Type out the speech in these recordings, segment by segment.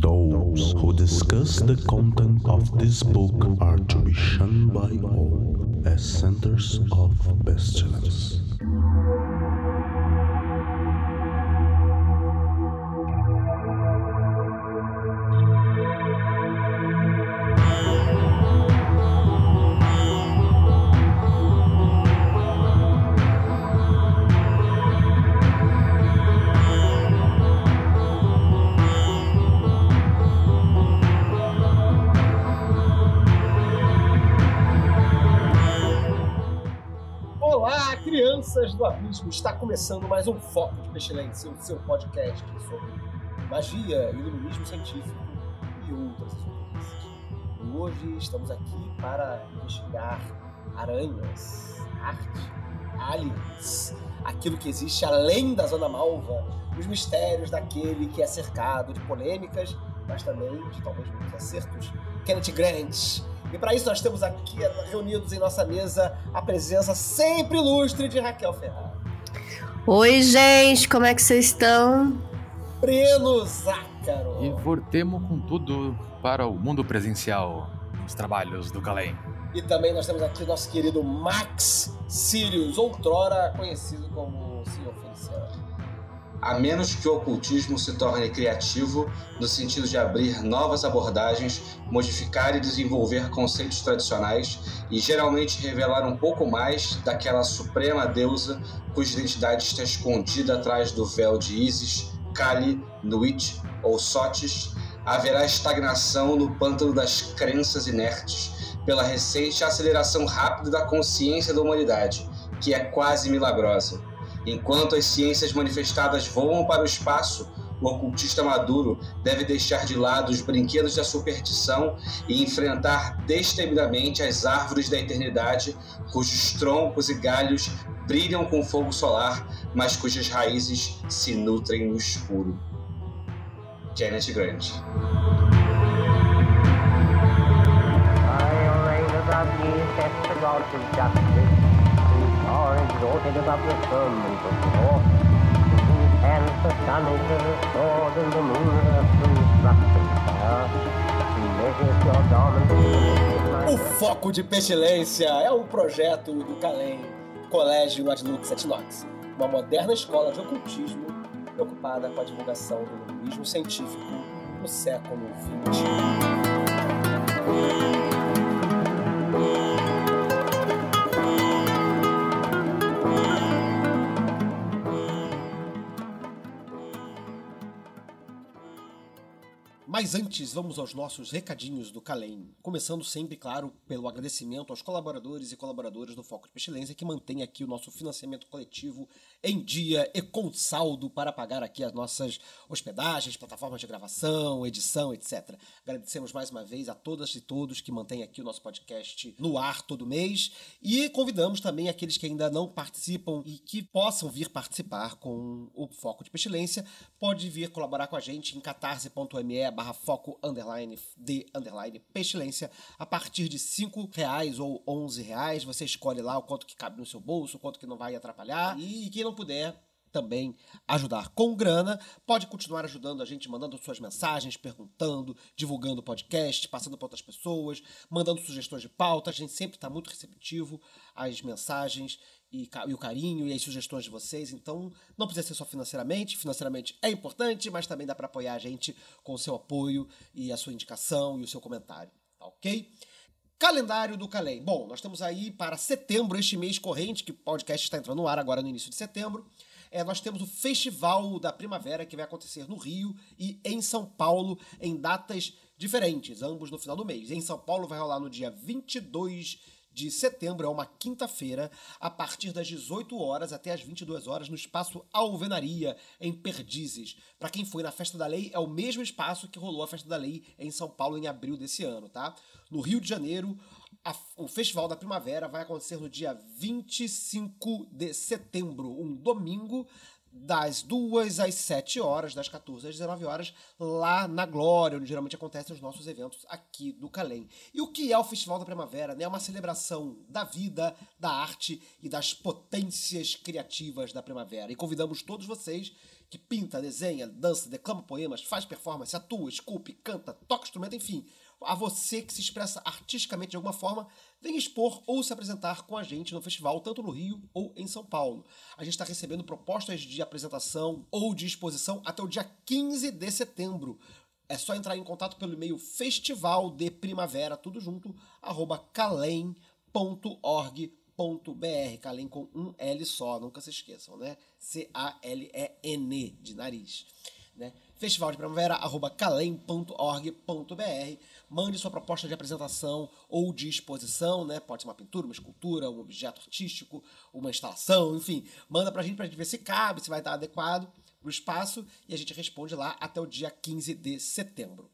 Those who discuss the content of this book are to be shunned by all as centers of pestilence. Está começando mais um Foco de Pestilência, o seu podcast sobre magia, iluminismo científico e outras experiências. E hoje estamos aqui para investigar aranhas, arte, aliens, aquilo que existe além da Zona Malva, os mistérios daquele que é cercado de polêmicas, mas também de talvez muitos acertos. Kenneth Grant. E para isso nós temos aqui reunidos em nossa mesa a presença sempre ilustre de Raquel Ferrara. Oi, gente, como é que vocês estão? Breno Zácaro. E voltemos com tudo para o mundo presencial, nos trabalhos do Calém. E também nós temos aqui o nosso querido Max Sirius, outrora conhecido como. A menos que o ocultismo se torne criativo no sentido de abrir novas abordagens, modificar e desenvolver conceitos tradicionais e geralmente revelar um pouco mais daquela suprema deusa cuja identidade está escondida atrás do véu de Isis, Kali, Nuit ou Sotis, haverá estagnação no pântano das crenças inertes pela recente aceleração rápida da consciência da humanidade, que é quase milagrosa. Enquanto as ciências manifestadas voam para o espaço, o ocultista maduro deve deixar de lado os brinquedos da superstição e enfrentar destemidamente as árvores da eternidade, cujos troncos e galhos brilham com fogo solar, mas cujas raízes se nutrem no escuro. Janet Grant. I O Foco de Pestilência é um projeto do Calem, Colégio Adlux et Nox, uma moderna escola de ocultismo preocupada com a divulgação do iluminismo científico no século XX. Mas antes, vamos aos nossos recadinhos do Calem. Começando sempre, claro, pelo agradecimento aos colaboradores e colaboradoras do Foco de Pestilência que mantém aqui o nosso financiamento coletivo em dia e com saldo para pagar aqui as nossas hospedagens, plataformas de gravação, edição, etc. Agradecemos mais uma vez a todas e todos que mantêm aqui o nosso podcast no ar todo mês e convidamos também aqueles que ainda não participam e que possam vir participar com o Foco de Pestilência, pode vir colaborar com a gente em catarse.me barra foco underline de underline pestilência a partir de 5 reais ou 11 reais. Você escolhe lá o quanto que cabe no seu bolso, o quanto que não vai atrapalhar. E quem não puder também ajudar com grana, pode continuar ajudando a gente, mandando suas mensagens, perguntando, divulgando o podcast, passando para outras pessoas, mandando sugestões de pauta. A gente sempre está muito receptivo às mensagens e, e o carinho e as sugestões de vocês. Então, não precisa ser só financeiramente. Financeiramente é importante, mas também dá para apoiar a gente com o seu apoio e a sua indicação e o seu comentário. Tá ok? Calendário do Calem. Bom, nós estamos aí para setembro, este mês corrente, que o podcast está entrando no ar agora no início de setembro. É, nós temos o Festival da Primavera, que vai acontecer no Rio e em São Paulo, em datas diferentes, ambos no final do mês. Em São Paulo vai rolar no dia 22 de setembro, é uma quinta-feira, a partir das 18 horas até as 22 horas, no espaço Alvenaria, em Perdizes. Para quem foi na Festa da Lei, é o mesmo espaço que rolou a Festa da Lei em São Paulo em abril desse ano, tá? No Rio de Janeiro, a- o Festival da Primavera vai acontecer no dia 25 de setembro, um domingo, das 2 às 7 horas, das 14 às 19 horas, lá na Glória, onde geralmente acontecem os nossos eventos aqui do Calem. E o que é o Festival da Primavera? né? É uma celebração da vida, da arte e das potências criativas da primavera. E convidamos todos vocês que pinta, desenha, dança, declama poemas, faz performance, atua, esculpe, canta, toca instrumento, enfim. A você que se expressa artisticamente de alguma forma, vem expor ou se apresentar com a gente no festival, tanto no Rio ou em São Paulo. A gente está recebendo propostas de apresentação ou de exposição até o dia 15 de setembro. É só entrar em contato pelo e-mail festival de primavera, tudo junto, arroba calem.org.br. Calem com um L só, nunca se esqueçam, né? C-A-L-E-N, de nariz. Né? Festival de calem.org.br. Mande sua proposta de apresentação ou de exposição, né? Pode ser uma pintura, uma escultura, um objeto artístico, uma instalação, enfim. Manda pra gente pra gente ver se cabe, se vai estar adequado para o espaço e a gente responde lá até o dia 15 de setembro.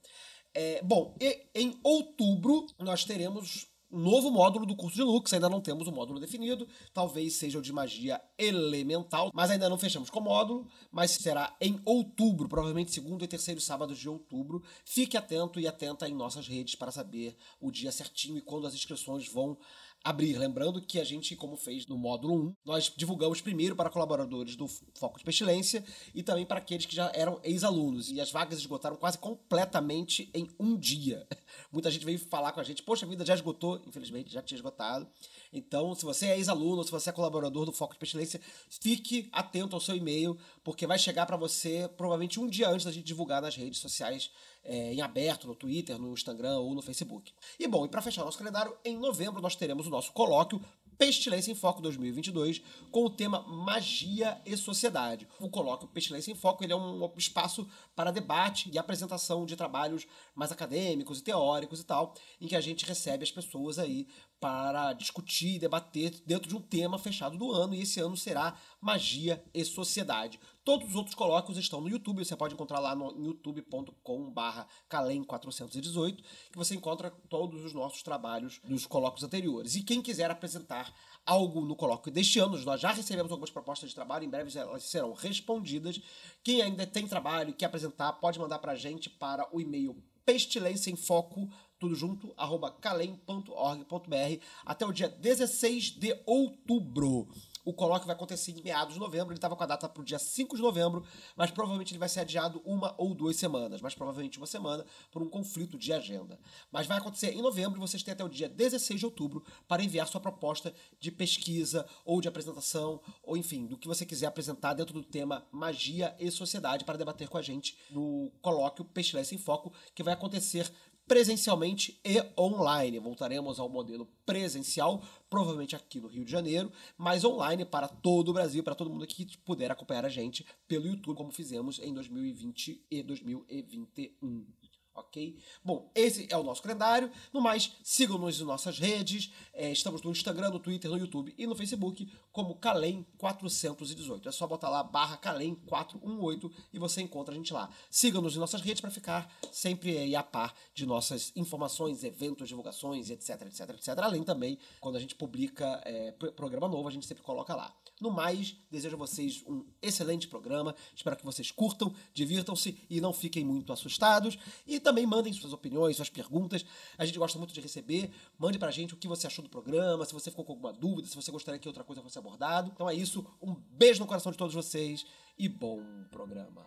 É, bom, em outubro nós teremos novo módulo do curso de Lux, ainda não temos o módulo definido, talvez seja o de magia elemental, mas ainda não fechamos com o módulo, mas será em outubro, provavelmente segundo e terceiro sábado de outubro. Fique atento e atenta em nossas redes para saber o dia certinho e quando as inscrições vão abrir. Lembrando que a gente, como fez no módulo 1, nós divulgamos primeiro para colaboradores do Foco de Pestilência e também para aqueles que já eram ex-alunos. E as vagas esgotaram quase completamente em um dia. Muita gente veio falar com a gente, poxa, vida já esgotou. Infelizmente, já tinha esgotado. Então, se você é ex-aluno, se você é colaborador do Foco de Pestilência, fique atento ao seu e-mail, porque vai chegar para você provavelmente um dia antes da gente divulgar nas redes sociais é, em aberto, no Twitter, no Instagram ou no Facebook. E bom, e para fechar nosso calendário, em novembro nós teremos o nosso colóquio Pestilência em Foco 2022 com o tema Magia e Sociedade. O colóquio Pestilência em Foco ele é um espaço para debate e apresentação de trabalhos mais acadêmicos e teóricos e tal, em que a gente recebe as pessoas aí para discutir e debater dentro de um tema fechado do ano, e esse ano será Magia e Sociedade. Todos os outros colóquios estão no YouTube, você pode encontrar lá no youtube.com/barra calem418, que você encontra todos os nossos trabalhos dos colóquios anteriores. E quem quiser apresentar algo no colóquio deste ano, nós já recebemos algumas propostas de trabalho, em breve elas serão respondidas. Quem ainda tem trabalho e quer apresentar, pode mandar para a gente para o e-mail pestilência em foco tudo junto, arroba calem.org.br, até o dia 16 de outubro. O colóquio vai acontecer em meados de novembro, ele estava com a data para o dia 5 de novembro, mas provavelmente ele vai ser adiado uma ou duas semanas, mas provavelmente uma semana, por um conflito de agenda. Mas vai acontecer em novembro e vocês têm até o dia 16 de outubro para enviar sua proposta de pesquisa ou de apresentação, ou enfim, do que você quiser apresentar dentro do tema Magia e Sociedade para debater com a gente no colóquio Pestilência em Foco, que vai acontecer presencialmente e online. Voltaremos ao modelo presencial, provavelmente aqui no Rio de Janeiro, mas online para todo o Brasil, para todo mundo que puder acompanhar a gente pelo YouTube, como fizemos em 2020 e 2021 ok? Bom, esse é o nosso calendário. No mais, sigam-nos em nossas redes. É, estamos no Instagram, no Twitter, no YouTube e no Facebook como Calem418. É só botar lá barra Calem418 e você encontra a gente lá. Siga-nos em nossas redes para ficar sempre aí a par de nossas informações, eventos, divulgações, etc, etc, etc. Além também, quando a gente publica é, programa novo, a gente sempre coloca lá. No mais, desejo a vocês um excelente programa. Espero que vocês curtam, divirtam-se e não fiquem muito assustados. E também mandem suas opiniões, suas perguntas. A gente gosta muito de receber. Mande pra gente o que você achou do programa, se você ficou com alguma dúvida, se você gostaria que outra coisa fosse abordado. Então é isso. Um beijo no coração de todos vocês e bom programa.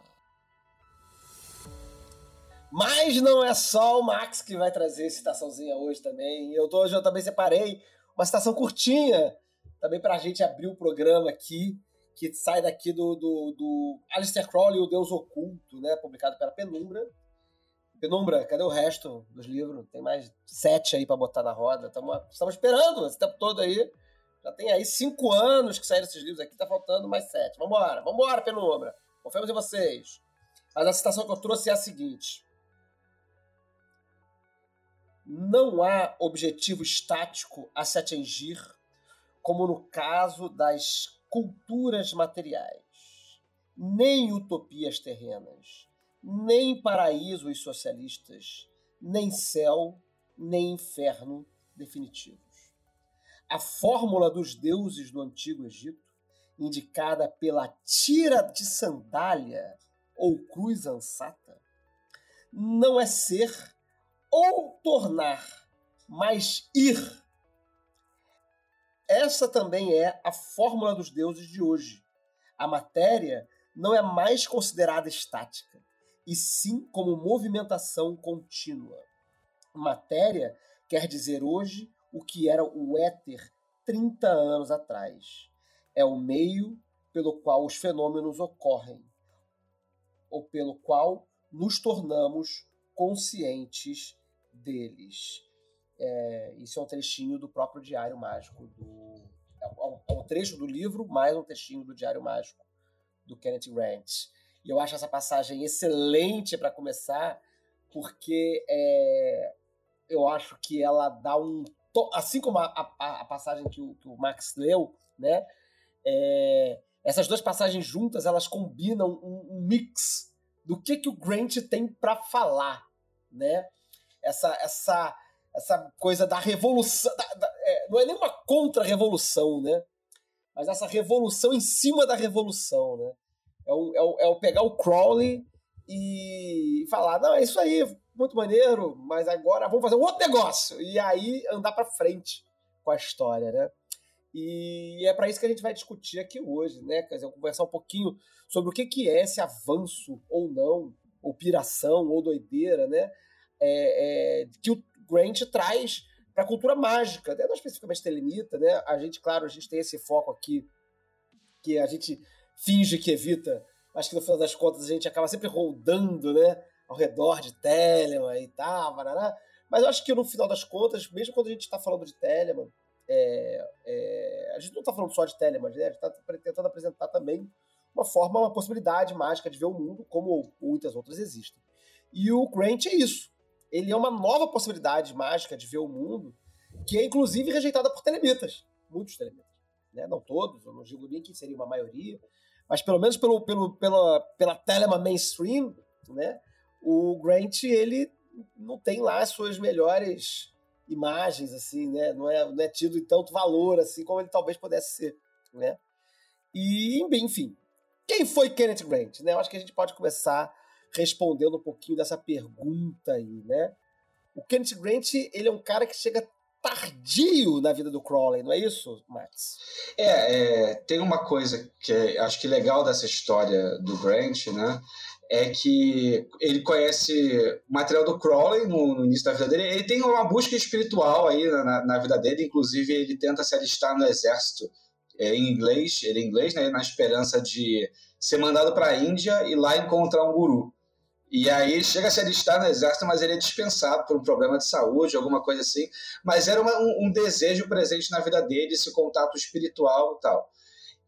Mas não é só o Max que vai trazer citaçãozinha hoje também. Eu, tô, eu também separei uma citação curtinha também pra gente abrir o programa aqui, que sai daqui do, do, do Alistair Crowley, O Deus Oculto, né? Publicado pela Penumbra. Penumbra, cadê o resto dos livros? Tem mais sete aí para botar na roda. Estamos esperando esse tempo todo aí. Já tem aí cinco anos que saíram esses livros aqui, tá faltando mais sete. Vambora, vambora, Penumbra. Confiamos em vocês. Mas a citação que eu trouxe é a seguinte: Não há objetivo estático a se atingir, como no caso das culturas materiais, nem utopias terrenas nem paraísos socialistas, nem céu, nem inferno definitivos. A fórmula dos deuses do Antigo Egito, indicada pela tira de sandália ou cruz ansata, não é ser ou tornar, mas ir. Essa também é a fórmula dos deuses de hoje. A matéria não é mais considerada estática, e sim como movimentação contínua. Matéria quer dizer hoje o que era o éter 30 anos atrás. É o meio pelo qual os fenômenos ocorrem, ou pelo qual nos tornamos conscientes deles. É, isso é um trechinho do próprio Diário Mágico. Do, é, um, é um trecho do livro, mais um trechinho do Diário Mágico do Kenneth Grant. E eu acho essa passagem excelente para começar, porque é, eu acho que ela dá um. Assim como a, a, a passagem que o, que o, Max leu, né? É, essas duas passagens juntas elas combinam um, um mix do que, que o Grant tem para falar, né? Essa, essa, essa coisa da revolução. Da, da, é, não é nem uma contra-revolução, né? Mas essa revolução em cima da revolução, né? É o, é o, é o pegar o Crowley e falar: não, é isso aí, muito maneiro, mas agora vamos fazer um outro negócio. E aí andar para frente com a história, né? E é para isso que a gente vai discutir aqui hoje, né? Quer dizer, conversar um pouquinho sobre o que, que é esse avanço ou não, ou piração, ou doideira, né? É, é, que o Grant traz para a cultura mágica, né? não especificamente telemita, né? A gente, claro, a gente tem esse foco aqui que a gente finge que evita, mas que no final das contas a gente acaba sempre rodando, né? Ao redor de Telemann e tal, barará. mas eu acho que no final das contas, mesmo quando a gente está falando de Telemann, é, é, a gente não está falando só de Telemann, né? A gente está tentando apresentar também uma forma, uma possibilidade mágica de ver o mundo, como muitas outras existem. E o Grant é isso. Ele é uma nova possibilidade mágica de ver o mundo, que é inclusive rejeitada por telemitas, muitos telemitas. Né? Não todos, eu não digo nem que seria uma maioria, mas pelo menos pelo, pelo, pela, pela telema mainstream, né? o Grant ele não tem lá as suas melhores imagens, assim, né? Não é, não é tido em tanto valor assim como ele talvez pudesse ser, né? E, enfim, quem foi Kenneth Grant? Né? Eu acho que a gente pode começar respondendo um pouquinho dessa pergunta aí, né? O Kenneth Grant, ele é um cara que chega tardio na vida do Crowley, não é isso, Max? É, é tem uma coisa que é, acho que legal dessa história do Grant, né? É que ele conhece o material do Crowley no, no início da vida dele. Ele tem uma busca espiritual aí na, na vida dele, inclusive ele tenta se alistar no exército é, em inglês, ele é inglês, né? Na esperança de ser mandado para a Índia e lá encontrar um guru. E aí ele chega a se alistar no exército, mas ele é dispensado por um problema de saúde, alguma coisa assim. Mas era uma, um, um, desejo presente na vida dele, esse contato espiritual e tal.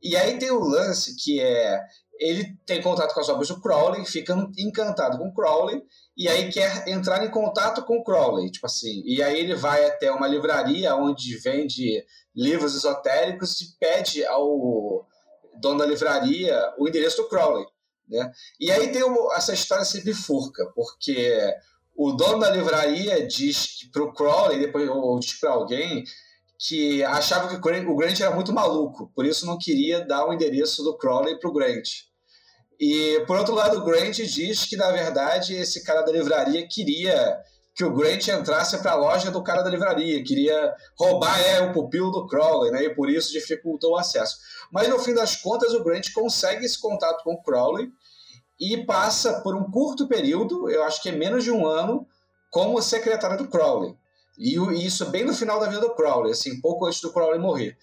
E aí tem o lance que é ele tem contato com as obras do Crowley, fica encantado com o Crowley, e aí quer entrar em contato com o Crowley, tipo assim. E aí ele vai até uma livraria onde vende livros esotéricos e pede ao dono da livraria o endereço do Crowley. Né? E aí tem essa história se bifurca, porque o dono da livraria diz para o Crowley, depois ou diz para alguém, que achava que o Grant era muito maluco, por isso não queria dar o endereço do Crowley para o Grant. E, por outro lado, o Grant diz que, na verdade, esse cara da livraria queria que o Grant entrasse para a loja do cara da livraria, queria roubar é, o pupilo do Crowley, né, e por isso dificultou o acesso. Mas, no fim das contas, o Grant consegue esse contato com o Crowley, e passa por um curto período, eu acho que é menos de um ano, como secretário do Crowley. E isso bem no final da vida do Crowley, assim, pouco antes do Crowley morrer.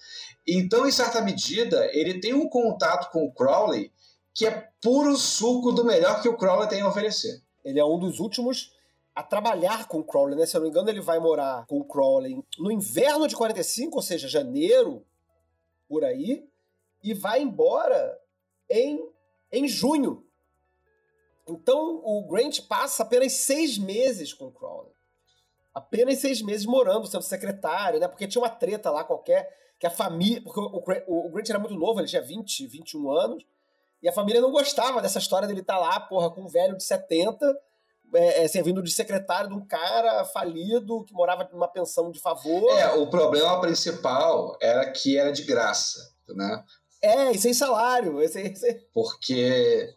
Então, em certa medida, ele tem um contato com o Crowley que é puro suco do melhor que o Crowley tem a oferecer. Ele é um dos últimos a trabalhar com o Crowley, né? Se eu não me engano, ele vai morar com o Crowley no inverno de 45, ou seja, janeiro, por aí, e vai embora em, em junho então o Grant passa apenas seis meses com o Crowley. Apenas seis meses morando, sendo secretário, né? Porque tinha uma treta lá qualquer, que a família. Porque o, o, o Grant era muito novo, ele tinha 20, 21 anos, e a família não gostava dessa história dele estar tá lá, porra, com um velho de 70, é, é, servindo de secretário de um cara falido que morava numa pensão de favor. É, o problema principal era que era de graça, né? É, e sem salário. Esse, esse... Porque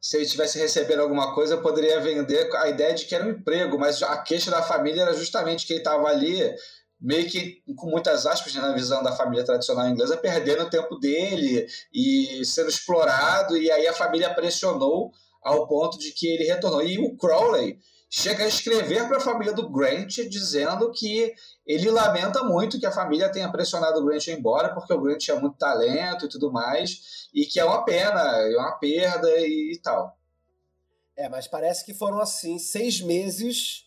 se ele estivesse recebendo alguma coisa, eu poderia vender a ideia de que era um emprego, mas a queixa da família era justamente que ele estava ali meio que, com muitas aspas, né, na visão da família tradicional inglesa, perdendo o tempo dele e sendo explorado, e aí a família pressionou ao ponto de que ele retornou. E o Crowley chega a escrever para a família do Grant dizendo que ele lamenta muito que a família tenha pressionado o Grant embora, porque o Grant tinha muito talento e tudo mais, e que é uma pena, é uma perda e, tal. É, mas parece que foram assim seis meses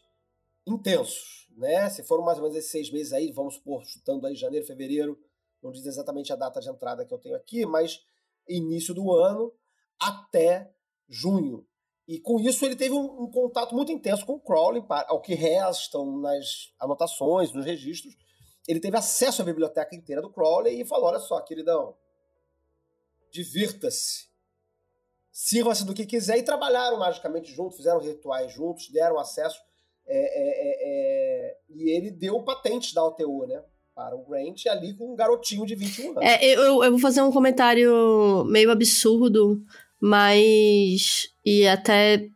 intensos, né? Se foram mais ou menos esses seis meses aí, vamos supor, chutando aí janeiro, fevereiro, não diz exatamente a data de entrada que eu tenho aqui, mas início do ano até junho. E com isso ele teve um, um contato muito intenso com o Crowley, ao que restam nas anotações, nos registros. Ele teve acesso à biblioteca inteira do Crowley e falou: olha só, queridão, divirta-se sirva-se do que quiser e trabalharam magicamente juntos, fizeram rituais juntos, deram acesso. É, é, é, é e ele deu patente da OTU, né? Para o Grant ali com um garotinho de 21 anos. É, eu, eu vou fazer um comentário meio absurdo, mas. E até.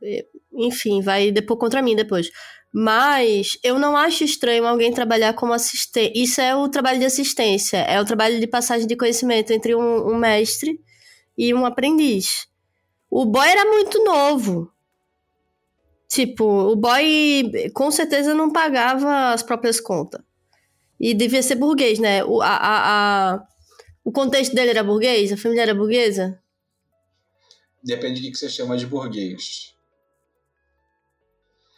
Enfim, vai depois contra mim depois. Mas eu não acho estranho alguém trabalhar como assistente. Isso é o trabalho de assistência, é o trabalho de passagem de conhecimento entre um, um mestre e um aprendiz. O boy era muito novo. Tipo, o boy com certeza não pagava as próprias contas. E devia ser burguês, né? O, a, a, a, o contexto dele era burguês? A família era burguesa? Depende do que você chama de burguês.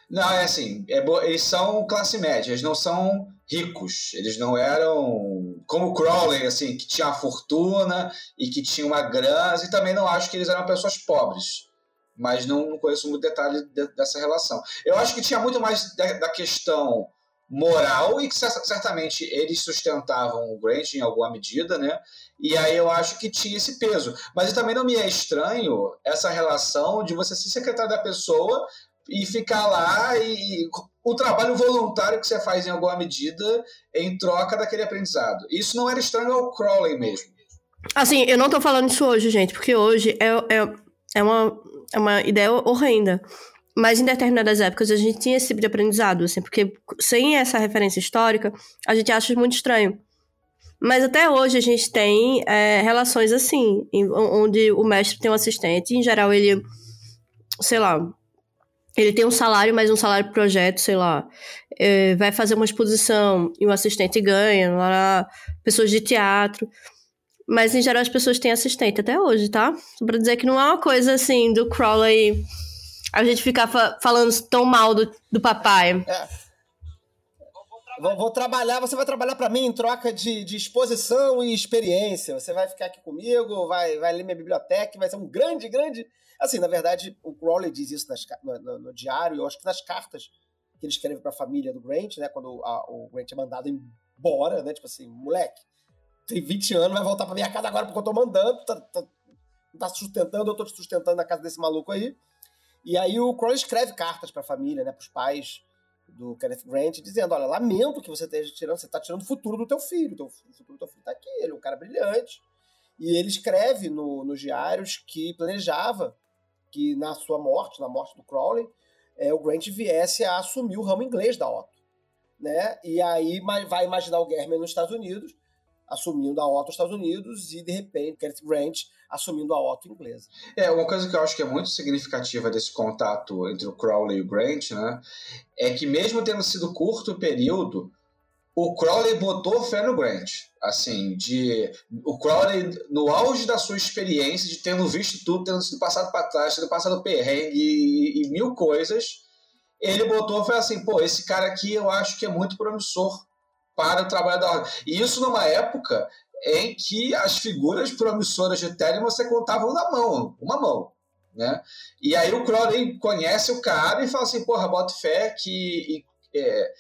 Não, é assim, é, eles são classe média, eles não são ricos, eles não eram como Crowley, assim, que tinha a fortuna e que tinha uma grana, e também não acho que eles eram pessoas pobres, mas não, conheço muito detalhe de, dessa relação. Eu acho que tinha muito mais da questão moral e que certamente eles sustentavam o Grant em alguma medida, né? E aí eu acho que tinha esse peso. Mas também não me é estranho essa relação de você ser secretário da pessoa e ficar lá e o trabalho voluntário que você faz em alguma medida em troca daquele aprendizado. Isso não era estranho ao Crowley mesmo. Assim, eu não tô falando isso hoje, gente, porque hoje é, é, é, uma, é uma ideia horrenda. Mas em determinadas épocas a gente tinha esse tipo de aprendizado, assim, porque sem essa referência histórica, a gente acha muito estranho. Mas até hoje a gente tem é, relações assim, onde o mestre tem um assistente, em geral ele, sei lá, ele tem um salário, mas um salário projeto, sei lá. É, vai fazer uma exposição e um assistente ganha, lá, pessoas de teatro. Mas em geral as pessoas têm assistente até hoje, tá? Só pra dizer que não é uma coisa assim do Crowley. A gente ficar fa falando tão mal do, do papai. É. Vou, vou, trabalhar, você vai trabalhar para mim em troca de, de exposição e experiência. Você vai ficar aqui comigo, vai, vai ler minha biblioteca, vai ser um grande, grande Assim, na verdade, o Crowley diz isso nas, no, no, no, diário, eu acho que nas cartas que ele escreve para a família do Grant, né? Quando a, o Grant é mandado embora, né? Tipo assim, moleque, tem 20 anos, vai voltar para minha casa agora porque eu tô mandando, tá, tá, tá sustentando, eu tô te sustentando na casa desse maluco aí. E aí o Crowley escreve cartas para a família, né? Pros pais do Kenneth Grant, dizendo: Olha, lamento que você esteja tirando, você está tirando o futuro do teu filho. O futuro do teu filho está aqui, ele é um cara brilhante. E ele escreve no, nos diários que planejava que na sua morte, na morte do Crowley, é, o Grant viesse a assumir o ramo inglês da Otto. Né? E aí vai imaginar o Germer nos Estados Unidos, assumindo a nos Estados Unidos, e de repente Kenneth Grant assumindo a Otto inglesa. É, uma coisa que eu acho que é muito significativa desse contato entre o Crowley e o Grant, né, é que mesmo tendo sido curto o período, o Crowley botou fé no Grant. Assim, de o Crowley, no auge da sua experiência, de tendo visto tudo, tendo sido passado para trás, tendo passado perrengue e, e, mil coisas, ele botou foi assim: pô, esse cara aqui eu acho que é muito promissor para o trabalho da ordem. E isso numa época em que as figuras promissoras de Telemann você contava na mão, uma mão. Né? E aí o Crowley conhece o cara e fala assim: porra, bota fé que. E, é,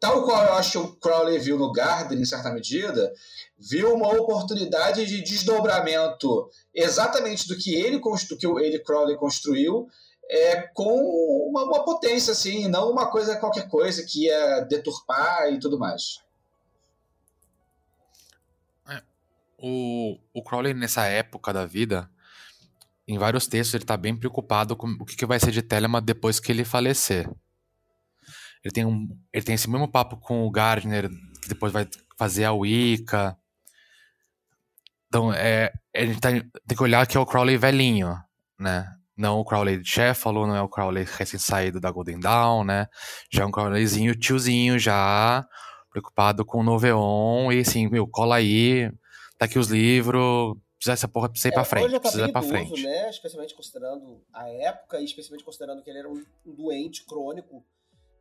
tal qual eu acho que o Crowley viu no Garden, em certa medida, viu uma oportunidade de desdobramento exatamente do que ele, do que ele Crowley construiu, é, com uma, uma, potência, assim, não uma coisa qualquer coisa que ia deturpar e tudo mais. É, o, o Crowley, nessa época da vida, em vários textos, ele está bem preocupado com o que, que vai ser de Telemann depois que ele falecer. Ele tem, um, ele tem esse mesmo papo com o Gardner, que depois vai fazer a Wicca. Então, é, a gente tá, tem que olhar que é o Crowley velhinho, né? Não o Crowley de Sheffalo, não é o Crowley recém-saído da Golden Dawn, né? Já é um Crowleyzinho tiozinho, já preocupado com o Noveon. E assim, meu, cola aí, tá aqui os livros, precisa essa porra precisa ir pra É, frente, hoje já tá precisa ir pra idoso, frente. né? Especialmente considerando a época e especialmente considerando que ele era um, doente crônico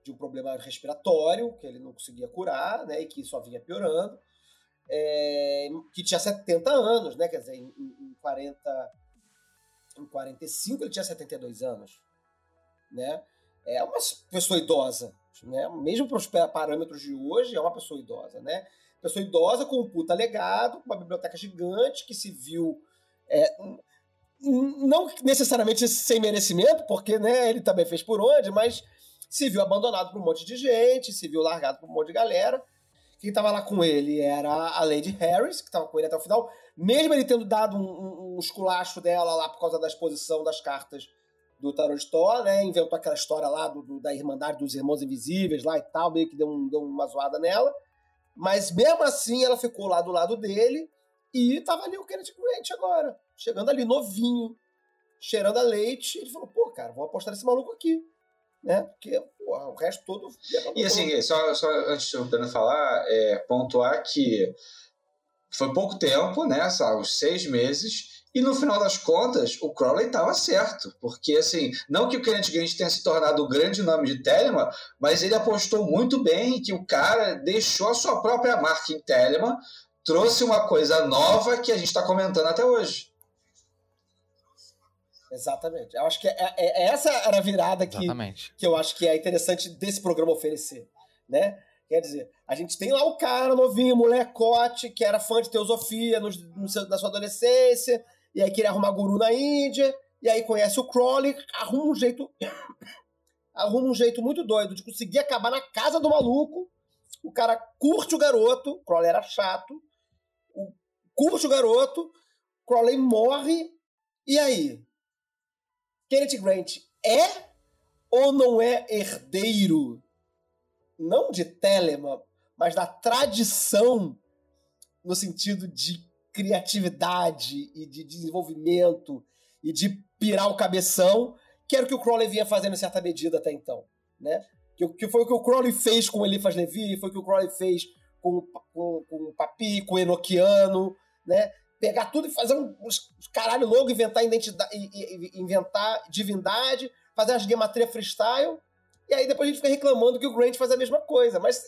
de um problema respiratório que ele não conseguia curar, né? E que só vinha piorando. É, que tinha 70 anos, né? Quer dizer, em, em 40, em 45 ele tinha 72 anos, né? É uma pessoa idosa, né? Mesmo para os parâmetros de hoje, é uma pessoa idosa, né? Pessoa idosa com um puta legado, com uma biblioteca gigante que se viu é, não necessariamente sem merecimento, porque né, ele também fez por onde, mas se viu abandonado por um monte de gente, se viu largado por um monte de galera. Quem estava lá com ele era a Lady Harris, que estava com ele até o final, mesmo ele tendo dado um, um, um esculacho dela lá por causa da exposição das cartas do Tarot Store, né? Inventou aquela história lá do, do- da Irmandade dos Irmãos Invisíveis lá e tal, meio que deu, um- deu uma zoada nela. Mas mesmo assim ela ficou lá do lado dele e tava ali o Kenneth Grant agora, chegando ali novinho, cheirando a leite. Ele falou, pô, cara, vou apostar nesse maluco aqui. Né? Porque porra, o resto todo. E assim, só, só antes de eu Pedro falar, é, pontuar que foi pouco tempo, né? Só uns seis meses. E no final das contas, o Crowley estava certo. Porque, assim, não que o Kenneth Grant tenha se tornado o grande nome de Telemann, mas ele apostou muito bem que o cara deixou a sua própria marca em Telemann, trouxe uma coisa nova que a gente está comentando até hoje. Exatamente. Eu acho que é, é- é- essa era a virada que, Exatamente. que eu acho que é interessante desse programa oferecer, né? Quer dizer, a gente tem lá o cara novinho, molecote, que era fã de teosofia no, no seu- na sua adolescência, e aí queria arrumar guru na Índia, e aí conhece o Crowley, arruma um jeito arruma um jeito muito doido de conseguir acabar na casa do maluco. O cara curte o garoto, o Crowley era chato, o, curte o garoto, Crowley morre, e aí? Kenneth Grant é ou não é herdeiro, não de Telemann, mas da tradição no sentido de criatividade e de desenvolvimento e de pirar o cabeção, que era o que o Crowley vinha fazendo em certa medida até então, né? Que, que foi o que o Crowley fez com Eliphas Levi, foi o que o Crowley fez com, com, com o Papi, com o Enochiano, né? Pegar tudo e fazer um, uns caralho louco, inventar identidade, inventar divindade, fazer as gematria freestyle, e aí depois a gente fica reclamando que o Grant faz a mesma coisa, mas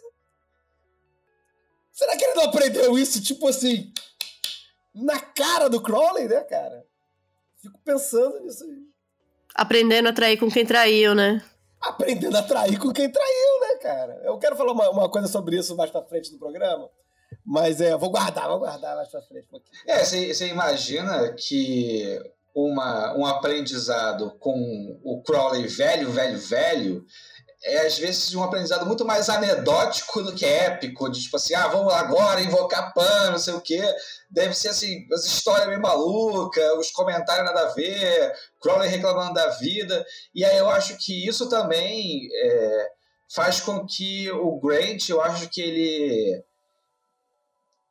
será que ele não aprendeu isso, tipo assim, na cara do Crowley, né, cara? Fico pensando nisso aí. Aprendendo a trair com quem traiu, né? Aprendendo a trair com quem traiu, né, cara? Eu quero falar uma, uma coisa sobre isso mais pra frente do programa, mas é, vou guardar, vou guardar mais pra frente. É, você imagina que uma, um aprendizado com o Crowley velho, velho, velho, é às vezes um aprendizado muito mais anedótico do que épico, de tipo assim, ah, vamos agora invocar pano, não sei o quê. Deve ser assim, as histórias meio malucas, os comentários nada a ver, Crowley reclamando da vida. E aí eu acho que isso também é, faz com que o Grant, eu acho que ele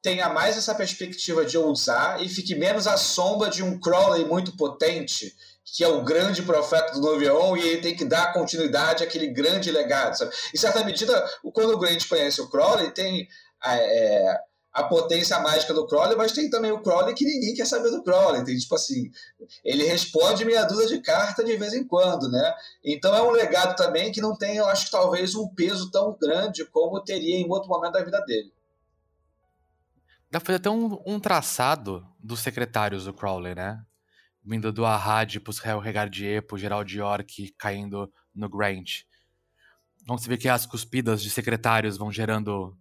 tenha mais essa perspectiva de ousar e fique menos à sombra de um Crowley muito potente, que é o grande profeta do Novion, e ele tem que dar continuidade àquele grande legado. Sabe? Em certa medida, quando o Grant conhece o Crowley, tem a, é, a potência mágica do Crowley, mas tem também o Crowley que ninguém quer saber do Crowley. Tem tipo assim, ele responde meia dúzia de carta de vez em quando, né? Então é um legado também que não tem, eu acho talvez um peso tão grande como teria em outro momento da vida dele. Dá pra fazer até um, um traçado dos secretários do Crowley, né? Vindo do Ahad pros Hel Regardier, pro Gerald York caindo no Grant. Então você vê que as cuspidas de secretários vão gerando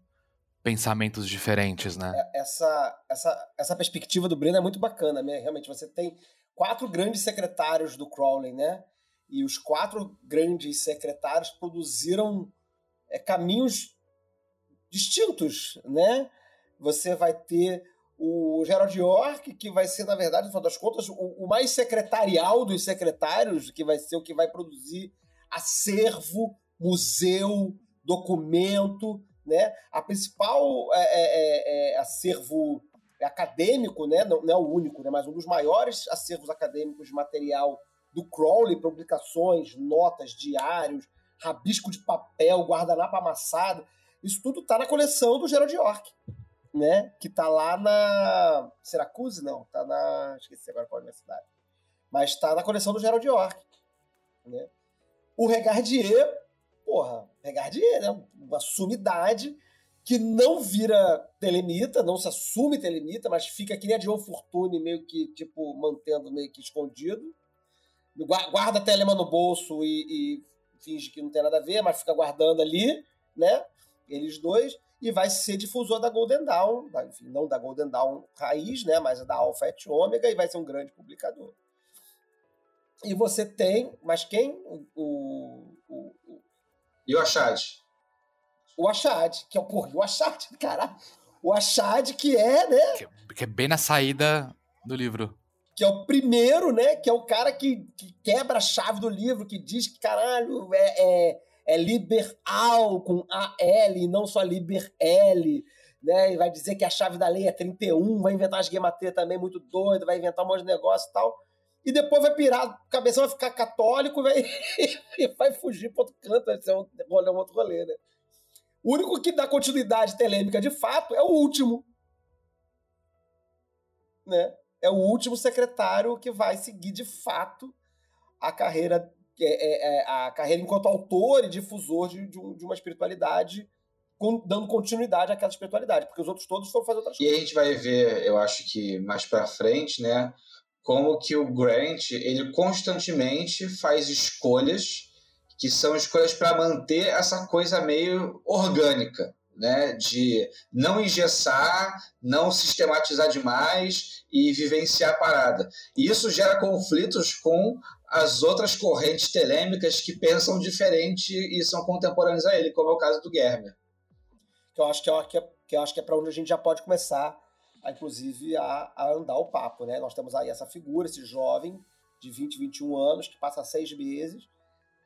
pensamentos diferentes, né? Essa, essa, essa perspectiva do Breno é muito bacana, né? Realmente, você tem quatro grandes secretários do Crowley, né? E os quatro grandes secretários produziram é, caminhos distintos, né? Você vai ter o Gerald York, que vai ser, na verdade, no final das contas, o, o, mais secretarial dos secretários, que vai ser o que vai produzir acervo, museu, documento, né? A principal é, é, é, é acervo acadêmico, né? Não, não, é o único, né? Mas um dos maiores acervos acadêmicos de material do Crowley, publicações, notas, diários, rabisco de papel, guardanapo amassado. Isso tudo está na coleção do Gerald York, né? Que está lá na Syracuse, não, está na, esqueci agora qual universidade. Mas está na coleção do Gerald York, né? O Regardier, porra, Regardier, né? Uma sumidade que não vira telemita, não se assume telemita, mas fica que nem a John Fortune, meio que, tipo, mantendo meio que escondido. Guarda a telema no bolso e, e finge que não tem nada a ver, mas fica guardando ali, né? Eles dois, e vai ser difusor da Golden Dawn, da, enfim, não da Golden Dawn raiz, né? Mas da Alpha et Omega, e vai ser um grande publicador. E você tem, mas quem? O. o, o, e o Achad? O Achad, que é o porra, o Achad, caralho. O Achad, que é, né? Que, que é bem na saída do livro que é o primeiro, né? Que é o cara que, que quebra a chave do livro, que diz que, caralho, é, é, é liberal com A-L e não só liber L, né? E vai dizer que a chave da lei é 31, vai inventar as gematria também muito doido, vai inventar um monte de negócio e tal. E depois vai pirar, o cabeção vai ficar católico vai, e vai fugir para outro canto, vai ser um, um outro rolê, né? O único que dá continuidade telêmica de fato é o último. Né? é o último secretário que vai seguir de fato a carreira é, é, é, a carreira enquanto autor e difusor de, de, um, de uma espiritualidade dando continuidade àquela espiritualidade, porque os outros todos foram fazer outras e coisas. E a gente vai ver, eu acho que mais para frente, né, como que o Grant, ele constantemente faz escolhas que são escolhas para manter essa coisa meio orgânica, né, de não engessar, não sistematizar demais e vivenciar a parada. E isso gera conflitos com as outras correntes telêmicas que pensam diferente e são contemporâneas a ele, como é o caso do Germer. Que eu acho que é, que acho que é para onde a gente já pode começar, a, inclusive, a, a andar o papo. Né? Nós temos aí essa figura, esse jovem de 20, 21 anos, que passa seis meses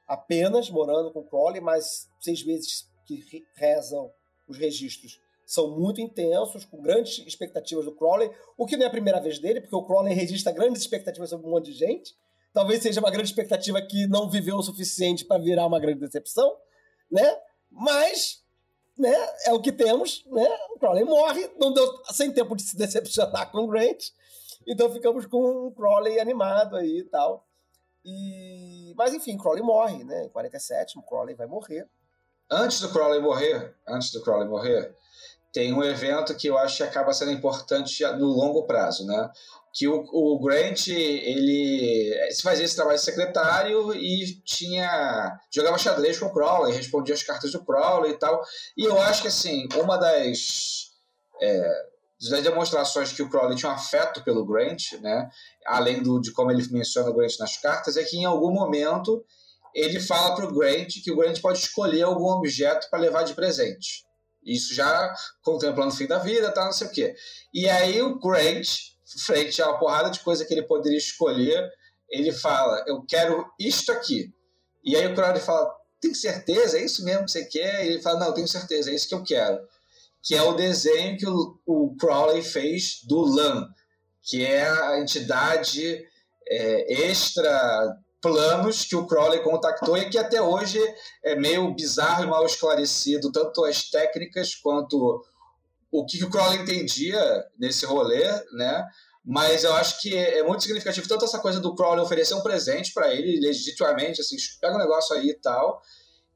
apenas morando com Crowley, mas seis meses que rezam os registros são muito intensos, com grandes expectativas do Crowley, o que não é a primeira vez dele, porque o Crowley registra grandes expectativas sobre um monte de gente. Talvez seja uma grande expectativa que não viveu o suficiente para virar uma grande decepção, né? Mas, né, é o que temos, né? O Crowley morre, não deu sem tempo de se decepcionar com o Grant. Então ficamos com um Crowley animado aí e tal. E... Mas enfim, Crowley morre, né? Em 47, o Crowley vai morrer. Antes do Crowley morrer, antes do Crowley morrer, tem um evento que eu acho que acaba sendo importante no longo prazo, né? Que o, o Grant, ele fazia esse trabalho de secretário e tinha jogava xadrez com o Crowley, respondia as cartas do Crowley e tal. E eu acho que, assim, uma das... É, das demonstrações que o Crowley tinha um afeto pelo Grant, né? além do, de como ele menciona o Grant nas cartas, é que em algum momento ele fala para o Grant que o Grant pode escolher algum objeto para levar de presente. Isso já contemplando o fim da vida, tá, não sei o quê. E aí o Grant, frente a uma porrada de coisa que ele poderia escolher, ele fala: Eu quero isto aqui. E aí o Crowley fala: Tem certeza? É isso mesmo que você quer? E ele fala: Não, tenho certeza, é isso que eu quero. Que é o desenho que o, o Crowley fez do LAN, que é a entidade é, extra planos que o Crowley contactou e que até hoje é meio bizarro e mal esclarecido, tanto as técnicas quanto o que o Crowley entendia nesse rolê, né? Mas eu acho que é muito significativo tanto essa coisa do Crowley oferecer um presente para ele legitimamente, assim, pega um negócio aí e tal,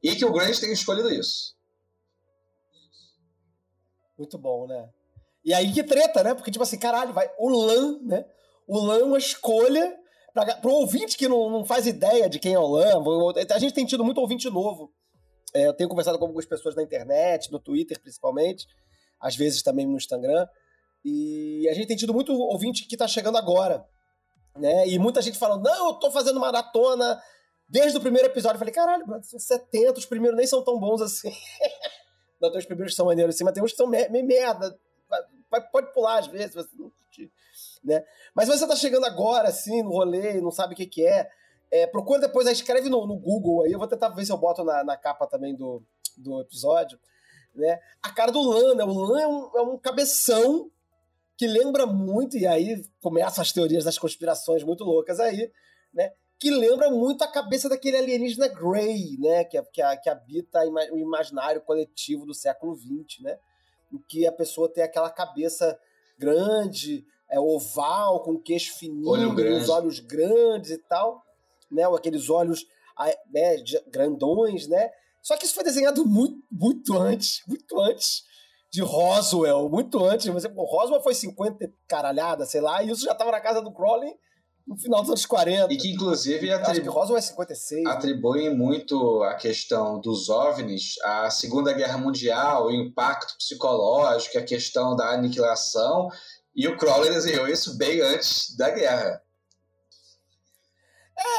e que o Grant tenha escolhido isso. Muito bom, né? E aí que treta, né? Porque, tipo assim, caralho, vai. O Lan, né? O Lan é uma escolha para o ouvinte que não, não, faz ideia de quem é o Lambo, a gente tem tido muito ouvinte novo. É, eu tenho conversado com algumas pessoas na internet, no Twitter principalmente, às vezes também no Instagram, e a gente tem tido muito ouvinte que está chegando agora. Né? E muita gente falando, não, eu tô fazendo maratona desde o primeiro episódio. Eu falei, caralho, mano, são 70, os primeiros nem são tão bons assim. não, tem os primeiros que são maneiros assim, mas tem uns que são meio merda. Pode pular às vezes, você não curtir né? Mas você tá chegando agora, assim, no rolê não sabe o que, que é, é procura depois, aí escreve no, no, Google aí, eu vou tentar ver se eu boto na, na capa também do, do episódio, né? A cara do Lan, né? O Lan é um, é um cabeção que lembra muito, e aí começam as teorias das conspirações muito loucas aí, né? Que lembra muito a cabeça daquele alienígena Grey, né? Que, que, que habita o imaginário coletivo do século XX, né? Em que a pessoa tem aquela cabeça grande, é, oval, com queixo fininho, Olho grande. os olhos grandes e tal, né? Ou aqueles olhos né, grandões, né? Só que isso foi desenhado muito, muito antes, muito antes de Roswell, muito antes. Você, pô, Roswell foi 50 e caralhada, sei lá, e isso já tava na casa do Crowley no final dos anos 40. E que inclusive Acho que Roswell é 56. né? atribuem muito a questão dos OVNIs à Segunda Guerra Mundial, o impacto psicológico, a questão da aniquilação, e o Crowley desenhou isso bem antes da guerra.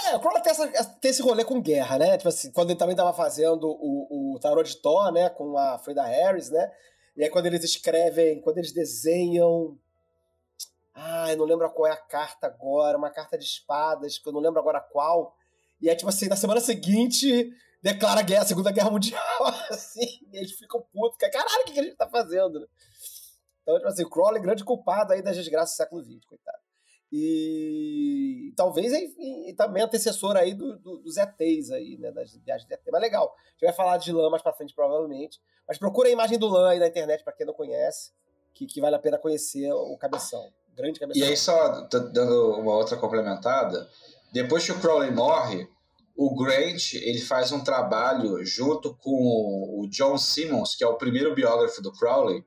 É, o Crowley tem, essa- tem esse rolê com guerra, né? Tipo assim, quando ele também tava fazendo o, o Tarot de Thor, né? Com a Freda Harris, né? E aí quando eles escrevem, quando eles desenham... Eu não lembro qual é a carta agora, uma carta de espadas, que eu não lembro agora qual. E aí, tipo assim, na semana seguinte, declara a guerra, a Segunda Guerra Mundial, assim, eles ficam putos, que caralho, o que a gente tá fazendo? né? Então, tipo assim, o Crowley, grande culpado aí das desgraças do século XX, coitado. E talvez enfim, e também antecessor aí do, do- dos ETs aí, né? Das viagens de ET. Mas legal. A gente vai falar de lã mais pra frente, provavelmente. Mas procura a imagem do lã aí na internet, pra quem não conhece, que, que vale a pena conhecer o cabeção. Grande cabeção. E aí, só dando uma outra complementada, depois que o Crowley morre, o Grant ele faz um trabalho junto com o John Simmons, que é o primeiro biógrafo do Crowley,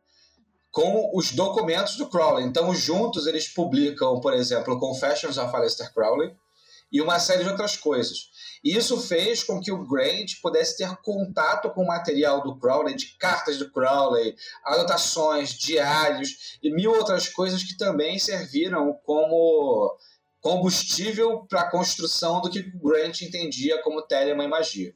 com os documentos do Crowley. Então, juntos eles publicam, por exemplo, Confessions of Aleister Crowley e uma série de outras coisas. E Isso fez com que o Grant pudesse ter contato com o material do Crowley, de cartas do Crowley, anotações, diários e mil outras coisas que também serviram como combustível para a construção do que o Grant entendia como Telemann e magia.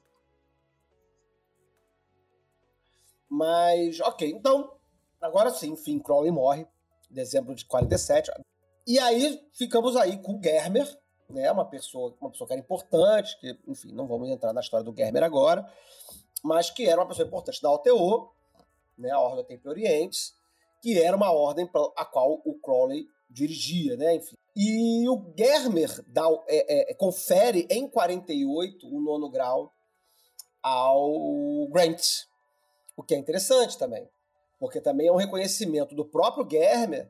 Mas, ok, então, agora sim, enfim, Crowley morre, em dezembro de 47. E aí ficamos aí com o Germer, né? Uma pessoa, uma pessoa que era importante, que, enfim, não vamos entrar na história do Germer agora, mas que era uma pessoa importante da OTO, né? A Ordem e Orientes, que era uma ordem a qual o Crowley dirigia, né? Enfim. E o Germer dá, é, é, confere em 48 o nono grau ao Grant, o que é interessante também, porque também é um reconhecimento do próprio Germer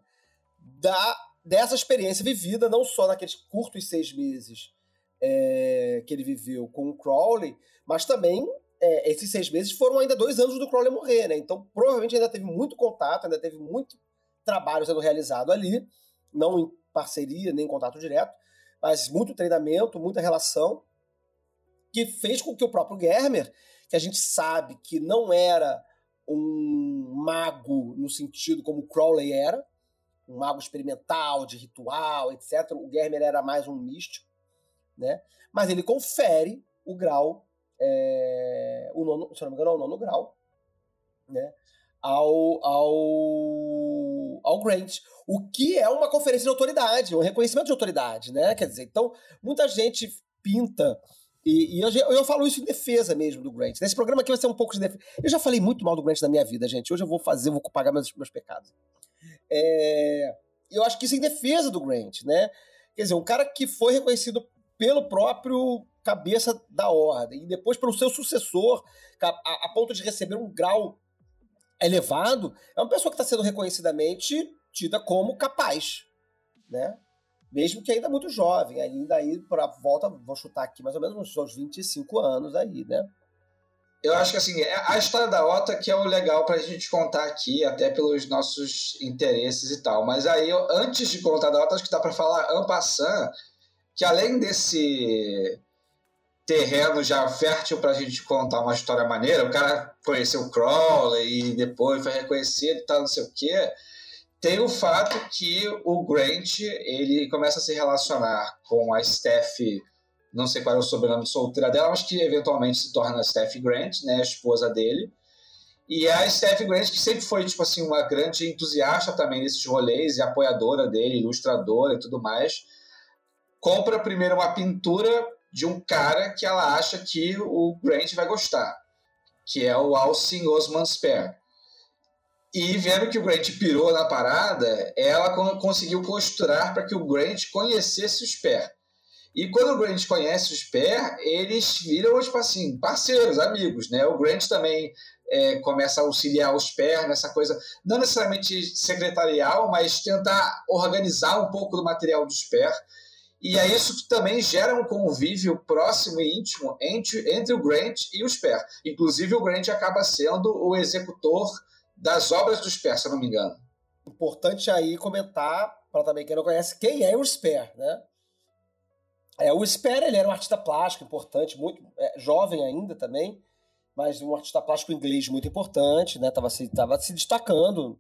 da, dessa experiência vivida, não só naqueles curtos seis meses é, que ele viveu com o Crowley, mas também é, esses seis meses foram ainda dois anos do Crowley morrer, né? Então provavelmente ainda teve muito contato, ainda teve muito trabalho sendo realizado ali, não em parceria nem em contato direto, mas muito treinamento, muita relação, que fez com que o próprio Germer que a gente sabe que não era um mago no sentido como Crowley era, um mago experimental, de ritual, etc. O Germer era mais um místico, né? Mas ele confere o grau, é, o nono, se não me engano, é o nono grau, né? Ao, ao, ao Grant, o que é uma conferência de autoridade, um reconhecimento de autoridade, né? Quer dizer, então, muita gente pinta e, e eu, eu falo isso em defesa mesmo do Grant. Nesse programa aqui vai ser um pouco de defesa. Eu já falei muito mal do Grant na minha vida, gente. Hoje eu vou fazer, vou pagar meus, meus pecados. É, eu acho que isso é em defesa do Grant, né? Quer dizer, um cara que foi reconhecido pelo próprio cabeça da ordem e depois pelo seu sucessor, a- a ponto de receber um grau elevado, é uma pessoa que está sendo reconhecidamente tida como capaz, né? Mesmo que ainda muito jovem, ainda aí para volta, vou chutar aqui mais ou menos uns seus 25 anos aí, né? Eu acho que assim, é- a história da OTA que é o legal pra gente contar aqui, até pelos nossos interesses e tal. Mas aí, eu- antes de contar da OTA, acho que dá pra falar en passant, que além desse terreno já fértil pra gente contar uma história maneira, o cara conheceu o Crowley e depois foi reconhecido e tal, não sei o quê, tem o fato que o Grant, ele começa a se relacionar com a Steph não sei qual é o sobrenome solteira dela, mas que eventualmente se torna Steph Grant, né, a esposa dele. E é a Steph Grant, que sempre foi, tipo assim, uma grande entusiasta também desses rolês e apoiadora dele, ilustradora e tudo mais, compra primeiro uma pintura de um cara que ela acha que o Grant vai gostar, que é o Alcin Osman Spare. E vendo que o Grant pirou na parada, ela conseguiu costurar para que o Grant conhecesse o Spare. E quando o Grant conhece o Spare, eles viram, tipo assim, parceiros, amigos, né? O Grant também é, começa a auxiliar o Spare nessa coisa, não necessariamente secretarial, mas tentar organizar um pouco do material do Spare. E aí isso também gera um convívio próximo e íntimo entre, entre o Grant e o Sper. Inclusive, o Grant acaba sendo o executor das obras do Sper, se eu não me engano. Importante aí comentar, para também quem não conhece, quem é o Sper, né? É, o Sper, ele era um artista plástico importante, muito é, jovem ainda também, mas um artista plástico inglês muito importante, né? Tava se, tava se destacando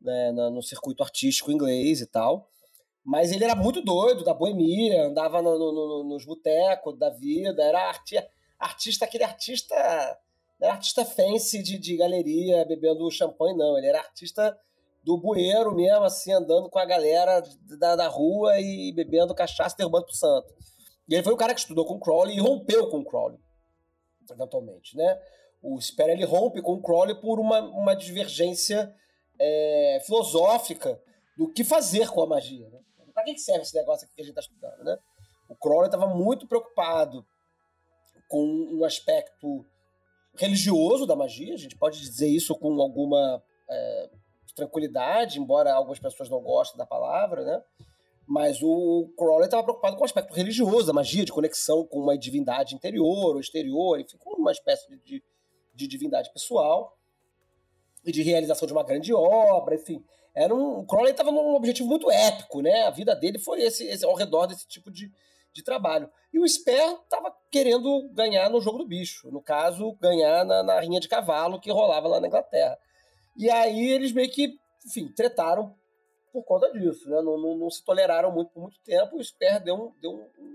né, no circuito artístico inglês e tal. Mas ele era muito doido, da boemia, andava no, no, no, nos botecos da vida, era arti artista, aquele artista. Não era artista fancy de, de galeria bebendo champanhe, não. Ele era artista do bueiro mesmo, assim, andando com a galera da, da rua e bebendo cachaça e derrubando pro santo. E ele foi o cara que estudou com o Crowley e rompeu com o Crowley, eventualmente, né? O Sperry, ele rompe com o Crowley por uma, uma divergência é, filosófica do que fazer com a magia, né? para que serve esse negócio aqui que a gente está estudando, né? O Crowley estava muito preocupado com um aspecto religioso da magia, a gente pode dizer isso com alguma é, tranquilidade, embora algumas pessoas não gostem da palavra, né? Mas o Crowley estava preocupado com o aspecto religioso da magia, de conexão com uma divindade interior ou exterior, enfim, com uma espécie de, de divindade pessoal e de realização de uma grande obra, enfim. Era um, o Crowley estava num objetivo muito épico, né? A vida dele foi esse, esse ao redor desse tipo de, de trabalho. E o Sper estava querendo ganhar no jogo do bicho, no caso, ganhar na, na rinha de cavalo que rolava lá na Inglaterra. E aí eles meio que, enfim, tretaram por conta disso, né? Não, não, não se toleraram muito por muito tempo. O Sper deu um, deu um,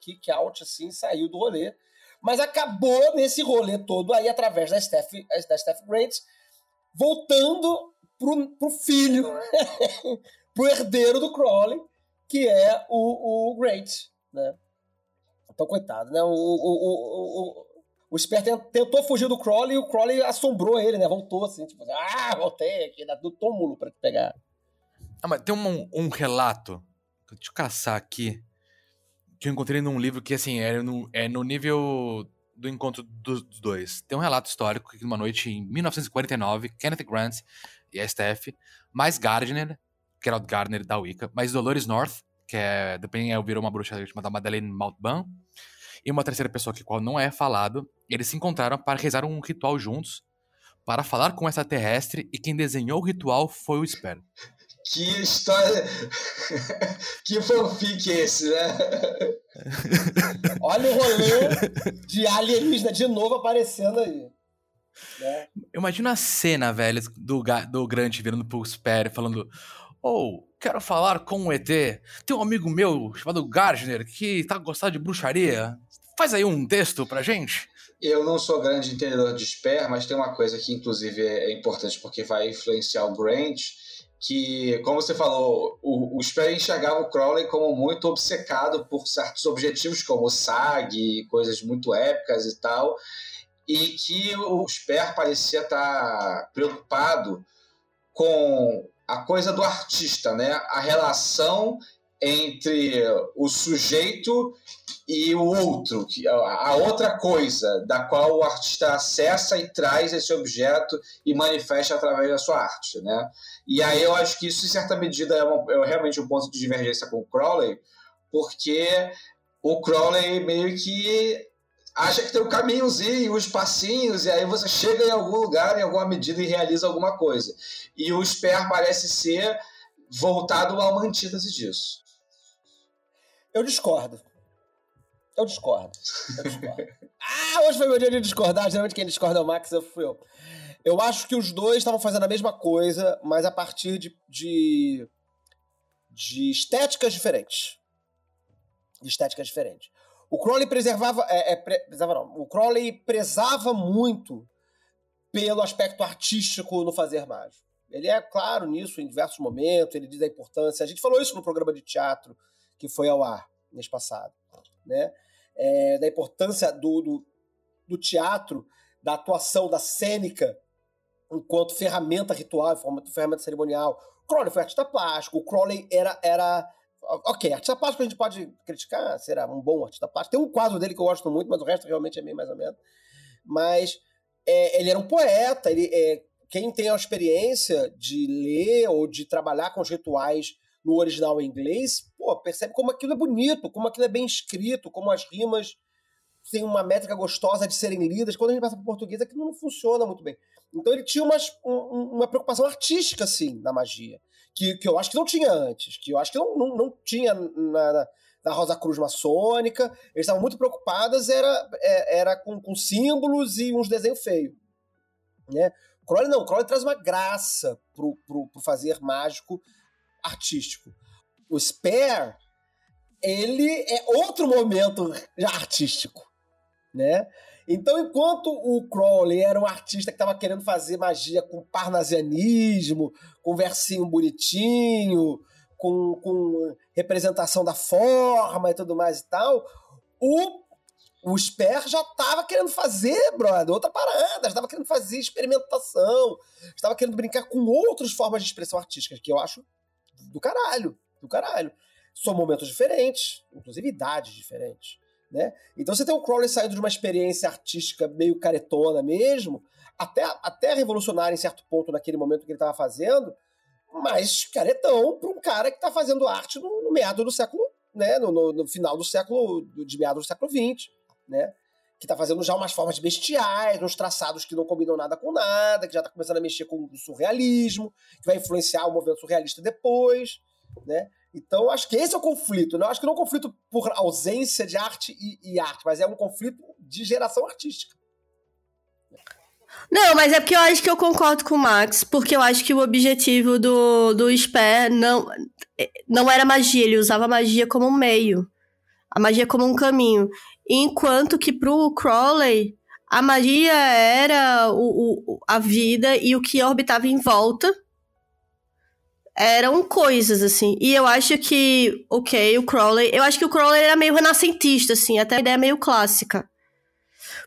kick out assim, saiu do rolê. Mas acabou nesse rolê todo aí através da Steph, da Steph Grant, voltando pro, pro filho, pro herdeiro do Crowley, que é o, o Grant, né? Então, coitado, né? O, o, o, o, o Sper tentou fugir do Crowley e o Crowley assombrou ele, né? Voltou assim, tipo, ah, voltei aqui, do túmulo pra te pegar. Ah, mas tem um, um relato, deixa eu caçar aqui, que eu encontrei num livro que, assim, é no, é no nível do encontro dos dois. Tem um relato histórico que, numa noite em 1949, Kenneth Grant e a Steph, mais Gardner, o Gardner da Wicca, mais Dolores North, que é, também é, virou uma bruxa chamada Madeleine Maltban, e uma terceira pessoa que qual não é falado, eles se encontraram para rezar um ritual juntos, para falar com essa terrestre, e quem desenhou o ritual foi o Sper. Que história. que fanfic esse, né? Olha o rolê de alienígena de novo aparecendo aí. Né? Imagina a cena, velho, do, do Grant virando pro Sperry falando: Oh, quero falar com o ET. Tem um amigo meu chamado Gardner que tá gostando de bruxaria. Faz aí um texto pra gente. Eu não sou grande entendedor de Sper, mas tem uma coisa que, inclusive, é importante porque vai influenciar o Grant. Que, como você falou, o, o Sper enxergava o Crowley como muito obcecado por certos objetivos, como SAG, coisas muito épicas e tal e que o Sper parecia estar preocupado com a coisa do artista, né? A relação entre o sujeito e o outro, a outra coisa da qual o artista acessa e traz esse objeto e manifesta através da sua arte, né? E aí eu acho que isso, em certa medida, é, é realmente um ponto de divergência com o Crowley, porque o Crowley meio que acha que tem um caminhozinho, uns passinhos, e aí você chega em algum lugar, em alguma medida, e realiza alguma coisa. E o Sper parece ser voltado a uma antítese disso. Eu discordo. Eu discordo. Eu discordo. ah, hoje foi meu dia de discordar. Geralmente quem discorda é o Max, eu fui eu. Eu acho que os dois estavam fazendo a mesma coisa, mas a partir de, de, de estéticas diferentes. De estéticas diferentes. O Crowley preservava. É, é, preservava não. O Crowley prezava muito pelo aspecto artístico no fazer mágico. Ele é claro nisso em diversos momentos, ele diz a importância. A gente falou isso no programa de teatro que foi ao ar mês passado, né? É, da importância do, do, do, teatro da atuação da cênica enquanto ferramenta ritual, ferramenta cerimonial. O Crowley foi artista plástico, o Crowley era. era ok, artista plástico a gente pode criticar, será um bom artista plástico. Tem um quadro dele que eu gosto muito, mas o resto realmente é meio mais ou menos. Mas é, ele era um poeta, ele, é, quem tem a experiência de ler ou de trabalhar com os rituais no original em inglês, pô, percebe como aquilo é bonito, como aquilo é bem escrito, como as rimas têm uma métrica gostosa de serem lidas. Quando a gente passa para o português, aquilo não funciona muito bem. Então ele tinha umas, um, uma preocupação artística, assim, na magia, que, que eu acho que não tinha antes, que eu acho que não, não, não tinha na, na, Rosa Cruz maçônica. Eles estavam muito preocupados era, é, era com, com símbolos e uns desenhos feios. Né? Crowley não, Crowley traz uma graça pro, pro, pro fazer mágico artístico. O Spare, ele é outro momento artístico, né? Então, enquanto o Crowley era um artista que estava querendo fazer magia com parnasianismo, com versinho bonitinho, com, com representação da forma e tudo mais e tal, o o Sper já estava querendo fazer, brother, outra parada, estava querendo fazer experimentação, estava querendo brincar com outras formas de expressão artística, que eu acho do caralho, do caralho. São momentos diferentes, inclusive idades diferentes, né? Então você tem o Crowley saindo de uma experiência artística meio caretona mesmo, até, até revolucionária em certo ponto naquele momento que ele estava fazendo, mas caretão para um cara que está fazendo arte no, no meado do século, né? No, no, no, final do século, de meados do século XX né? Que tá fazendo já umas formas bestiais, uns traçados que não combinam nada com nada, que já tá começando a mexer com o surrealismo, que vai influenciar o movimento surrealista depois, né? Então, acho que esse é o conflito. Né? Acho que não é um conflito por ausência de arte e, e arte, mas é um conflito de geração artística. Não, mas é porque eu acho que eu concordo com o Max, porque eu acho que o objetivo do, do Sper não, não era magia, ele usava magia como um meio. A magia como um caminho. Enquanto que pro Crowley, a magia era o, o, a vida e o que orbitava em volta eram coisas, assim. E eu acho que, ok, o Crowley. Eu acho que o Crowley era meio renascentista, assim, até a ideia meio clássica.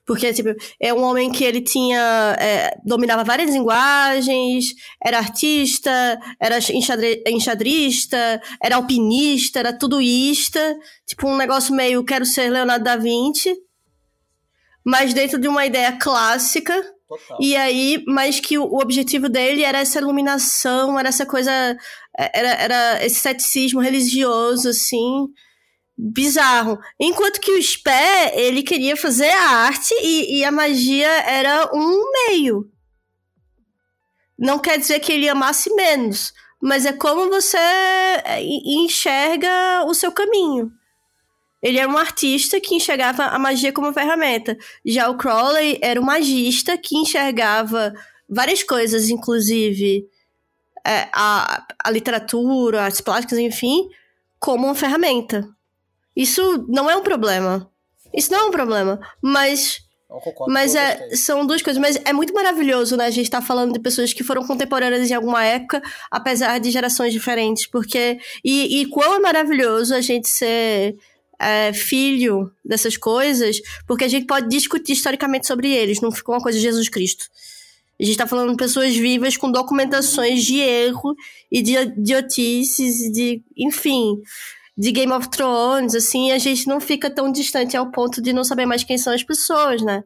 Porque, tipo, é um homem que ele tinha. É, dominava várias linguagens, era artista, era enxadrista, era alpinista, era tudoista. Tipo, um negócio meio quero ser Leonardo da Vinci. Mas dentro de uma ideia clássica. Total. E aí, mas que o, objetivo dele era essa iluminação, era essa coisa. Era, era esse ceticismo religioso, assim bizarro. Enquanto que o Spé, ele queria fazer a arte e, e, a magia era um meio. Não quer dizer que ele amasse menos, mas é como você é, enxerga o seu caminho. Ele era um artista que enxergava a magia como ferramenta. Já o Crowley era um magista que enxergava várias coisas, inclusive é, a, a literatura, artes plásticas, enfim, como uma ferramenta. Isso não é um problema. Isso não é um problema. Mas. Mas é, são duas coisas. Mas é muito maravilhoso, né? A gente tá falando de pessoas que foram contemporâneas em alguma época, apesar de gerações diferentes. Porque. E, e quão é maravilhoso a gente ser. É, filho dessas coisas, porque a gente pode discutir historicamente sobre eles, não ficou uma coisa de Jesus Cristo. A gente tá falando de pessoas vivas com documentações de erro e de idiotices, de. enfim de Game of Thrones, assim, a gente não fica tão distante ao ponto de não saber mais quem são as pessoas, né?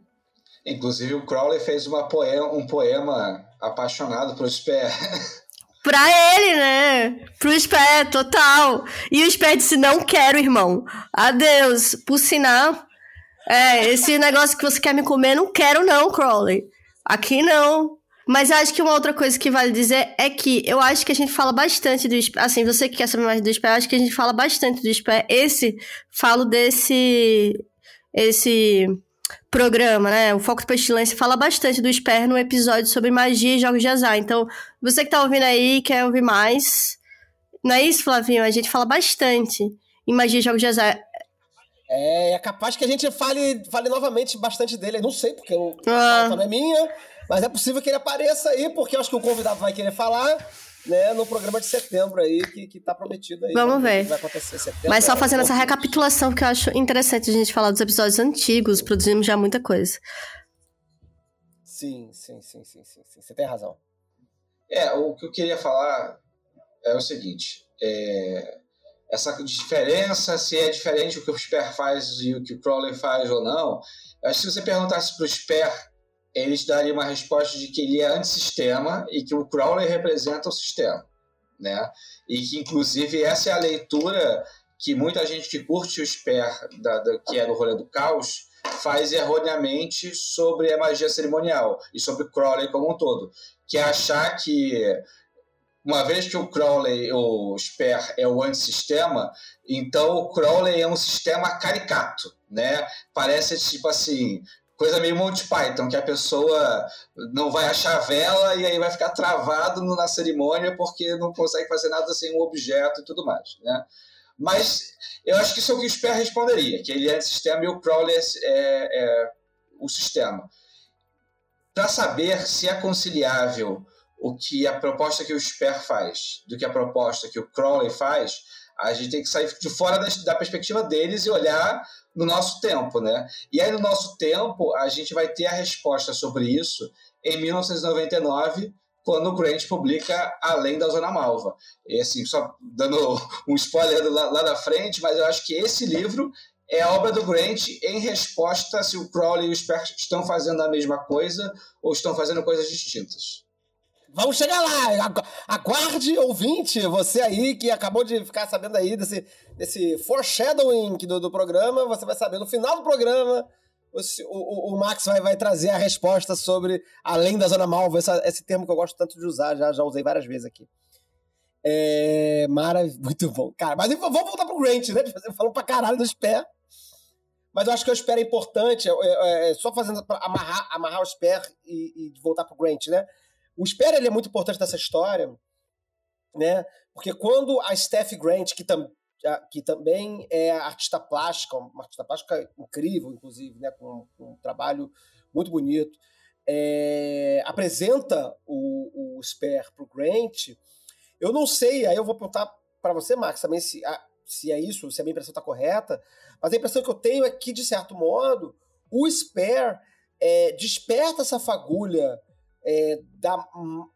Inclusive o Crowley fez uma poema, um poema apaixonado pro Sper. pra ele, né? Pro Sper, total. E o Sper disse, não quero, irmão. Adeus. Por sinal, é, esse negócio que você quer me comer, não quero não, Crowley. Aqui não. Mas acho que uma outra coisa que vale dizer é que eu acho que a gente fala bastante do SPE. Assim, você que quer saber mais do eu acho que a gente fala bastante do SPE. Esse, falo desse. Esse programa, né? O Foco de Pestilência fala bastante do SPER no episódio sobre magia e jogos de azar. Então, você que tá ouvindo aí quer ouvir mais. Não é isso, Flavinho? A gente fala bastante em magia e jogos de azar. É, é capaz que a gente fale, fale novamente bastante dele. Eu não sei, porque ah. a não é minha. Mas é possível que ele apareça aí, porque eu acho que o convidado vai querer falar. Né, no programa de setembro aí, que, que tá prometido aí. Vamos ver. vai acontecer setembro, Mas só é fazendo essa recapitulação, que eu acho interessante a gente falar dos episódios antigos, produzimos já muita coisa. Sim, sim, sim, sim, sim, sim. Você tem razão. É, o que eu queria falar é o seguinte: é, essa diferença, se é diferente o que o Sper faz e o que o Crowley faz ou não, acho que se você perguntasse para o Sper, eles dariam uma resposta de que ele é antissistema e que o Crowley representa o sistema. Né? E que, inclusive, essa é a leitura que muita gente que curte o Sper, da, da, que é do rolê do caos, faz erroneamente sobre a magia cerimonial e sobre Crowley como um todo, que é achar que uma vez que o Crowley, o Sper, é o antissistema, então o Crowley é um sistema caricato, né? Parece tipo assim, coisa meio Monty Python, que a pessoa não vai achar vela e aí vai ficar travado na cerimônia porque não consegue fazer nada sem um objeto e tudo mais, né? Mas eu acho que isso é o que o Sper responderia, que ele é antissistema e o Crowley é, é, é o sistema. Para saber se é conciliável o que a proposta que o Sper faz do que a proposta que o Crowley faz, a gente tem que sair de fora da, da, perspectiva deles e olhar no nosso tempo, né? E aí no nosso tempo a gente vai ter a resposta sobre isso em 1999 quando o Grant publica Além da Zona Malva. E assim, só dando um spoiler lá, lá da frente, mas eu acho que esse livro é a obra do Grant em resposta se o Crowley e o Sper estão fazendo a mesma coisa ou estão fazendo coisas distintas. Vamos chegar lá. Aguarde, ouvinte, você aí que acabou de ficar sabendo aí desse, desse foreshadowing do, do programa, você vai saber no final do programa. O, o, o Max vai, vai trazer a resposta sobre além da zona malva, esse, esse termo que eu gosto tanto de usar, já, já usei várias vezes aqui. É. Maravilha, muito bom. Cara, mas vamos voltar pro Grant, né? Falando pra caralho do Sper. Mas eu acho que o Sper é importante, é, é, é só fazendo pra amarrar, amarrar o Sper e, e voltar pro Grant, né? O Espera ele é muito importante nessa história, né? Porque quando a Steph Grant, que, tam, que também é artista plástica, uma artista plástica incrível, inclusive, né? com, com um trabalho muito bonito, é, apresenta o, o para o Grant, eu não sei, aí eu vou perguntar para você, Max, também se, se é isso, se a minha impressão está correta, mas a impressão que eu tenho é que, de certo modo, o Sper é, desperta essa fagulha é, da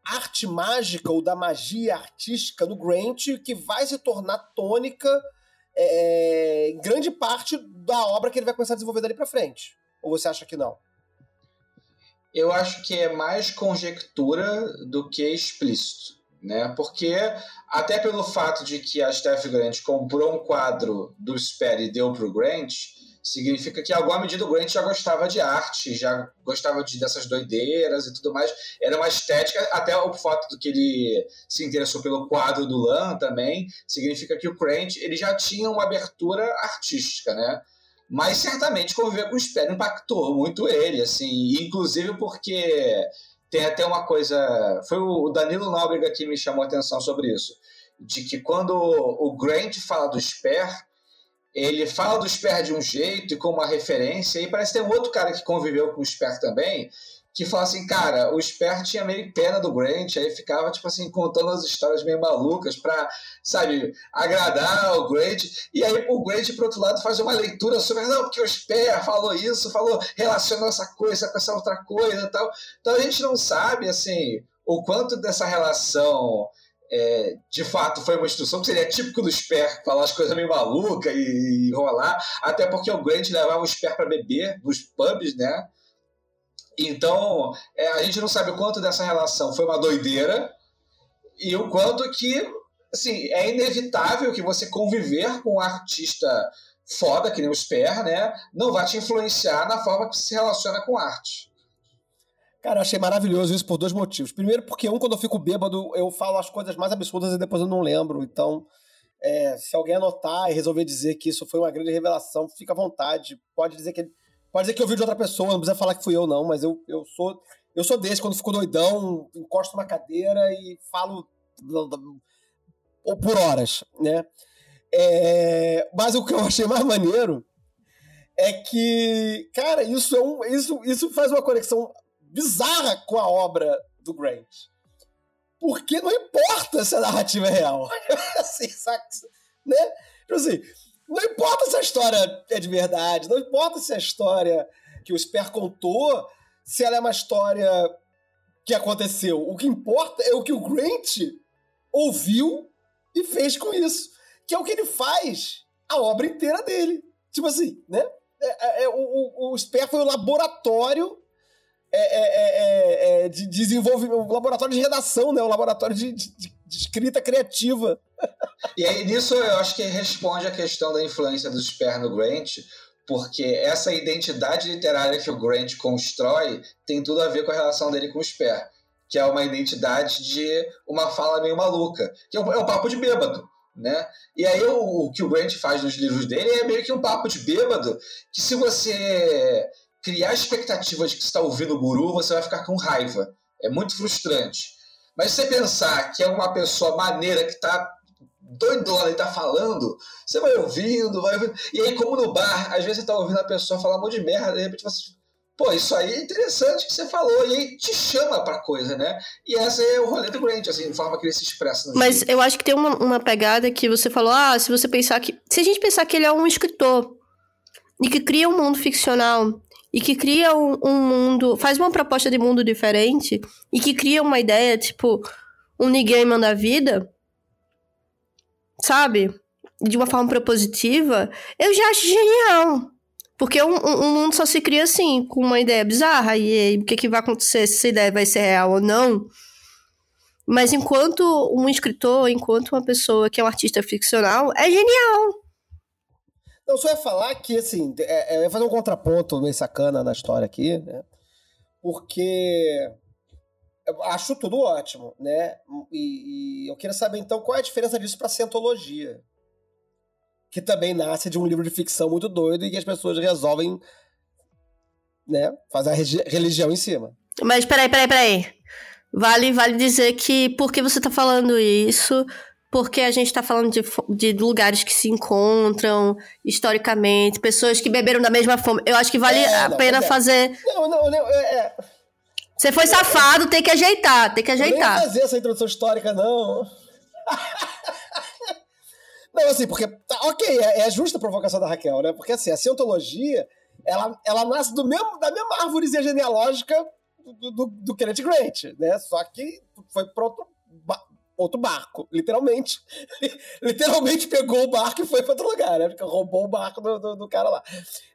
arte mágica ou da magia artística no Grant que vai se tornar tônica é, em grande parte da obra que ele vai começar a desenvolver dali para frente. Ou você acha que não? Eu acho que é mais conjectura do que explícito, né? Porque até pelo fato de que a Steph Grant comprou um quadro do Sperry e deu pro Grant, significa que, em alguma medida, o Grant já gostava de arte, já gostava de, dessas doideiras e tudo mais. Era uma estética, até o fato do que ele se interessou pelo quadro do Lan também, significa que o Grant ele já tinha uma abertura artística, né? Mas certamente conviver com o Sperry impactou muito ele, assim, inclusive porque tem até uma coisa. Foi o Danilo Nóbrega que me chamou a atenção sobre isso. De que quando o Grant fala do Sper, ele fala do Sper de um jeito e com uma referência, e parece que tem um outro cara que conviveu com o Sper também, que fala assim, cara, o Sper tinha meio pena do Grant, aí ficava, tipo assim, contando as histórias meio malucas pra, sabe, agradar o Grant, e aí o Grant, por outro lado, faz uma leitura sobre, não, porque o Sper falou isso, falou, relacionou essa coisa com essa outra coisa e tal. Então a gente não sabe, assim, o quanto dessa relação é, de fato foi uma instrução que seria típico do Sper falar as coisas meio malucas e, e rolar, até porque o Grant levava o Sper para beber nos pubs, né? Então, é, a gente não sabe o quanto dessa relação foi uma doideira e o quanto que, assim, é inevitável que você conviver com um artista foda, que nem o Sper, né? Não vai te influenciar na forma que se relaciona com arte. Cara, eu achei maravilhoso isso por dois motivos. Primeiro, porque um, quando eu fico bêbado, eu falo as coisas mais absurdas e depois eu não lembro. Então, é, se alguém anotar e resolver dizer que isso foi uma grande revelação, fica à vontade. Pode dizer que pode dizer que eu vi de outra pessoa, não precisa falar que fui eu, não, mas eu, eu sou eu sou desse, quando fico doidão, encosto uma cadeira e falo por horas, né? É, mas o que eu achei mais maneiro é que, cara, isso, é um, isso, isso faz uma conexão bizarra com a obra do Grant. Porque não importa se a narrativa é real. assim, saca? Né? Tipo assim, não importa se a história é de verdade, não importa se a história que o Sper contou se ela é uma história que aconteceu. O que importa é o que o Grant ouviu e fez com isso. Que é o que ele faz a obra inteira dele. Tipo assim, né? É, é, é o, o, o Sper foi o laboratório é, é, é, de desenvolvimento, o laboratório de redação, né? O laboratório de, de, de, escrita criativa. E aí, nisso, eu acho que responde a questão da influência do Sper no Grant, porque essa identidade literária que o Grant constrói tem tudo a ver com a relação dele com o Sper, que é uma identidade de uma fala meio maluca, que é um, é um papo de bêbado. Né? E aí o, o, que o Grant faz nos livros dele é meio que um papo de bêbado, que se você criar expectativas de que você está ouvindo o guru, você vai ficar com raiva. É muito frustrante. Mas se você pensar que é uma pessoa maneira que está doidona e tá falando, você vai ouvindo, vai ouvindo. E aí, como no bar, às vezes você tá ouvindo a pessoa falar um monte de merda, de repente você pô, isso aí é interessante que você falou, e aí te chama pra coisa, né? E essa é o rolê do Grant, assim, a forma que ele se expressa. Mas eu acho que tem uma, uma pegada que você falou, ah, se você pensar que. Se a gente pensar que ele é um escritor e que cria um mundo ficcional e que cria um, um mundo. faz uma proposta de mundo diferente e que cria uma ideia, tipo, um ninguém manda vida sabe? De uma forma propositiva, eu já acho genial. Porque um, um, mundo só se cria assim, com uma ideia bizarra. E aí, o que, que vai acontecer? Se essa ideia vai ser real ou não? Mas enquanto um escritor, enquanto uma pessoa que é um artista ficcional, é genial. Não, só ia falar que, assim, é, é, ia fazer um contraponto meio sacana na história aqui, né? Porque eu acho tudo ótimo, né? E, e, eu queria saber então qual é a diferença disso para cientologia, que também nasce de um livro de ficção muito doido e que as pessoas resolvem, né, fazer a religião em cima. Mas peraí, peraí, peraí. Vale, vale dizer que por que você tá falando isso? Porque a gente tá falando de, de lugares que se encontram historicamente, pessoas que beberam da mesma fome. Eu acho que vale é, a pena é. fazer. Não, não, não. É, é você foi safado, tem que ajeitar, tem que ajeitar. não fazer essa introdução histórica, não. não, assim, porque. Tá, ok, é, é justa a provocação da Raquel, né? Porque assim, a cientologia, ela, ela nasce do mesmo, da mesma árvorezinha genealógica do, do, do Kenneth Grant, né? Só que foi para outro, barco, literalmente. literalmente pegou o barco e foi para outro lugar, né? Porque roubou o barco do, do, do cara lá.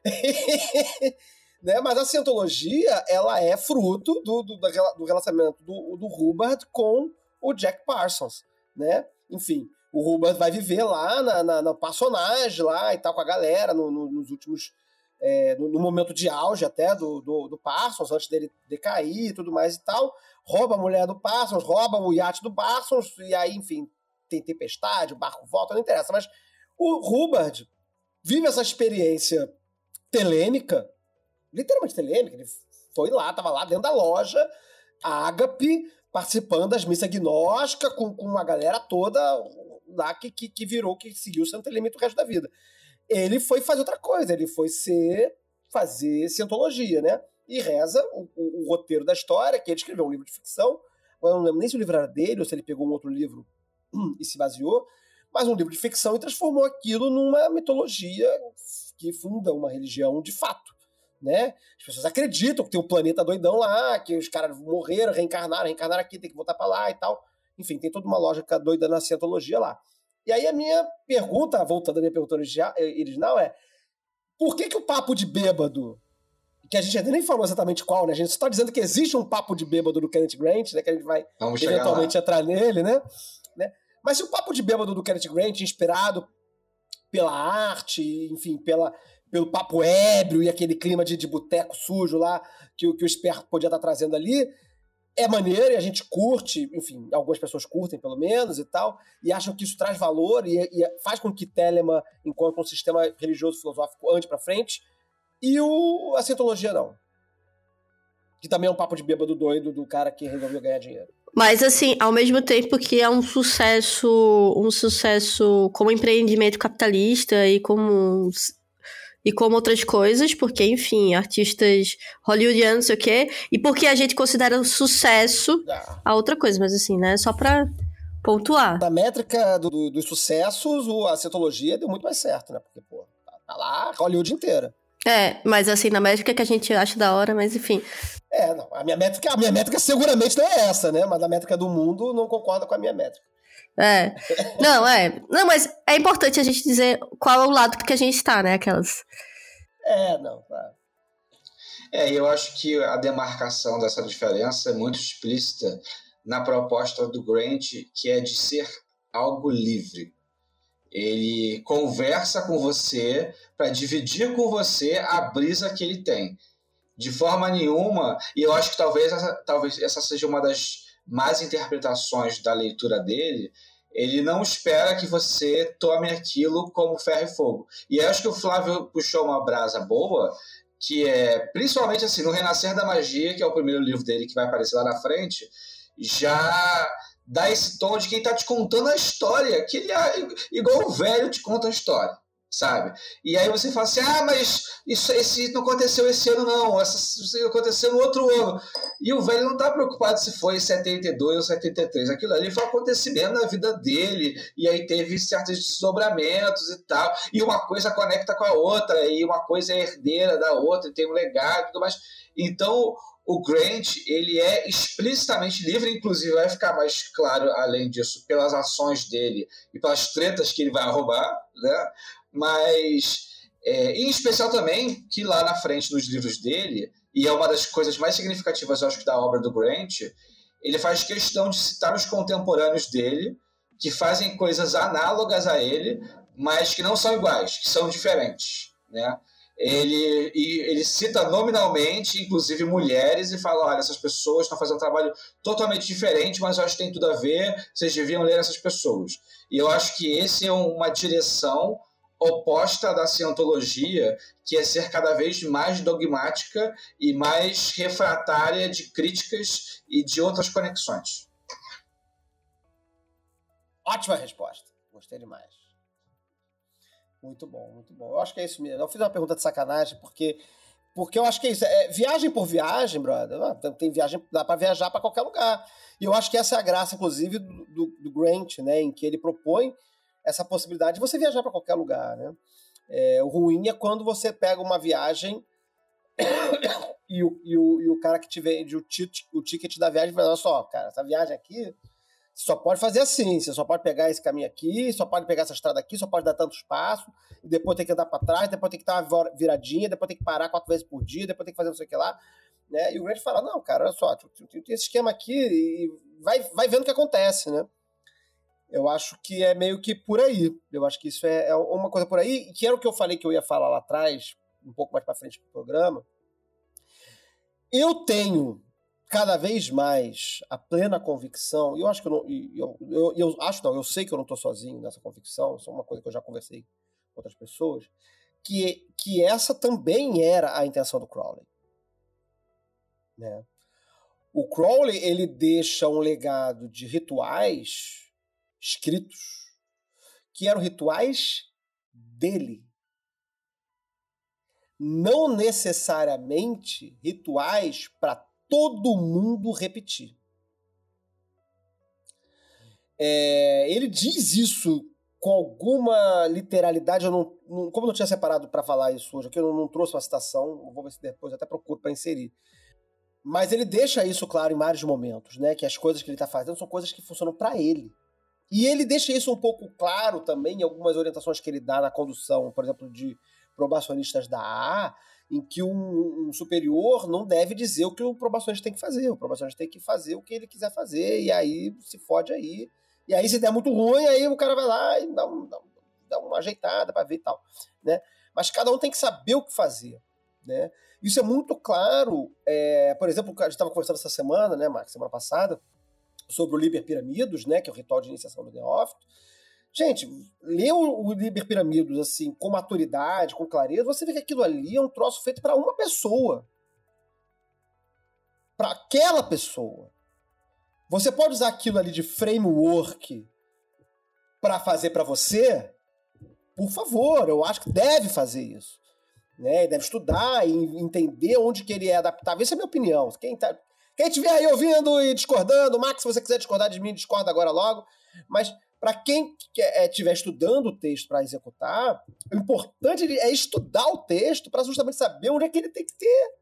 Né? Mas a cientologia, ela é fruto do, do, do relacionamento do, do Hubbard com o Jack Parsons, né? Enfim, o Hubbard vai viver lá na, na, na personagem lá e tal com a galera no, no, nos últimos... É, no, no, momento de auge até do, do, do, Parsons, antes dele decair e tudo mais e tal, rouba a mulher do Parsons, rouba o iate do Parsons, e aí, enfim, tem tempestade, o barco volta, não interessa. Mas o Hubbard vive essa experiência telêmica literalmente telêmica, ele foi lá, tava lá dentro da loja, a Agape, participando das missas gnósticas com, com uma galera toda lá que, que, que virou, que seguiu o Santo Elemento o resto da vida. Ele foi fazer outra coisa, ele foi ser, fazer cientologia, né? E reza o, o, o roteiro da história, que ele escreveu um livro de ficção, eu não lembro nem se o livro era dele ou se ele pegou um outro livro e se baseou, mas um livro de ficção e transformou aquilo numa mitologia que funda uma religião de fato né? As pessoas acreditam que tem um planeta doidão lá, que os caras morreram, reencarnaram, reencarnaram aqui, tem que voltar para lá e tal. Enfim, tem toda uma lógica doida na cientologia lá. E aí a minha pergunta, voltando à minha pergunta original, é por que, que o papo de bêbado, que a gente ainda nem falou exatamente qual, né? A gente só está dizendo que existe um papo de bêbado do Kenneth Grant, né? Que a gente vai Vamos eventualmente entrar nele, né? né? Mas se o papo de bêbado do Kenneth Grant, inspirado pela arte, enfim, pela, pelo papo ébrio e aquele clima de, de boteco sujo lá que, que o esperto podia estar tá trazendo ali. É maneiro e a gente curte, enfim, algumas pessoas curtem pelo menos e tal, e acham que isso traz valor e, e faz com que Telema, enquanto um sistema religioso filosófico, ande para frente, e o, a cientologia não. Que também é um papo de bêbado doido do cara que resolveu ganhar dinheiro. Mas assim, ao mesmo tempo que é um sucesso, um sucesso como empreendimento capitalista e como e como outras coisas, porque, enfim, artistas hollywoodianos, não sei o quê, e porque a gente considera um sucesso ah. a outra coisa, mas assim, né? Só pra pontuar. Da métrica do, do, dos sucessos, a cientologia deu muito mais certo, né? Porque, pô, tá, tá lá Hollywood inteira. É, mas assim, na métrica que a gente acha da hora, mas enfim. É, não. A minha métrica, a minha métrica seguramente não é essa, né? Mas a métrica do mundo não concorda com a minha métrica. É. Não, é. Não, mas é importante a gente dizer qual é o lado que a gente está, né? Aquelas. É, não, tá. É, eu acho que a demarcação dessa diferença é muito explícita na proposta do Grant, que é de ser algo livre. Ele conversa com você para dividir com você a brisa que ele tem. De forma nenhuma, e eu acho que talvez essa, talvez essa seja uma das más interpretações da leitura dele, ele não espera que você tome aquilo como ferro e fogo. E eu acho que o Flávio puxou uma brasa boa, que é, principalmente assim, no Renascer da Magia, que é o primeiro livro dele que vai aparecer lá na frente, já dá esse tom de quem está te contando a história, que ele é igual o velho te conta a história, sabe? E aí você fala assim, ah, mas isso esse não aconteceu esse ano não, isso aconteceu no outro ano. E o velho não está preocupado se foi 72 ou 73, aquilo ali foi um acontecimento na vida dele, e aí teve certos desdobramentos e tal, e uma coisa conecta com a outra, e uma coisa é herdeira da outra, e tem um legado e tudo mais. Então, o Grant ele é explicitamente livre, inclusive vai ficar mais claro além disso pelas ações dele e pelas tretas que ele vai arrumar, né? Mas é, em especial também que lá na frente nos livros dele e é uma das coisas mais significativas eu acho da obra do Grant, ele faz questão de citar os contemporâneos dele que fazem coisas análogas a ele, mas que não são iguais, que são diferentes, né? Ele, ele cita nominalmente, inclusive mulheres, e fala: olha, essas pessoas estão fazendo um trabalho totalmente diferente, mas eu acho que tem tudo a ver, vocês deviam ler essas pessoas. E eu acho que esse é uma direção oposta da cientologia, que é ser cada vez mais dogmática e mais refratária de críticas e de outras conexões. Ótima resposta. Gostei demais. Muito bom, muito bom. Eu acho que é isso mesmo. Eu fiz uma pergunta de sacanagem, porque, porque eu acho que é isso. É, viagem por viagem, brother. Tem viagem, dá para viajar para qualquer lugar. E eu acho que essa é a graça, inclusive, do, do, do Grant, né? Em que ele propõe essa possibilidade de você viajar para qualquer lugar, né? É, o ruim é quando você pega uma viagem e, o, e, o, e o cara que te vende o, tit, o ticket da viagem fala: olha só, cara, essa viagem aqui só pode fazer assim, você só pode pegar esse caminho aqui, só pode pegar essa estrada aqui, só pode dar tanto espaço, e depois tem que andar para trás, depois tem que dar uma viradinha, depois tem que parar quatro vezes por dia, depois tem que fazer não sei o que lá. Né? E o Grant fala, não, cara, olha só, tem esse esquema aqui e vai, vai vendo o que acontece, né? Eu acho que é meio que por aí. Eu acho que isso é, é uma coisa por aí, que era o que eu falei que eu ia falar lá atrás, um pouco mais para frente do programa. Eu tenho cada vez mais a plena convicção, e eu acho que eu não. Eu, eu, eu, acho não, eu sei que eu não estou sozinho nessa convicção, isso é uma coisa que eu já conversei com outras pessoas, que, que essa também era a intenção do Crowley. Né? O Crowley ele deixa um legado de rituais escritos que eram rituais dele. Não necessariamente rituais para todo mundo repetir. É, ele diz isso com alguma literalidade. Eu não, não como eu não tinha separado para falar isso hoje aqui, eu não, não, trouxe uma citação. Vou ver se depois até procuro para inserir. Mas ele deixa isso claro em vários momentos, né? Que as coisas que ele está fazendo são coisas que funcionam para ele. E ele deixa isso um pouco claro também em algumas orientações que ele dá na condução, por exemplo, de probacionistas da AA, em que um, um, superior não deve dizer o que o probacionista tem que fazer. O probacionista tem que fazer o que ele quiser fazer, e aí se fode aí. E aí, se der muito ruim, aí o cara vai lá e dá, um, dá, dá uma ajeitada para ver e tal. Né? Mas cada um tem que saber o que fazer. Né? Isso é muito claro. É, por exemplo, a gente estava conversando essa semana, né, Max, semana passada, sobre o Liber Piramidos, né, que é o ritual de iniciação do neófito. Gente, lê o, Liber Piramidos assim, com maturidade, com clareza, você vê que aquilo ali é um troço feito para uma pessoa. Para aquela pessoa. Você pode usar aquilo ali de framework para fazer para você? Por favor, eu acho que deve fazer isso. Né? Deve estudar e entender onde que ele é adaptável. Essa é a minha opinião. Quem, tá, quem estiver aí ouvindo e discordando, Max, se você quiser discordar de mim, discorda agora logo. Mas para quem estiver é, estudando o texto para executar, o importante é estudar o texto para justamente saber onde é que ele tem que ter.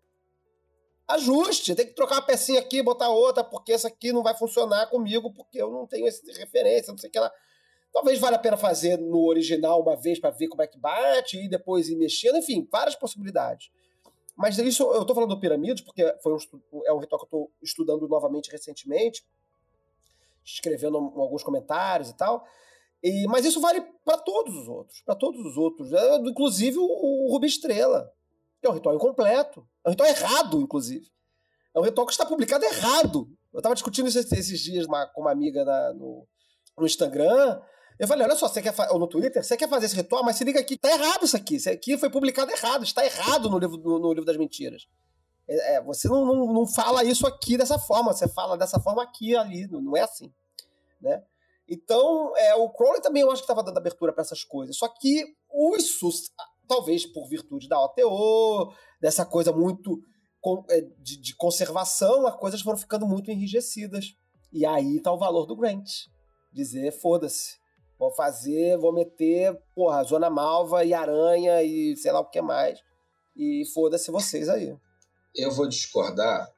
Ajuste, tem que trocar uma pecinha aqui, botar outra, porque essa aqui não vai funcionar comigo, porque eu não tenho essa referência, não sei o que lá. Talvez valha a pena fazer no original uma vez para ver como é que bate e depois ir mexendo, enfim, várias possibilidades. Mas isso, eu tô falando do Pirâmides, porque foi um, é um ritual que eu tô estudando novamente recentemente, escrevendo alguns comentários e tal. E, mas isso vale para todos os outros, para todos os outros, é, inclusive o, o Rubi Estrela, que é um ritual incompleto, é um ritual errado, inclusive. É um ritual que está publicado errado. Eu estava discutindo isso esses dias com uma amiga na, no, no Instagram, eu falei, olha só, você quer ou no Twitter, você quer fazer esse ritual, mas se liga aqui, tá errado isso aqui. Isso aqui foi publicado errado, está errado no livro, no, no livro das mentiras. É, é, você não, não, não, fala isso aqui dessa forma, você fala dessa forma aqui ali, não, não é assim. Né? Então, é, o Crowley também eu acho que estava dando abertura para essas coisas. Só que isso, talvez por virtude da OTO, dessa coisa muito é, de, de conservação, as coisas foram ficando muito enrijecidas. E aí tá o valor do Grant. Dizer, foda-se Vou fazer, vou meter, porra, Zona Malva e Aranha e sei lá o que mais. E foda-se vocês aí. Eu vou discordar.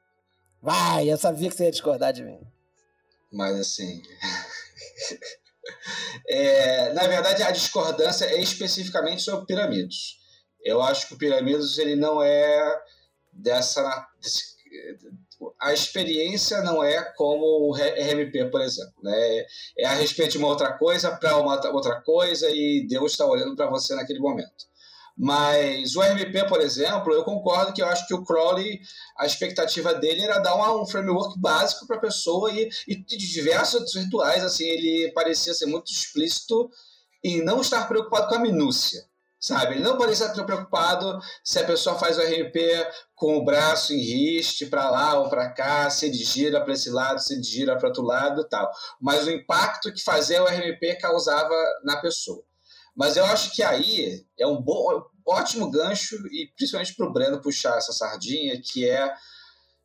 Vai, eu sabia que você ia discordar de mim. Mas assim. é, na verdade, a discordância é especificamente sobre pirâmides. Eu acho que o pirâmides ele não é dessa. Desse, a experiência não é como o RMP, por exemplo. Né? É a respeito de uma outra coisa para uma outra coisa e Deus está olhando para você naquele momento. Mas o RMP, por exemplo, eu concordo que eu acho que o Crowley, a expectativa dele era dar uma, um framework básico para a pessoa e, e de diversos outros rituais, assim, ele parecia ser muito explícito em não estar preocupado com a minúcia sabe? Ele não parecia estar preocupado se a pessoa faz o RP com o braço em riste para lá ou para cá, se ele gira para esse lado, se ele gira para outro lado e tal. Mas o impacto que fazer o RP causava na pessoa. Mas eu acho que aí é um bom, ótimo gancho, e principalmente para o Breno puxar essa sardinha, que é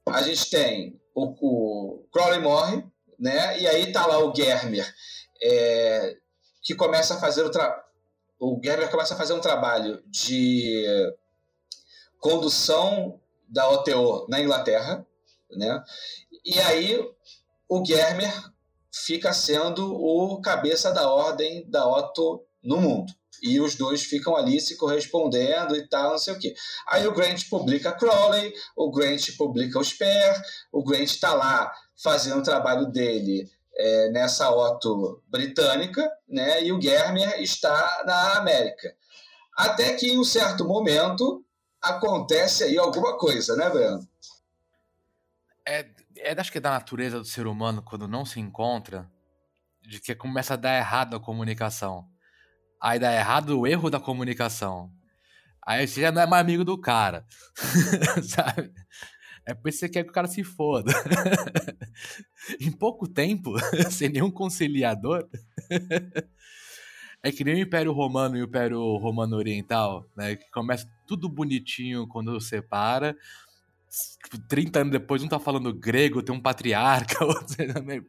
a gente tem o, o Crowley morre, né? E aí tá lá o Germer, é, que começa a fazer o trabalho o Gerber começa a fazer um trabalho de condução da OTO na Inglaterra, né? E aí o Germer fica sendo o cabeça da ordem da Otto no mundo. E os dois ficam ali se correspondendo e tal, não sei o quê. Aí o Grant publica Crowley, o Grant publica o Spare, o Grant está lá fazendo o trabalho dele é, nessa Otto britânica, né, e o Germer está na América. Até que em um certo momento acontece aí alguma coisa, né, Breno? É, é acho que é da natureza do ser humano quando não se encontra, de que começa a dar errado a comunicação. Aí dá errado o erro da comunicação. Aí você já não é mais amigo do cara. sabe? É por isso que você quer que o cara se foda. em pouco tempo, sem nenhum conciliador. é que nem o Império Romano e o Império Romano Oriental, né? Que começa tudo bonitinho quando separa. Tipo, 30 anos depois, um tá falando grego, tem um patriarca, outro.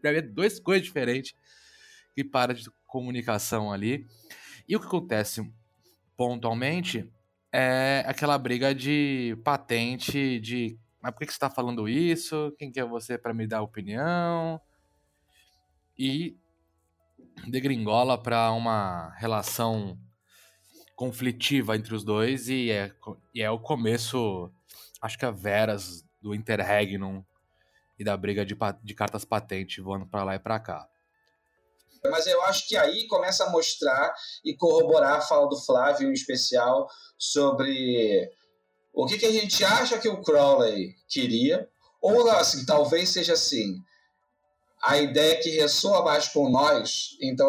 É duas coisas diferentes que para de comunicação ali. E o que acontece pontualmente é aquela briga de patente de mas por que, você está falando isso? Quem que é você para me dar opinião? E degringola para uma relação conflitiva entre os dois e é, e é o começo, acho que a Veras do Interregnum e da briga de, de cartas patente voando para lá e para cá. Mas eu acho que aí começa a mostrar e corroborar a fala do Flávio em especial sobre o que, que a gente acha que o Crowley queria, ou assim, talvez seja assim, a ideia que ressoa mais com nós, então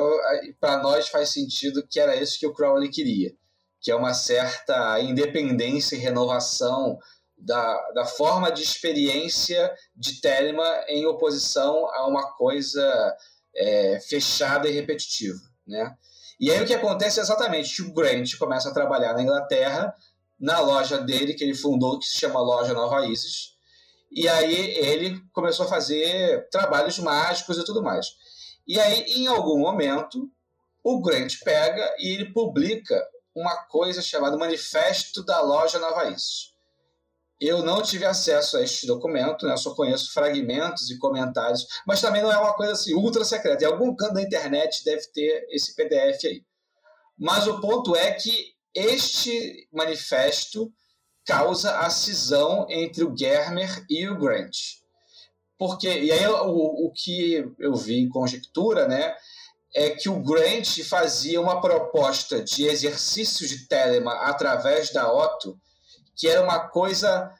para nós faz sentido que era isso que o Crowley queria, que é uma certa independência e renovação da, da forma de experiência de Telema em oposição a uma coisa é, fechada e repetitiva, né? E aí o que acontece é exatamente que o Grant começa a trabalhar na Inglaterra na loja dele, que ele fundou, que se chama Loja Nova Isis. E aí ele começou a fazer trabalhos mágicos e tudo mais. E aí, em algum momento, o Grant pega e ele publica uma coisa chamada Manifesto da Loja Nova Isis. Eu não tive acesso a este documento, né? Eu só conheço fragmentos e comentários, mas também não é uma coisa assim ultra secreta. Em algum canto da internet deve ter esse PDF aí. Mas o ponto é que este manifesto causa a cisão entre o Germer e o Grant. Porque, e aí o, o que eu vi em conjectura, né, é que o Grant fazia uma proposta de exercício de Telema através da Otto, que era uma coisa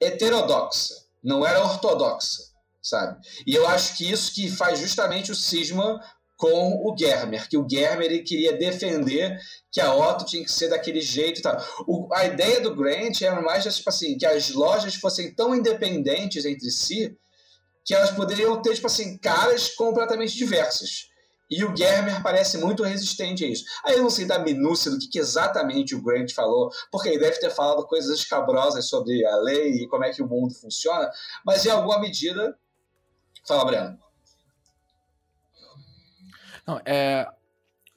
heterodoxa, não era ortodoxa, sabe? E eu acho que isso que faz justamente o cisma com o Germer, que o Germer ele queria defender que a Otto tinha que ser daquele jeito e tal. O, a ideia do Grant era mais tipo assim, que as lojas fossem tão independentes entre si que elas poderiam ter tipo assim, caras completamente diversas. E o Germer parece muito resistente a isso. Aí eu não sei da minúcia do que, que, exatamente o Grant falou, porque ele deve ter falado coisas escabrosas sobre a lei e como é que o mundo funciona, mas em alguma medida. Fala, Breno. Não, é,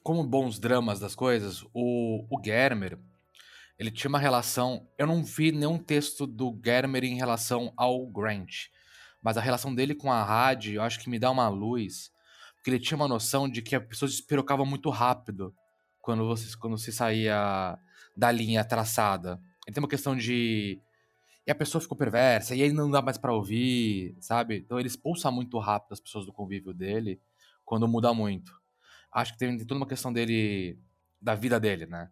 como bons dramas das coisas, o, o Germer, ele tinha uma relação. Eu não vi nenhum texto do Germer em relação ao Grant, mas a relação dele com a rádio, eu acho que me dá uma luz, porque ele tinha uma noção de que a pessoa se espirocava muito rápido quando você, quando você saía da linha traçada. Ele tem uma questão de. E a pessoa ficou perversa, e aí não dá mais para ouvir, sabe? Então ele expulsa muito rápido as pessoas do convívio dele quando muda muito acho que tem, tem toda uma questão dele, da vida dele, né?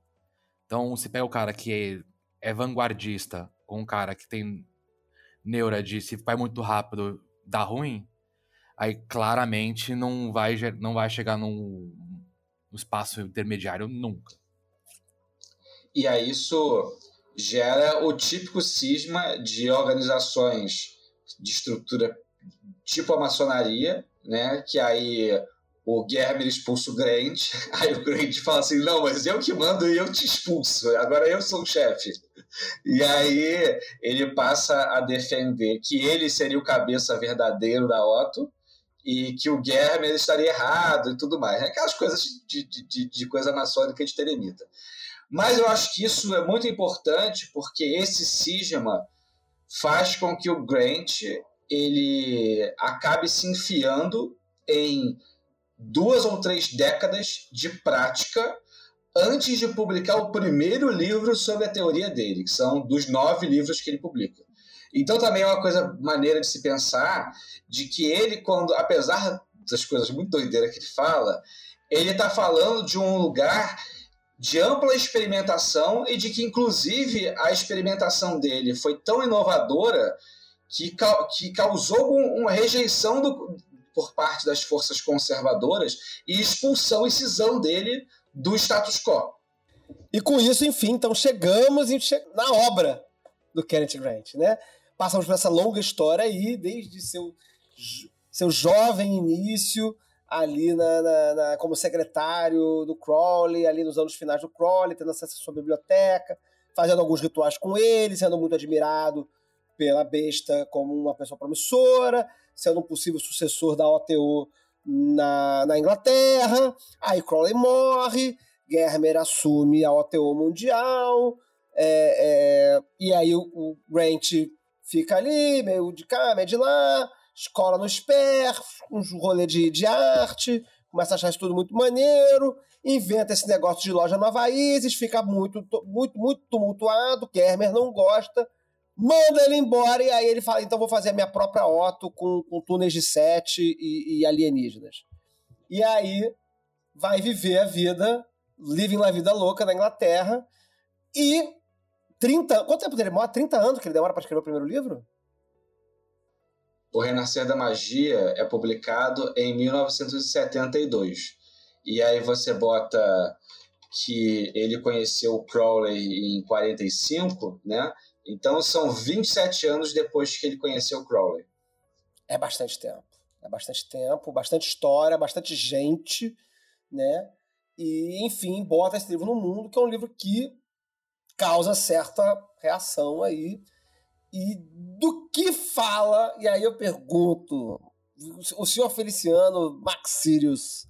Então, se pega o cara que é, é vanguardista com um cara que tem neura de se vai muito rápido, dá ruim, aí claramente não vai, não vai chegar num, num espaço intermediário nunca. E aí isso gera o típico cisma de organizações de estrutura tipo a maçonaria, né? Que aí o Gerber expulsa o Grant, aí o Grant fala assim, não, mas eu que mando e eu te expulso, agora eu sou o chefe. E aí ele passa a defender que ele seria o cabeça verdadeiro da Otto e que o Gerber estaria errado e tudo mais. Aquelas coisas de, de, de coisa maçônica de Teremita. Mas eu acho que isso é muito importante porque esse cisma faz com que o Grant ele acabe se enfiando em duas ou três décadas de prática antes de publicar o primeiro livro sobre a teoria dele, que são dos nove livros que ele publica. Então também é uma coisa maneira de se pensar de que ele, quando, apesar das coisas muito doideiras que ele fala, ele está falando de um lugar de ampla experimentação e de que, inclusive, a experimentação dele foi tão inovadora que, que causou uma rejeição do, por parte das forças conservadoras e expulsão e cisão dele do status quo. E com isso, enfim, então chegamos na obra do Kenneth Grant, né? Passamos por essa longa história aí, desde seu, seu jovem início ali na, na, na, como secretário do Crowley, ali nos anos finais do Crowley, tendo acesso à sua biblioteca, fazendo alguns rituais com ele, sendo muito admirado pela besta como uma pessoa promissora, sendo um possível sucessor da OTO na, na Inglaterra. Aí Crowley morre, Germer assume a OTO mundial, é, é, e aí o, o, Grant fica ali, meio de cá, meio de lá, escola no SPER, um rolê de, de arte, começa a achar isso tudo muito maneiro, inventa esse negócio de loja Nova Isis, fica muito, muito, muito tumultuado, Germer não gosta, manda ele embora, e aí ele fala: então vou fazer a minha própria Otto com, com túneis de sete e, e, alienígenas. E aí vai viver a vida, living la vida louca na Inglaterra, e 30. Quanto tempo ele demora? 30 anos que ele demora para escrever o primeiro livro? O Renascer da Magia é publicado em 1972. E aí você bota que ele conheceu o Crowley em 45, né? Então são 27 anos depois que ele conheceu o Crowley. É bastante tempo. É bastante tempo, bastante história, bastante gente, né? E, enfim, bota esse livro no mundo, que é um livro que causa certa reação aí. E do que fala, e aí eu pergunto, o senhor Feliciano Max Sirius,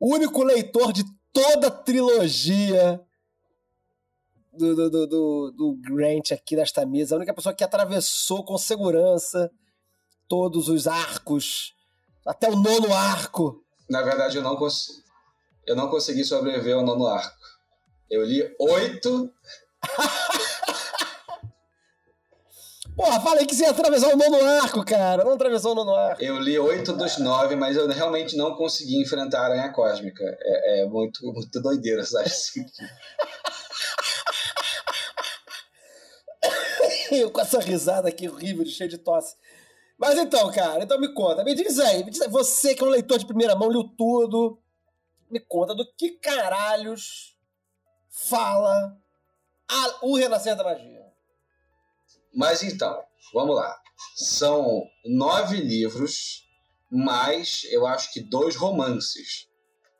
o único leitor de toda a trilogia do, do, do, do, do Grant aqui nesta mesa, a única pessoa que atravessou com segurança todos os arcos, até o nono arco. Na verdade, eu não, cons... eu não consegui sobreviver ao nono arco. Eu li oito. Porra, falei que você ia atravessar o nono arco, cara. Não atravessou o nono arco. Eu li oito dos nove, mas eu realmente não consegui enfrentar a Aranha Cósmica. É, é muito, muito doideira, sabe? Eu com essa risada aqui horrível, cheia de tosse. Mas então, cara, então me conta. Me diz aí, me diz aí, você que é um leitor de primeira mão, leu tudo. Me conta do que caralhos fala a- o Renascer da Magia. Mas então, vamos lá. São nove livros, mais eu acho que dois romances,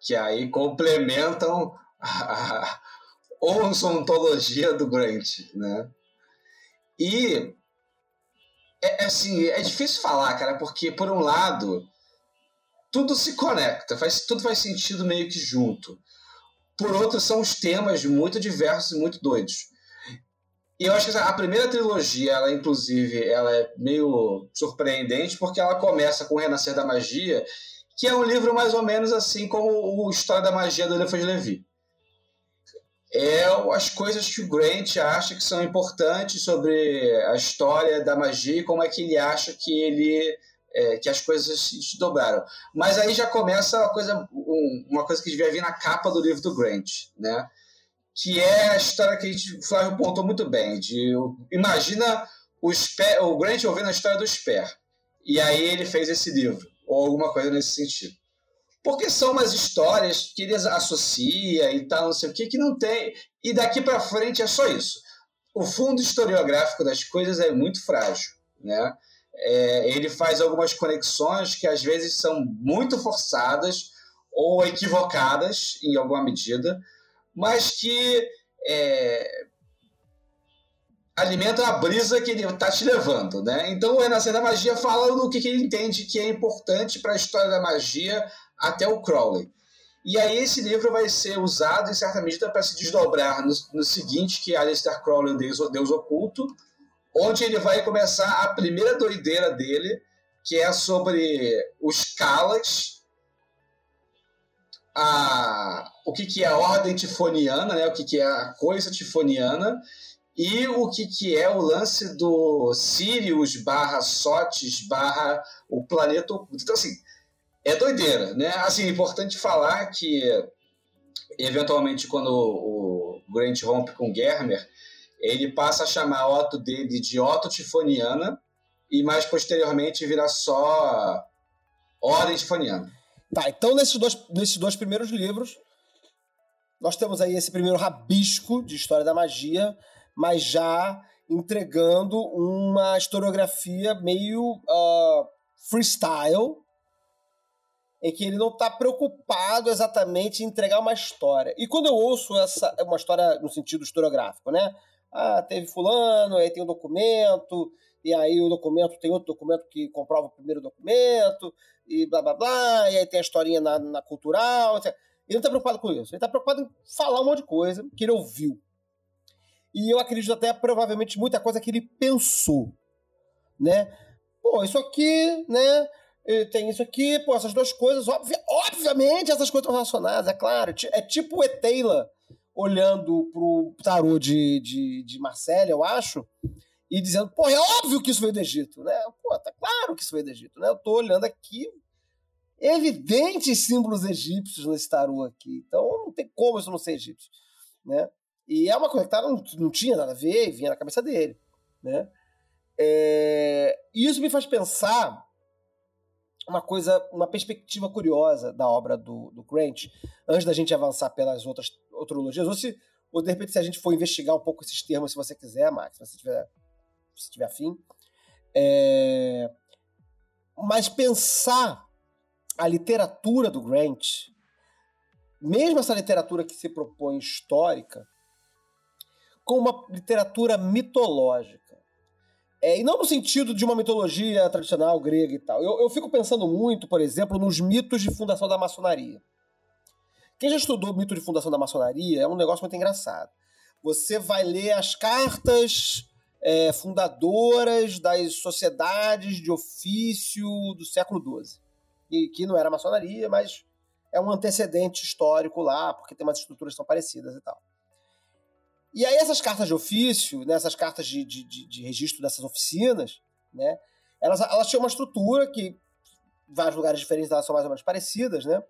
que aí complementam a ontologia do Grant, né? E é é assim, é difícil falar, cara, porque por um lado tudo se conecta, faz, tudo faz sentido meio que junto. Por outro, são os temas muito diversos e muito doidos. E eu acho que a primeira trilogia, ela inclusive, ela é meio surpreendente porque ela começa com o Renascer da Magia, que é um livro mais ou menos assim como o História da Magia do Eliphas Levi. É as coisas que o Grant acha que são importantes sobre a história da magia e como é que ele acha que ele é, que as coisas se desdobraram. Mas aí já começa uma coisa, um- uma coisa que devia vir na capa do livro do Grant, né? que é a história que a gente, o Flávio pontou muito bem. De, imagina o, Sper, o Grant ouvindo a história do Sper. E aí ele fez esse livro, ou alguma coisa nesse sentido. Porque são umas histórias que ele associa e tal, não sei o que, que não tem. E daqui para frente é só isso. O fundo historiográfico das coisas é muito frágil. Né? É, ele faz algumas conexões que às vezes são muito forçadas ou equivocadas em alguma medida mas que é, alimentam a brisa que ele está te levando, né? Então o Renascer da Magia fala do que, que ele entende que é importante para a história da magia até o Crowley. E aí esse livro vai ser usado em certa medida para se desdobrar no, no seguinte, que é Aleister Crowley, o Deus, Deus Oculto, onde ele vai começar a primeira doideira dele, que é sobre os Kalas, a, o que, que é a ordem tifoniana, né? o que, que é a coisa tifoniana, e o que, que é o lance do Sirius barra Sotes barra o planeta oculto. Então, assim, é doideira, né? Assim, é importante falar que, eventualmente, quando o Grant rompe com Germer, ele passa a chamar a Otto dele de Otto Tifoniana, e mais posteriormente vira só Ordem Tifoniana. Tá, então nesses dois, nesses dois primeiros livros, nós temos aí esse primeiro rabisco de história da magia, mas já entregando uma historiografia meio ah, freestyle, em que ele não está preocupado exatamente em entregar uma história. E quando eu ouço essa uma história no sentido historiográfico, né? Ah, teve fulano, aí tem um documento, e aí o documento tem outro documento que comprova o primeiro documento, e blá blá blá, e aí tem a historinha na, na cultural. etc. Ele não está preocupado com isso. Ele está preocupado em falar um monte de coisa que ele ouviu. E eu acredito até provavelmente muita coisa que ele pensou, né? Pô, isso aqui, né? Tem isso aqui, pô, essas duas coisas, obvi- obviamente essas coisas estão relacionadas, é claro. É tipo o Eteila olhando pro tarô de, de, de eu acho, e dizendo, pô, é óbvio que isso veio do Egito, né? Pô, tá claro que isso veio do Egito, né? Eu tô olhando aqui, evidentes símbolos egípcios nesse tarô aqui, então não tem como isso não ser egípcio, né? E é uma coisa que tá, não, não tinha nada a ver, vinha na cabeça dele, né? É, e isso me faz pensar uma coisa, uma perspectiva curiosa da obra do, do Grant, antes da gente avançar pelas outras ou se, ou de repente se a gente for investigar um pouco esses termos, se você quiser, Max, se você tiver, se tiver afim. É, mas pensar a literatura do Grant, mesmo essa literatura que se propõe histórica, com uma literatura mitológica. É, e não no sentido de uma mitologia tradicional grega e tal. Eu, eu fico pensando muito, por exemplo, nos mitos de fundação da maçonaria. Quem já estudou o mito de fundação da maçonaria é um negócio muito engraçado. você vai ler as cartas é, fundadoras das sociedades de ofício do século XII. E que não era maçonaria, mas é um antecedente histórico lá, porque tem umas estruturas que são parecidas e tal. E aí essas cartas de ofício, né, essas cartas de, de, de, registro dessas oficinas, né, elas, elas tinham uma estrutura que vários lugares diferentes elas são mais ou menos parecidas, né?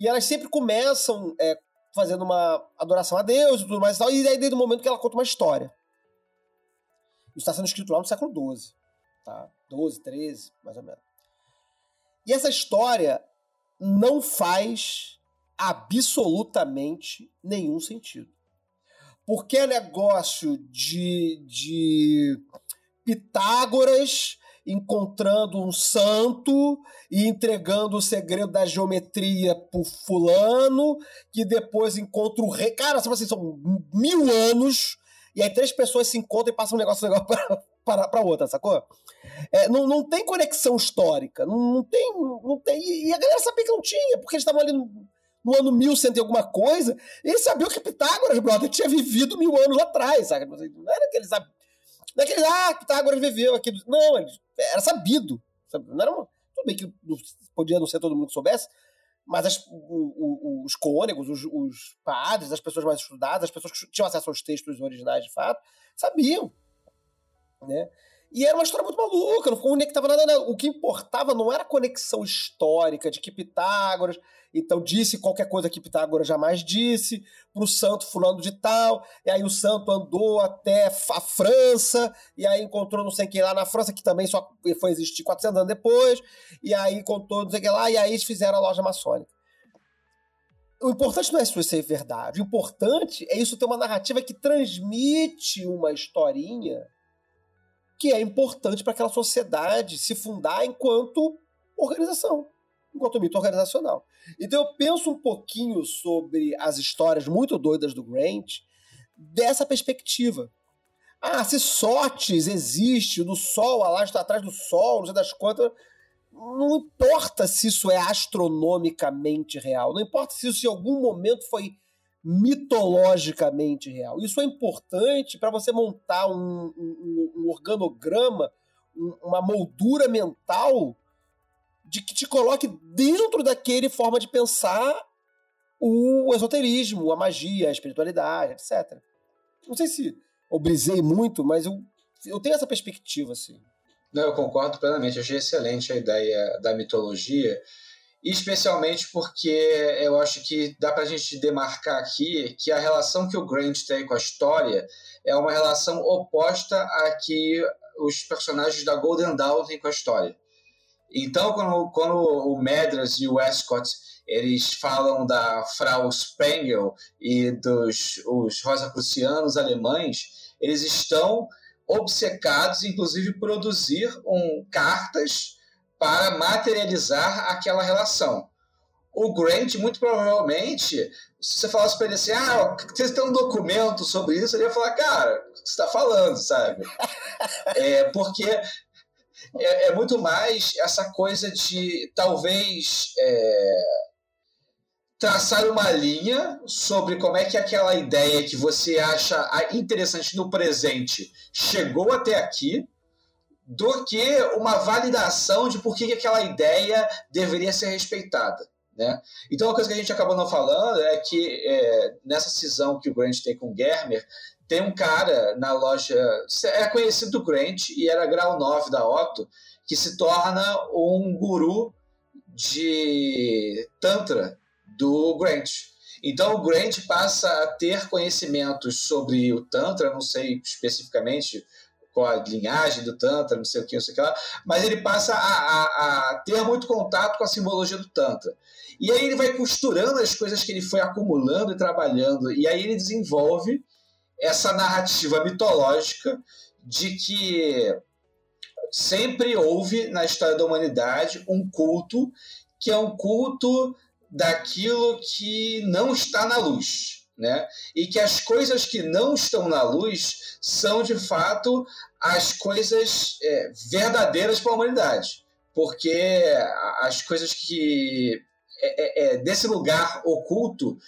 E elas sempre começam é, fazendo uma adoração a Deus e tudo mais e tal, e aí desde o momento que ela conta uma história. Isso está sendo escrito lá no século XII, tá? 12, 13, mais ou menos. E essa história não faz absolutamente nenhum sentido. Porque é negócio de, de Pitágoras encontrando um santo e entregando o segredo da geometria pro fulano, que depois encontra o rei. Cara, assim, são mil anos, e aí três pessoas se encontram e passam um negócio legal pra, para, para outra, sacou? É, não, não tem conexão histórica, não, não, tem, não tem. E a galera sabia que não tinha, porque eles estavam ali no, no ano 1100 e alguma coisa, eles sabiam que Pitágoras, brother, tinha vivido mil anos atrás, sabe? Não era que eles sabiam. Não é que eles, ah, Pitágoras viveu aqui. Não, era sabido. Não era uma, tudo bem que podia não ser todo mundo que soubesse, mas as, o, o, os cônegos, os, os, padres, as pessoas mais estudadas, as pessoas que tinham acesso aos textos originais de fato, sabiam né? E era uma história muito maluca, não conectava nada, nada. O que importava não era a conexão histórica de que Pitágoras, então disse qualquer coisa que Pitágoras jamais disse, para o santo fulano de tal, e aí o santo andou até a França, e aí encontrou não sei quem lá na França, que também só foi existir 400 anos depois, e aí encontrou não sei quem lá, e aí eles fizeram a loja maçônica. O importante não é isso ser verdade, o importante é isso ter uma narrativa que transmite uma historinha que é importante para aquela sociedade se fundar enquanto organização, enquanto mito organizacional. Então eu penso um pouquinho sobre as histórias muito doidas do Grant dessa perspectiva. Ah, se Sotes existe no Sol, a lá está atrás do Sol, não sei das quantas. Não importa se isso é astronomicamente real, não importa se isso em algum momento foi mitologicamente real. Isso é importante para você montar um, um, um organograma, um, uma moldura mental de que te coloque dentro daquele forma de pensar o esoterismo, a magia, a espiritualidade, etc. Não sei se eu brisei muito, mas eu, eu tenho essa perspectiva, assim. Não, eu concordo plenamente. achei excelente a ideia da mitologia especialmente porque eu acho que dá para a gente demarcar aqui que a relação que o Grant tem com a história é uma relação oposta à que os personagens da Golden Dawn têm com a história. Então, quando, quando o Medras e o Westcott eles falam da Frau Sprengel e dos os Rosacrucianos alemães, eles estão obcecados, inclusive, produzir um, cartas para materializar aquela relação. O Grant, muito provavelmente, se você falasse para ele assim, ah, você tem um documento sobre isso, ele ia falar, cara, o que você está falando, sabe? é, porque é, é, muito mais essa coisa de talvez é, traçar uma linha sobre como é que aquela ideia que você acha interessante no presente chegou até aqui, do que uma validação de por que aquela ideia deveria ser respeitada. Né? Então, uma coisa que a gente acabou não falando é que é, nessa cisão que o Grant tem com o Germer, tem um cara na loja, é conhecido do Grant e era grau 9 da Otto, que se torna um guru de Tantra do Grant. Então o Grant passa a ter conhecimentos sobre o Tantra, não sei especificamente com a linhagem do Tantra, não sei o que, não sei o que lá, mas ele passa a, a, a, ter muito contato com a simbologia do Tantra. E aí ele vai costurando as coisas que ele foi acumulando e trabalhando, e aí ele desenvolve essa narrativa mitológica de que sempre houve na história da humanidade um culto que é um culto daquilo que não está na luz né? E que as coisas que não estão na luz são de fato as coisas é, verdadeiras para a humanidade, porque as coisas que é, é, é, desse lugar oculto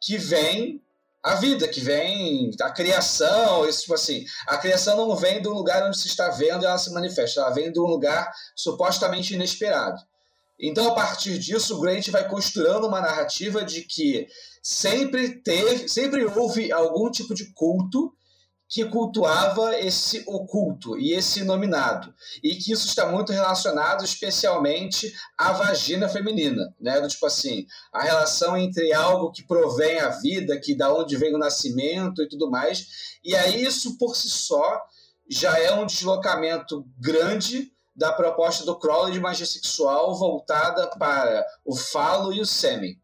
que vem a vida que vem, a criação, isso tipo assim, a criação não vem do lugar onde se está vendo ela se manifesta, ela vem de um lugar supostamente inesperado. Então, a partir disso, o Grant vai costurando uma narrativa de que sempre teve, sempre houve algum tipo de culto que cultuava esse oculto e esse nominado, e que isso está muito relacionado especialmente à vagina feminina, né? Do tipo assim, a relação entre algo que provém a vida, que da onde vem o nascimento e tudo mais, e aí isso por si só já é um deslocamento grande da proposta do Crowley de magia sexual voltada para o falo e o sêmen.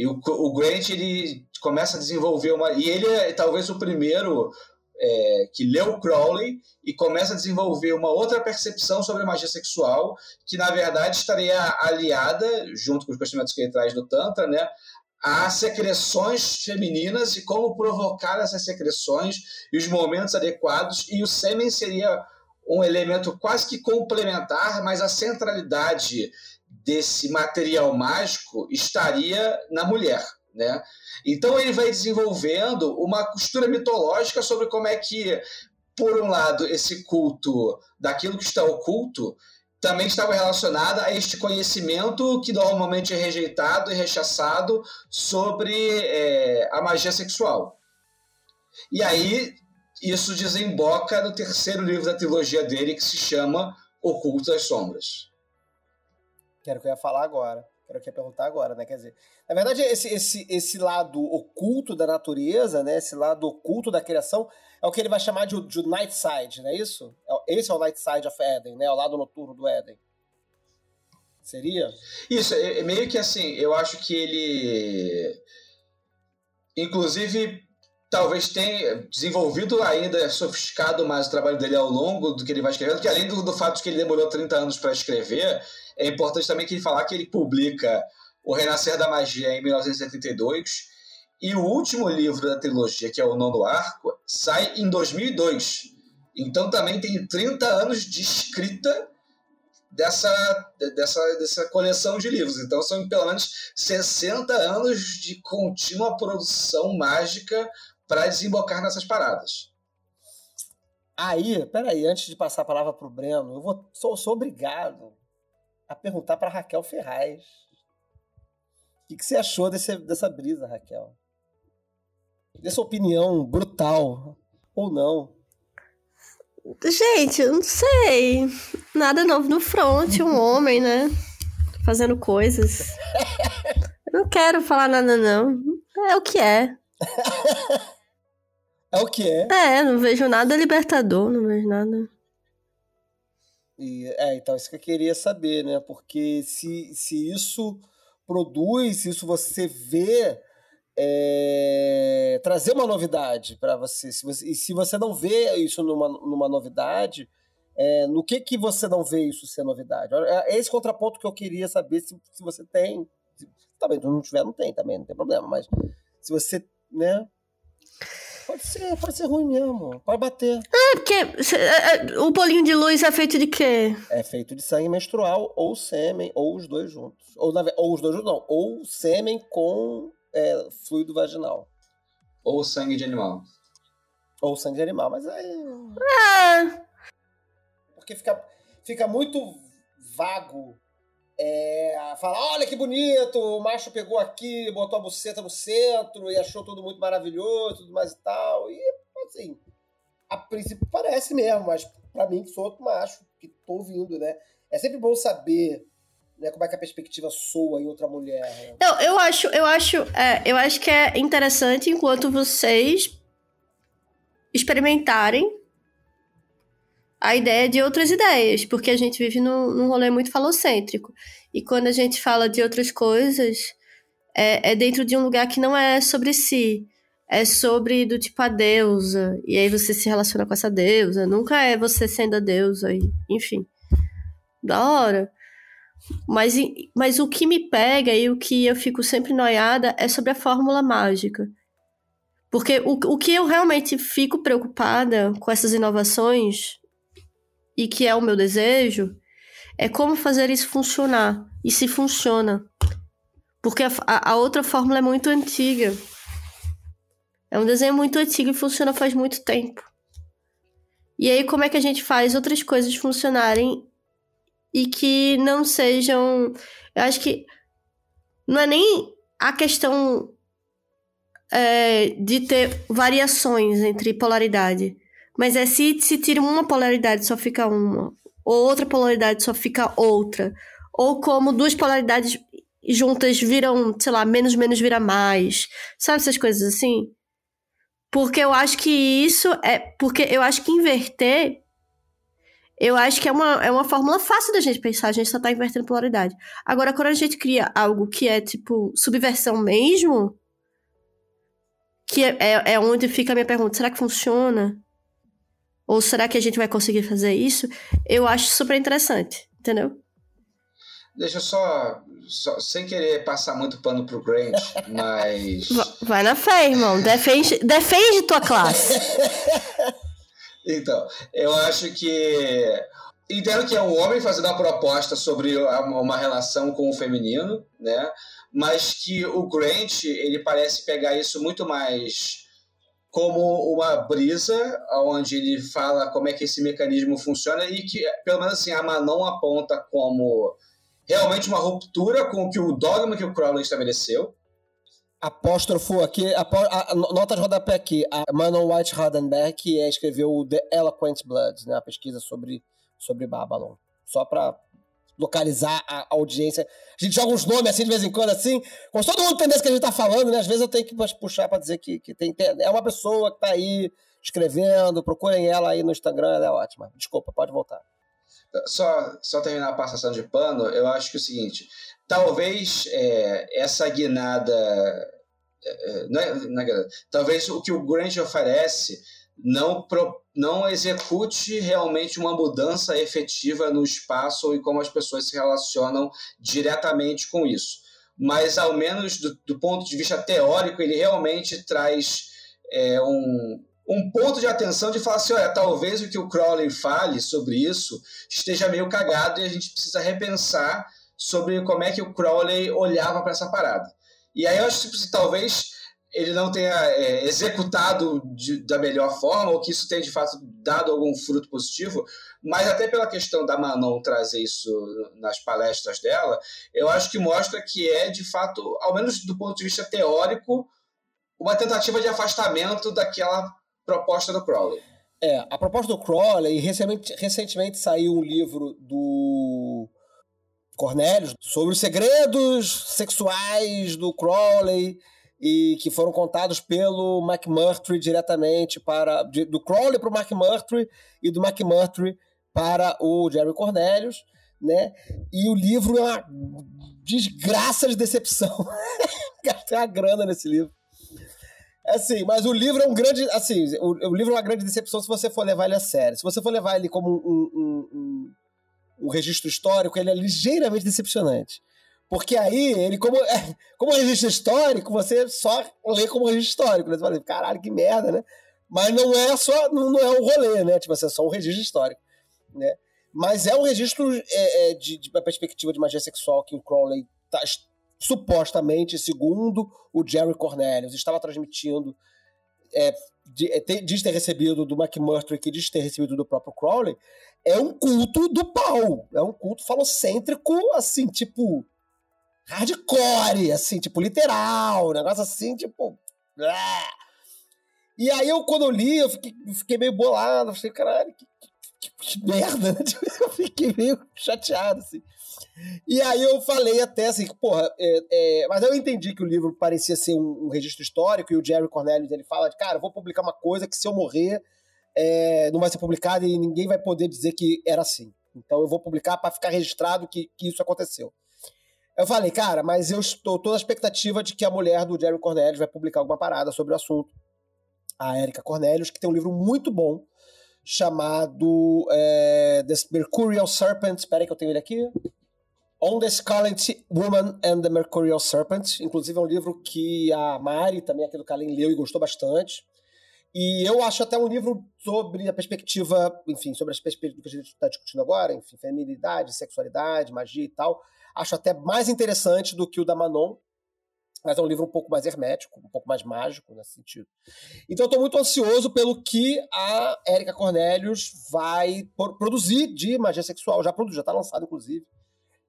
E o, o Grant ele começa a desenvolver uma. E ele é talvez o primeiro é, que leu Crowley e começa a desenvolver uma outra percepção sobre a magia sexual, que na verdade estaria aliada, junto com os conhecimentos que ele traz do Tantra, né, a secreções femininas e como provocar essas secreções e os momentos adequados, e o sêmen seria um elemento quase que complementar, mas a centralidade desse material mágico estaria na mulher. Né? Então ele vai desenvolvendo uma costura mitológica sobre como é que, por um lado, esse culto daquilo que está oculto também estava relacionado a este conhecimento que normalmente é rejeitado e rechaçado sobre é, a magia sexual. E aí isso desemboca no terceiro livro da trilogia dele, que se chama Oculto das Sombras. Quero que eu ia falar agora. Era o que ia perguntar agora, né? Quer dizer, na verdade, esse, esse, esse lado oculto da natureza, né? Esse lado oculto da criação é o que ele vai chamar de, de Night Side, não é isso? É esse é o Night Side of Eden, né? O lado noturno do Éden. Seria? Isso, é, é meio que assim, eu acho que ele. Inclusive, talvez tenha desenvolvido ainda, sofisticado mais o trabalho dele ao longo do que ele vai escrevendo, que além do, do fato de que ele demorou 30 anos para escrever, é importante também que ele falar que ele publica O Renascer da Magia em 1972 e o último livro da trilogia, que é o Nono Arco, sai em 2002. Então também tem 30 anos de escrita dessa, dessa, dessa coleção de livros. Então são pelo menos 60 anos de contínua produção mágica para desembocar nessas paradas. Aí, peraí, antes de passar a palavra para o Breno, eu vou, sou, sou obrigado a perguntar para Raquel Ferraz. O que, que você achou desse, dessa brisa, Raquel? Dessa opinião brutal, ou não? Gente, eu não sei. Nada novo no front, um homem, né? Fazendo coisas. Eu não quero falar nada, não. É o que é. É o que é. É, não vejo nada libertador, não vejo nada. E, é, então, isso que eu queria saber, né? Porque se, se isso produz, se isso você vê é, trazer uma novidade para você, se você, e se você não vê isso numa, numa novidade, é, no que que você não vê isso ser novidade? É, é esse contraponto que eu queria saber se, se você tem. Se, também, se não tiver, não tem também, não tem problema, mas se você, né? Pode ser, pode ser ruim mesmo. Pode bater. É, porque é, é, o bolinho de luz é feito de quê? É feito de sangue menstrual ou sêmen, ou os dois juntos. Ou, ou os dois juntos, não. Ou sêmen com é, fluido vaginal. Ou sangue de animal. Ou sangue de animal, mas aí. É. Porque fica, fica muito vago é, falar, olha que bonito, o macho pegou aqui, botou a buceta no centro e achou tudo muito maravilhoso, tudo mais e tal. E, assim, a princípio parece mesmo, mas para mim, que sou outro macho, que tô ouvindo, né? É sempre bom saber né, como é que a perspectiva soa em outra mulher. Né? Eu, eu acho, eu acho, é, eu acho que é interessante enquanto vocês experimentarem a ideia de outras ideias, porque a gente vive num, num rolê muito falocêntrico. E quando a gente fala de outras coisas, é, é dentro de um lugar que não é sobre si. É sobre do tipo a deusa. E aí você se relaciona com essa deusa. Nunca é você sendo a deusa. Enfim. Da hora. Mas, mas o que me pega e o que eu fico sempre noiada é sobre a fórmula mágica. Porque o, o que eu realmente fico preocupada com essas inovações e que é o meu desejo, é como fazer isso funcionar. E se funciona. Porque a, a outra fórmula é muito antiga. É um desenho muito antigo e funciona faz muito tempo. E aí, como é que a gente faz outras coisas funcionarem e que não sejam. Eu acho que não é nem a questão é, de ter variações entre polaridade, mas é se, se tira uma polaridade só fica uma, ou outra polaridade só fica outra, ou como duas polaridades juntas viram, sei lá, menos menos vira mais, sabe essas coisas assim? Porque eu acho que isso é. Porque eu acho que inverter. Eu acho que é uma, é uma fórmula fácil da gente pensar, a gente só tá invertendo polaridade. Agora, quando a gente cria algo que é tipo subversão mesmo, que é, é, é onde fica a minha pergunta: será que funciona? Ou será que a gente vai conseguir fazer isso? Eu acho super interessante, entendeu? Deixa eu só, só, sem querer passar muito pano pro Grant, mas. Vai na fé, irmão. Defende, defende tua classe. então, eu acho que. Entendo que é um homem fazendo a proposta sobre uma relação com o feminino, né? Mas que o Grant, ele parece pegar isso muito mais como uma brisa, onde ele fala como é que esse mecanismo funciona e que, pelo menos assim, a Manon aponta como realmente uma ruptura com o que o dogma que o Crowley estabeleceu. Apóstrofo aqui, a, a, nota de rodapé aqui, a Manon White Hardenberg, que é, escreveu The Eloquent Blood, né, a pesquisa sobre, sobre Babylon. Só para localizar a audiência. A gente joga uns nomes assim de vez em quando, assim, como todo mundo entender o que a gente tá falando, né? Às vezes eu tenho que puxar para dizer que, que tem, é uma pessoa que tá aí escrevendo, procurem ela aí no Instagram, ela é ótima. Desculpa, pode voltar. Só, só terminar a passação de pano, eu acho que é o seguinte: talvez é, essa guinada. É, é não é, não é, talvez o que o Grant oferece não, pro, não execute realmente uma mudança efetiva no espaço e como as pessoas se relacionam diretamente com isso. Mas, ao menos do, do ponto de vista teórico, ele realmente traz é, um, um ponto de atenção de falar assim, olha, talvez o que o Crowley fale sobre isso esteja meio cagado e a gente precisa repensar sobre como é que o Crowley olhava para essa parada. E aí eu acho que tipo, talvez ele não tenha é, executado de, da melhor forma, ou que isso tenha de fato dado algum fruto positivo, mas até pela questão da Manon trazer isso nas palestras dela, eu acho que mostra que é de fato, ao menos do ponto de vista teórico, uma tentativa de afastamento daquela proposta do Crowley. É, a proposta do Crowley, recentemente, recentemente saiu um livro do Cornelius sobre os segredos sexuais do Crowley e que foram contados pelo McMurtry diretamente para do Crowley para o McMurtry e do McMurtry para o Jerry Cornelius, né? E o livro é uma desgraça de decepção. Gastei a grana nesse livro. Assim, mas o livro é um grande. Assim, o, o, livro é uma grande decepção se você for levar ele a sério. Se você for levar ele como um, um, um, um registro histórico, ele é ligeiramente decepcionante. Porque aí, ele, como, é, como registro histórico, você só lê como registro histórico. Né? Você fala, caralho, que merda, né? Mas não é só, não, não é um rolê, né? Tipo, assim, é só um registro histórico. Né? Mas é um registro é, é, de, de uma perspectiva de magia sexual que o Crowley tá, supostamente, segundo o Jerry Cornelius, estava transmitindo, é, é diz ter recebido do McMurtry, que diz ter recebido do próprio Crowley, é um culto do pau. É um culto falocêntrico, assim, tipo. Hardcore, assim, tipo, literal. Um negócio assim, tipo. E aí, eu, quando eu li, eu fiquei, fiquei meio bolado. Falei, caralho, que, que, que merda, né? Eu fiquei meio chateado, assim. E aí eu falei até assim, porra, é, é, mas eu entendi que o livro parecia ser um, um, registro histórico e o Jerry Cornelius ele fala de, cara, vou publicar uma coisa que se eu morrer é, não vai ser publicada e ninguém vai poder dizer que era assim. Então eu vou publicar para ficar registrado que, que isso aconteceu. Eu falei, cara, mas eu estou toda a expectativa de que a mulher do Jerry Cornelius vai publicar alguma parada sobre o assunto. A Erika Cornelius, que tem um livro muito bom chamado é, The Mercurial Serpent. Espera que eu tenho ele aqui. On the Scarlet Woman and the Mercurial Serpent. Inclusive é um livro que a Mari, também aqui do Kalim, leu e gostou bastante. E eu acho até um livro sobre a perspectiva, enfim, sobre as perspectivas que a gente está discutindo agora, enfim, feminilidade, sexualidade, magia e tal. Acho até mais interessante do que o da Manon. mas é um livro um pouco mais hermético, um pouco mais mágico nesse sentido. Então estou muito ansioso pelo que a Érica Cornelius vai produzir de magia sexual. Já produziu, já está lançado, inclusive.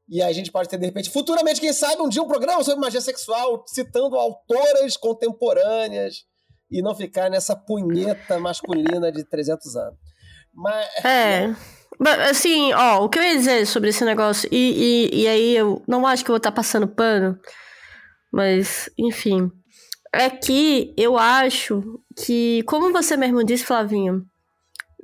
E a gente pode ter, de repente, futuramente, quem sabe, um dia um programa sobre magia sexual, citando autoras contemporâneas e não ficar nessa punheta masculina de 300 anos. Mas... É. Assim, ó, o que eu ia dizer sobre esse negócio, e, e, e aí eu não acho que eu vou estar tá passando pano, mas, enfim. É que eu acho que, como você mesmo disse, Flavinho,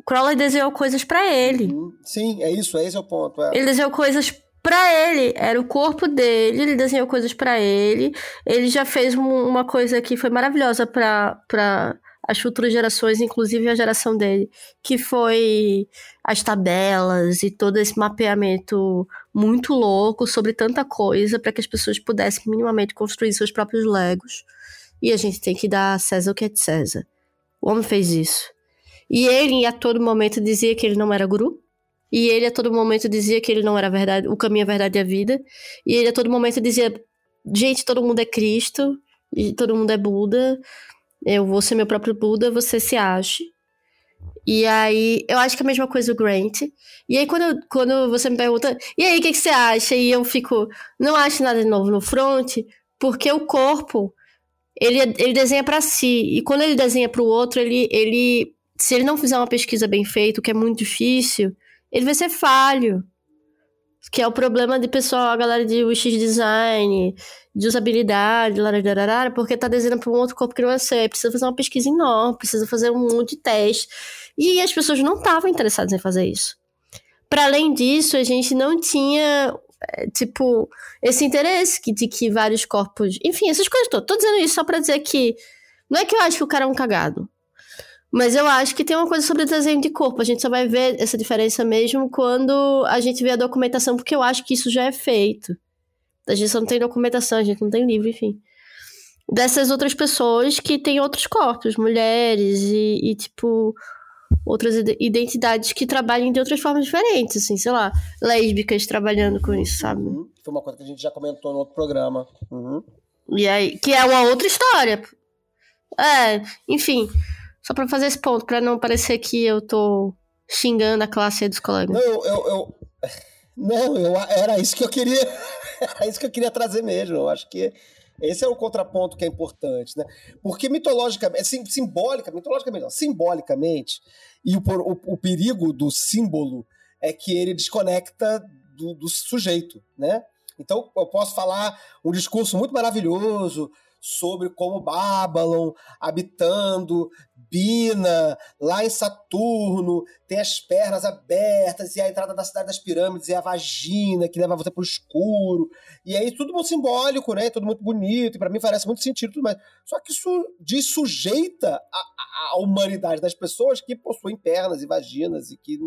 Crowley desenhou coisas para ele. Sim, é isso, esse é o ponto. É. Ele desenhou coisas para ele, era o corpo dele, ele desenhou coisas para ele. Ele já fez uma coisa que foi maravilhosa para as futuras gerações, inclusive a geração dele, que foi as tabelas e todo esse mapeamento muito louco sobre tanta coisa para que as pessoas pudessem minimamente construir seus próprios legos. E a gente tem que dar a César o que é de César. O homem fez isso. E ele a todo momento dizia que ele não era guru. E ele a todo momento dizia que ele não era verdade, o caminho, a verdade e a vida. E ele a todo momento dizia: gente, todo mundo é Cristo, e todo mundo é Buda. Eu vou ser meu próprio Buda, você se ache. E aí, eu acho que é a mesma coisa o Grant. E aí, quando, quando você me pergunta, e aí, o que, que você acha? E eu fico, não acho nada de novo no front, porque o corpo, ele, ele desenha para si. E quando ele desenha para o outro, ele, ele, se ele não fizer uma pesquisa bem feita, o que é muito difícil, ele vai ser falho. Que é o problema de pessoal, a galera de UX design, de usabilidade, porque tá desenhando para um outro corpo que não é seu. Precisa fazer uma pesquisa enorme, precisa fazer um monte de teste. E as pessoas não estavam interessadas em fazer isso. Para além disso, a gente não tinha, é, tipo, esse interesse de que vários corpos. Enfim, essas coisas todas. Tô dizendo isso só pra dizer que. Não é que eu acho que o cara é um cagado. Mas eu acho que tem uma coisa sobre desenho de corpo. A gente só vai ver essa diferença mesmo quando a gente vê a documentação, porque eu acho que isso já é feito. A gente só não tem documentação, a gente não tem livro, enfim. Dessas outras pessoas que têm outros corpos, mulheres e, e tipo, outras identidades que trabalham de outras formas diferentes, assim, sei lá, lésbicas trabalhando com isso, sabe? Uhum. Foi uma coisa que a gente já comentou no outro programa. Uhum. E aí, que é uma outra história. É, enfim. Só pra fazer esse ponto, pra não parecer que eu tô xingando a classe dos colegas. Não, eu, eu, eu... Não, eu, era isso que eu queria. era isso que eu queria trazer mesmo. Eu acho que esse é o contraponto que é importante, né? Porque mitologicamente, sim, simbólica, mitologicamente, não, simbolicamente, e o, o, o, perigo do símbolo é que ele desconecta do, do sujeito, né? Então eu posso falar um discurso muito maravilhoso sobre como Babylon, habitando Bina, lá em Saturno, tem as pernas abertas, e a entrada da cidade das pirâmides é a vagina, que leva você pro escuro. E aí tudo muito simbólico, né? Tudo muito bonito, e para mim parece muito sentido tudo mais. Só que isso diz sujeita a, a, humanidade das pessoas que possuem pernas e vaginas e que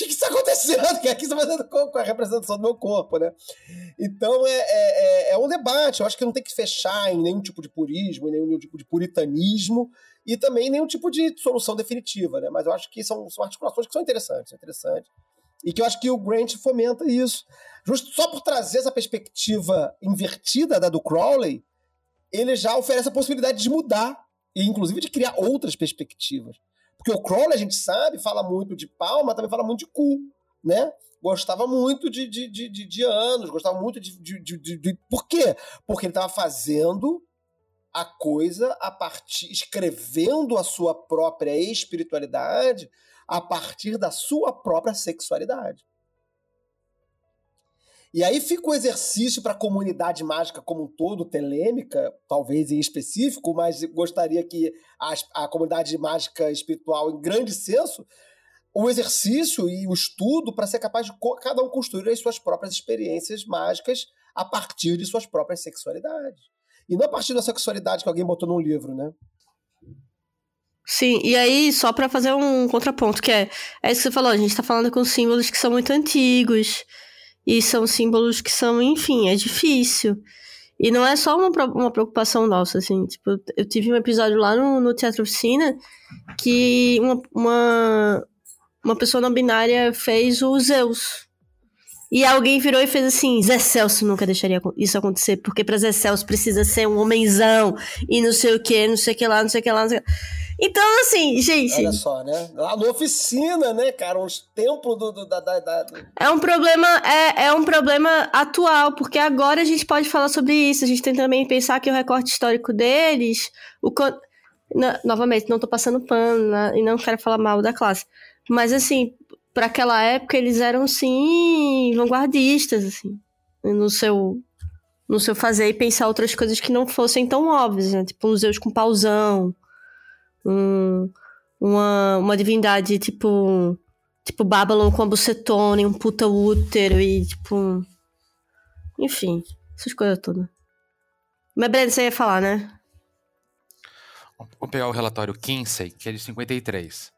que, que está acontecendo? O que é que está fazendo com, a representação do meu corpo, né? Então é, é, é, é, um debate. Eu acho que não tem que fechar em nenhum tipo de purismo, em nenhum tipo de puritanismo e também nenhum tipo de solução definitiva, né? Mas eu acho que são, são articulações que são interessantes, interessantes. E que eu acho que o Grant fomenta isso. Justo só por trazer essa perspectiva invertida da do Crowley, ele já oferece a possibilidade de mudar e inclusive de criar outras perspectivas. Porque o Crowley, a gente sabe, fala muito de pau, mas também fala muito de cu, né? Gostava muito de, de, de, de, de anos, gostava muito de, de, de, de. Por quê? Porque ele estava fazendo a coisa a partir. escrevendo a sua própria espiritualidade a partir da sua própria sexualidade. E aí fica o exercício para a comunidade mágica como um todo, telêmica, talvez em específico, mas gostaria que a, a comunidade mágica espiritual, em grande senso, o exercício e o estudo para ser capaz de cada um construir as suas próprias experiências mágicas a partir de suas próprias sexualidades. E não a partir da sexualidade que alguém botou num livro, né? Sim, e aí, só para fazer um contraponto, que é, é isso que você falou, a gente está falando com símbolos que são muito antigos, e são símbolos que são, enfim, é difícil. E não é só uma, uma preocupação nossa, assim. Tipo, eu tive um episódio lá no, no Teatro Oficina que uma, uma, uma pessoa não binária fez o Zeus. E alguém virou e fez assim: Zé Celso nunca deixaria isso acontecer, porque pra Zé Celso precisa ser um homenzão e não sei o que, não sei o que lá, não sei o que lá. Não sei o que. Então, assim, gente. Olha só, né? Lá na oficina, né, cara? Uns templos do, do, da, da, da, É um problema, é, é um problema atual, porque agora a gente pode falar sobre isso. A gente tem também que pensar que o recorte histórico deles. O, novamente, não tô passando pano né, e não quero falar mal da classe. Mas, assim, para aquela época eles eram sim vanguardistas assim no seu no seu fazer e pensar outras coisas que não fossem tão óbvias né? tipo museus com pausão um, uma, uma divindade tipo tipo Babylon com a bucetone um puta útero e tipo enfim essas coisas todas mas Breno, você ia falar né Vou pegar o relatório Kinsey, que é de 53.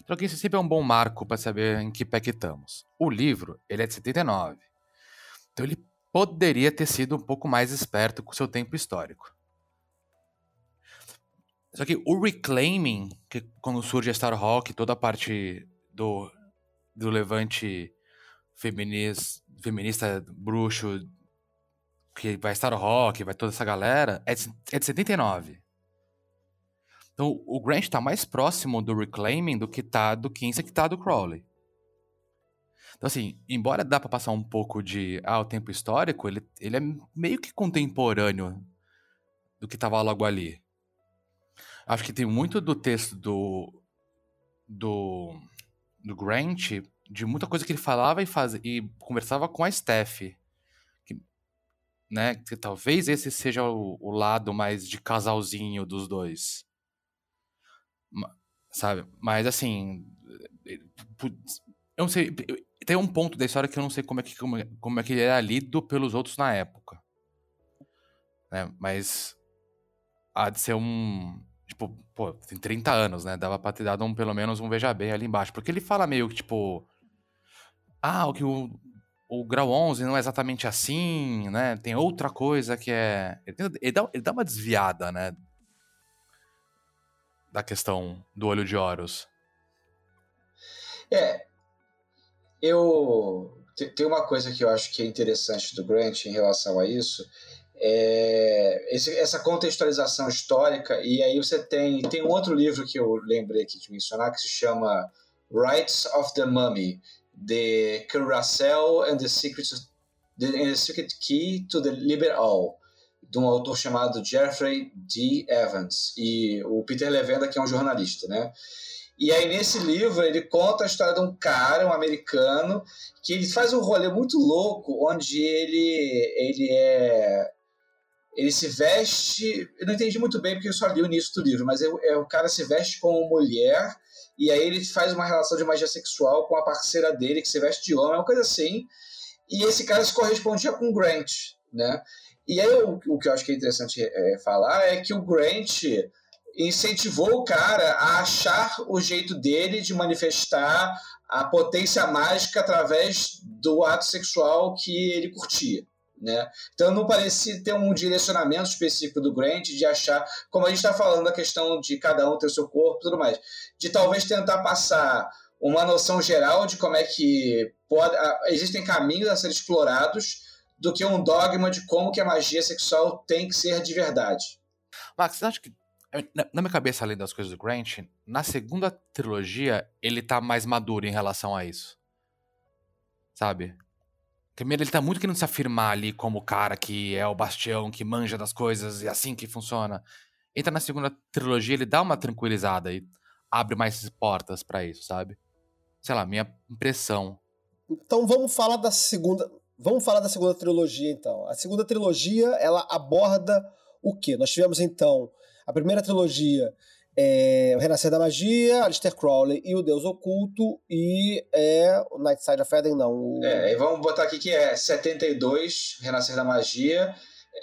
Então, aqui sempre é um bom marco para saber em que pé que estamos. O livro, ele é de 79. Então ele poderia ter sido um pouco mais esperto com seu tempo histórico. Só que o reclaiming, que quando surge a Star Rock, toda a parte do, do levante feminista, bruxo, que vai Star Rock, vai toda essa galera, é de, é de 79. Então, o Grant está mais próximo do Reclaiming do que tá do Kinsey que tá do Crowley. Então, assim, embora dá para passar um pouco de ah, o tempo histórico, ele, ele é meio que contemporâneo do que tava logo ali. Acho que tem muito do texto do do, do Grant, de muita coisa que ele falava e, faz, e conversava com a Steph. Que, né, que talvez esse seja o, o lado mais de casalzinho dos dois. Sabe? Mas assim. Eu não sei. Tem um ponto da história que eu não sei como é que, como, como é que ele era lido pelos outros na época. Né? Mas. Há de ser um. Tipo, pô, tem 30 anos, né? Dava pra ter dado um, pelo menos um veja bem ali embaixo. Porque ele fala meio que, tipo. Ah, o que o, o grau 11 não é exatamente assim, né? Tem outra coisa que é. Ele, ele, dá, ele dá uma desviada, né? da questão do olho de Horus. É. Eu. Tem uma coisa que eu acho que é interessante do Grant em relação a isso. É esse, essa contextualização histórica, e aí você tem. Tem um outro livro que eu lembrei aqui de mencionar que se chama Rights of the Mummy, The Curacao and the Secret, the, and the Secret Key to the Liber All de um autor chamado Jeffrey D. Evans e o Peter Levenda, que é um jornalista, né? E aí nesse livro ele conta a história de um cara, um americano, que ele faz um rolê muito louco, onde ele ele é ele se veste, eu não entendi muito bem porque eu só li o início do livro, mas é, é, o cara se veste como mulher e aí ele faz uma relação de magia sexual com a parceira dele que se veste de homem, é uma coisa assim. E esse cara se correspondia com Grant, né? E aí o, o que eu acho que é interessante é, falar é que o Grant incentivou o cara a achar o jeito dele de manifestar a potência mágica através do ato sexual que ele curtia. Né? Então não parecia ter um direcionamento específico do Grant de achar, como a gente está falando da questão de cada um ter o seu corpo e tudo mais, de talvez tentar passar uma noção geral de como é que pode, existem caminhos a ser explorados do que um dogma de como que a magia sexual tem que ser de verdade. Max, você acha que na minha cabeça, além das coisas do Grant, na segunda trilogia ele tá mais maduro em relação a isso. Sabe? Primeiro, ele tá muito querendo se afirmar ali como o cara que é o bastião, que manja das coisas e é assim que funciona. Entra na segunda trilogia, ele dá uma tranquilizada e abre mais portas para isso, sabe? Sei lá, minha impressão. Então vamos falar da segunda. Vamos falar da segunda trilogia, então. A segunda trilogia, ela aborda o quê? Nós tivemos, então, a primeira trilogia, é, o Renascer da Magia, Alistair Crowley e o Deus Oculto, e é, o Night Side of Eden, não. O... É, e vamos botar aqui que é 72, Renascer da Magia,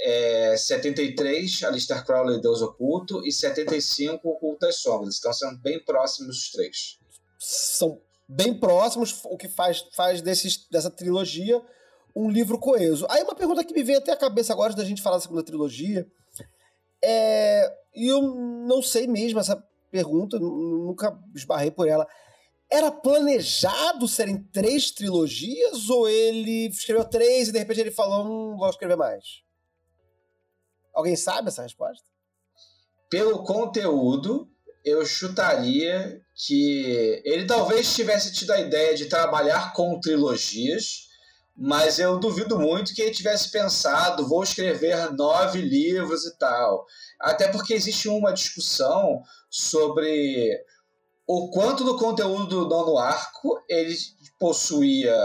é, 73, Alistair Crowley e Deus Oculto, e 75, o Culto das Sombras. Então são bem próximos os três. São bem próximos, o que faz, faz desses, dessa trilogia um livro coeso. Aí uma pergunta que me vem até a cabeça agora da gente falar da segunda trilogia é, e eu não sei mesmo essa pergunta, nunca esbarrei por ela. Era planejado serem três trilogias ou ele escreveu três e de repente ele falou, hum, vou escrever mais? Alguém sabe essa resposta? Pelo conteúdo, eu chutaria que ele talvez tivesse tido a ideia de trabalhar com trilogias, mas eu duvido muito que ele tivesse pensado, vou escrever nove livros e tal. Até porque existe uma discussão sobre o quanto do conteúdo do nono arco ele possuía,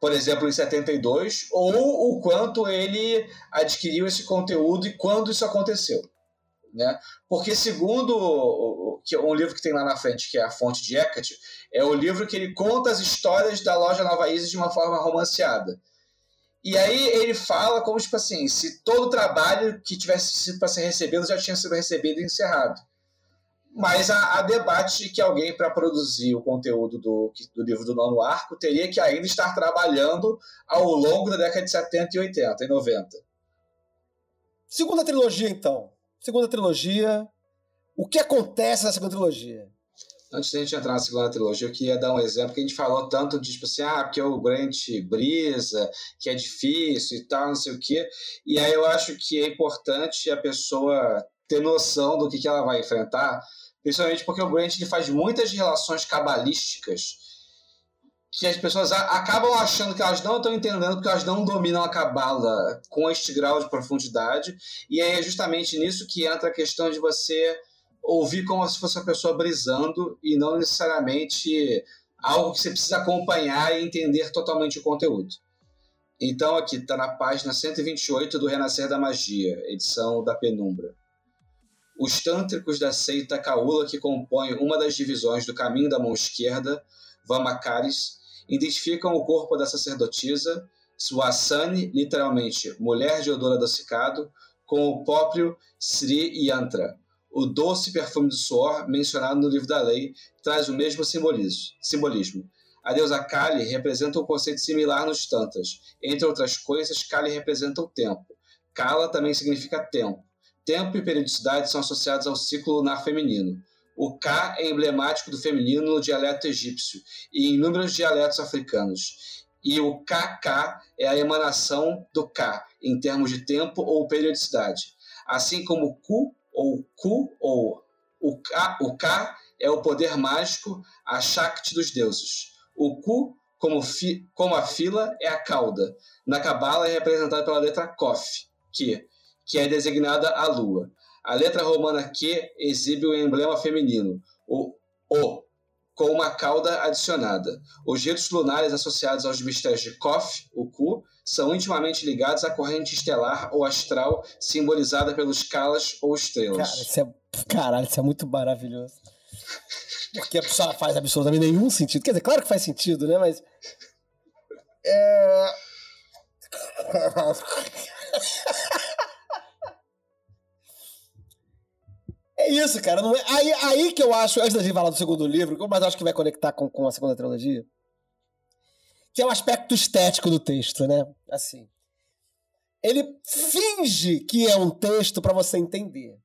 por exemplo, em 72, ou o quanto ele adquiriu esse conteúdo e quando isso aconteceu. Né? Porque, segundo um livro que tem lá na frente, que é a Fonte de Hecate, é o livro que ele conta as histórias da loja Nova Isis de uma forma romanceada. E aí ele fala como, tipo assim, se todo o trabalho que tivesse sido para ser recebido já tinha sido recebido e encerrado. Mas há, há debate que alguém, para produzir o conteúdo do, do livro do nono arco, teria que ainda estar trabalhando ao longo da década de 70 e 80 e 90. Segunda trilogia, então. Segunda trilogia. O que acontece na segunda trilogia? Antes da gente entrar na segunda trilogia, eu queria dar um exemplo que a gente falou tanto de, tipo assim, ah, porque o Grant brisa, que é difícil e tal, não sei o quê. E aí eu acho que é importante a pessoa ter noção do que, que ela vai enfrentar, principalmente porque o Grant ele faz muitas relações cabalísticas que as pessoas acabam achando que elas não estão entendendo porque elas não dominam a cabala com este grau de profundidade. E é justamente nisso que entra a questão de você ouvir como se fosse uma pessoa brisando e não necessariamente algo que você precisa acompanhar e entender totalmente o conteúdo. Então, aqui está na página 128 do Renascer da Magia, edição da Penumbra. Os tântricos da seita Kaula, que compõem uma das divisões do caminho da mão esquerda, Vamakaris, identificam o corpo da sacerdotisa, Swasani, literalmente mulher de odor adocicado, com o próprio Sri Yantra, o doce perfume do suor, mencionado no livro da lei, traz o mesmo simbolismo. A deusa Kali representa um conceito similar nos Tantras. Entre outras coisas, Kali representa o tempo. Kala também significa tempo. Tempo e periodicidade são associados ao ciclo lunar feminino. O Ka é emblemático do feminino no dialeto egípcio e em inúmeros dialetos africanos. E o KK é a emanação do Ka, em termos de tempo ou periodicidade. Assim como o Ku ou Ku, ou o Ka, o Ka é o poder mágico, a Shakti dos deuses. O Ku, como, fi, como a fila, é a cauda. Na Cabala é representada pela letra Kof, que, que é designada a lua. A letra romana Q exibe o emblema feminino, o O, com uma cauda adicionada. Os ritos lunares associados aos mistérios de Kof, o Ku, são intimamente ligados à corrente estelar ou astral simbolizada pelos calas ou estrelas. Cara, isso é, caralho, isso é muito maravilhoso. Porque a pessoa faz absolutamente nenhum sentido. Quer dizer, claro que faz sentido, né? Mas. É. isso, cara. Não é... aí, aí que eu acho, antes da gente falar do segundo livro, mas acho que vai conectar com, com a segunda trilogia, que é o aspecto estético do texto, né? Assim. Ele finge que é um texto para você entender.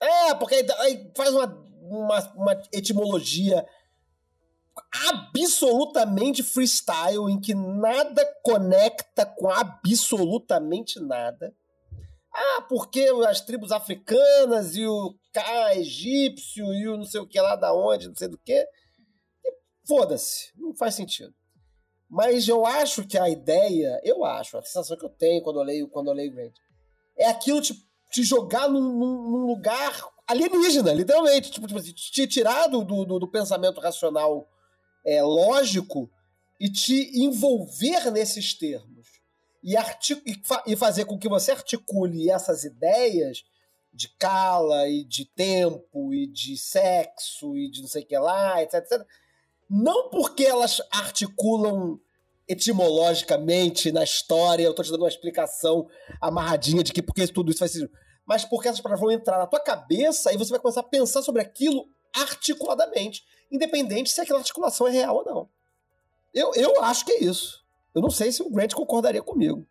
É, porque aí, aí faz uma, uma, uma etimologia absolutamente freestyle, em que nada conecta com absolutamente nada. Ah, porque as tribos africanas e o K egípcio e o não sei o que lá da onde, não sei do que. Foda-se, não faz sentido. Mas eu acho que a ideia, eu acho, a sensação que eu tenho quando eu leio, quando eu leio Grant, é aquilo te, te jogar num, num, lugar alienígena, literalmente. Tipo, tipo te tirar do, do, do pensamento racional é, lógico e te envolver nesses termos e, e, fa e fazer com que você articule essas ideias de cala e de tempo e de sexo e de não sei o que lá, etc, etc. Não porque elas articulam etimologicamente na história, eu estou te dando uma explicação amarradinha de que porque tudo isso faz sentido, mas porque essas palavras vão entrar na tua cabeça e você vai começar a pensar sobre aquilo articuladamente, independente se aquela articulação é real ou não. Eu, eu acho que é isso. Eu não sei se o Grant concordaria comigo.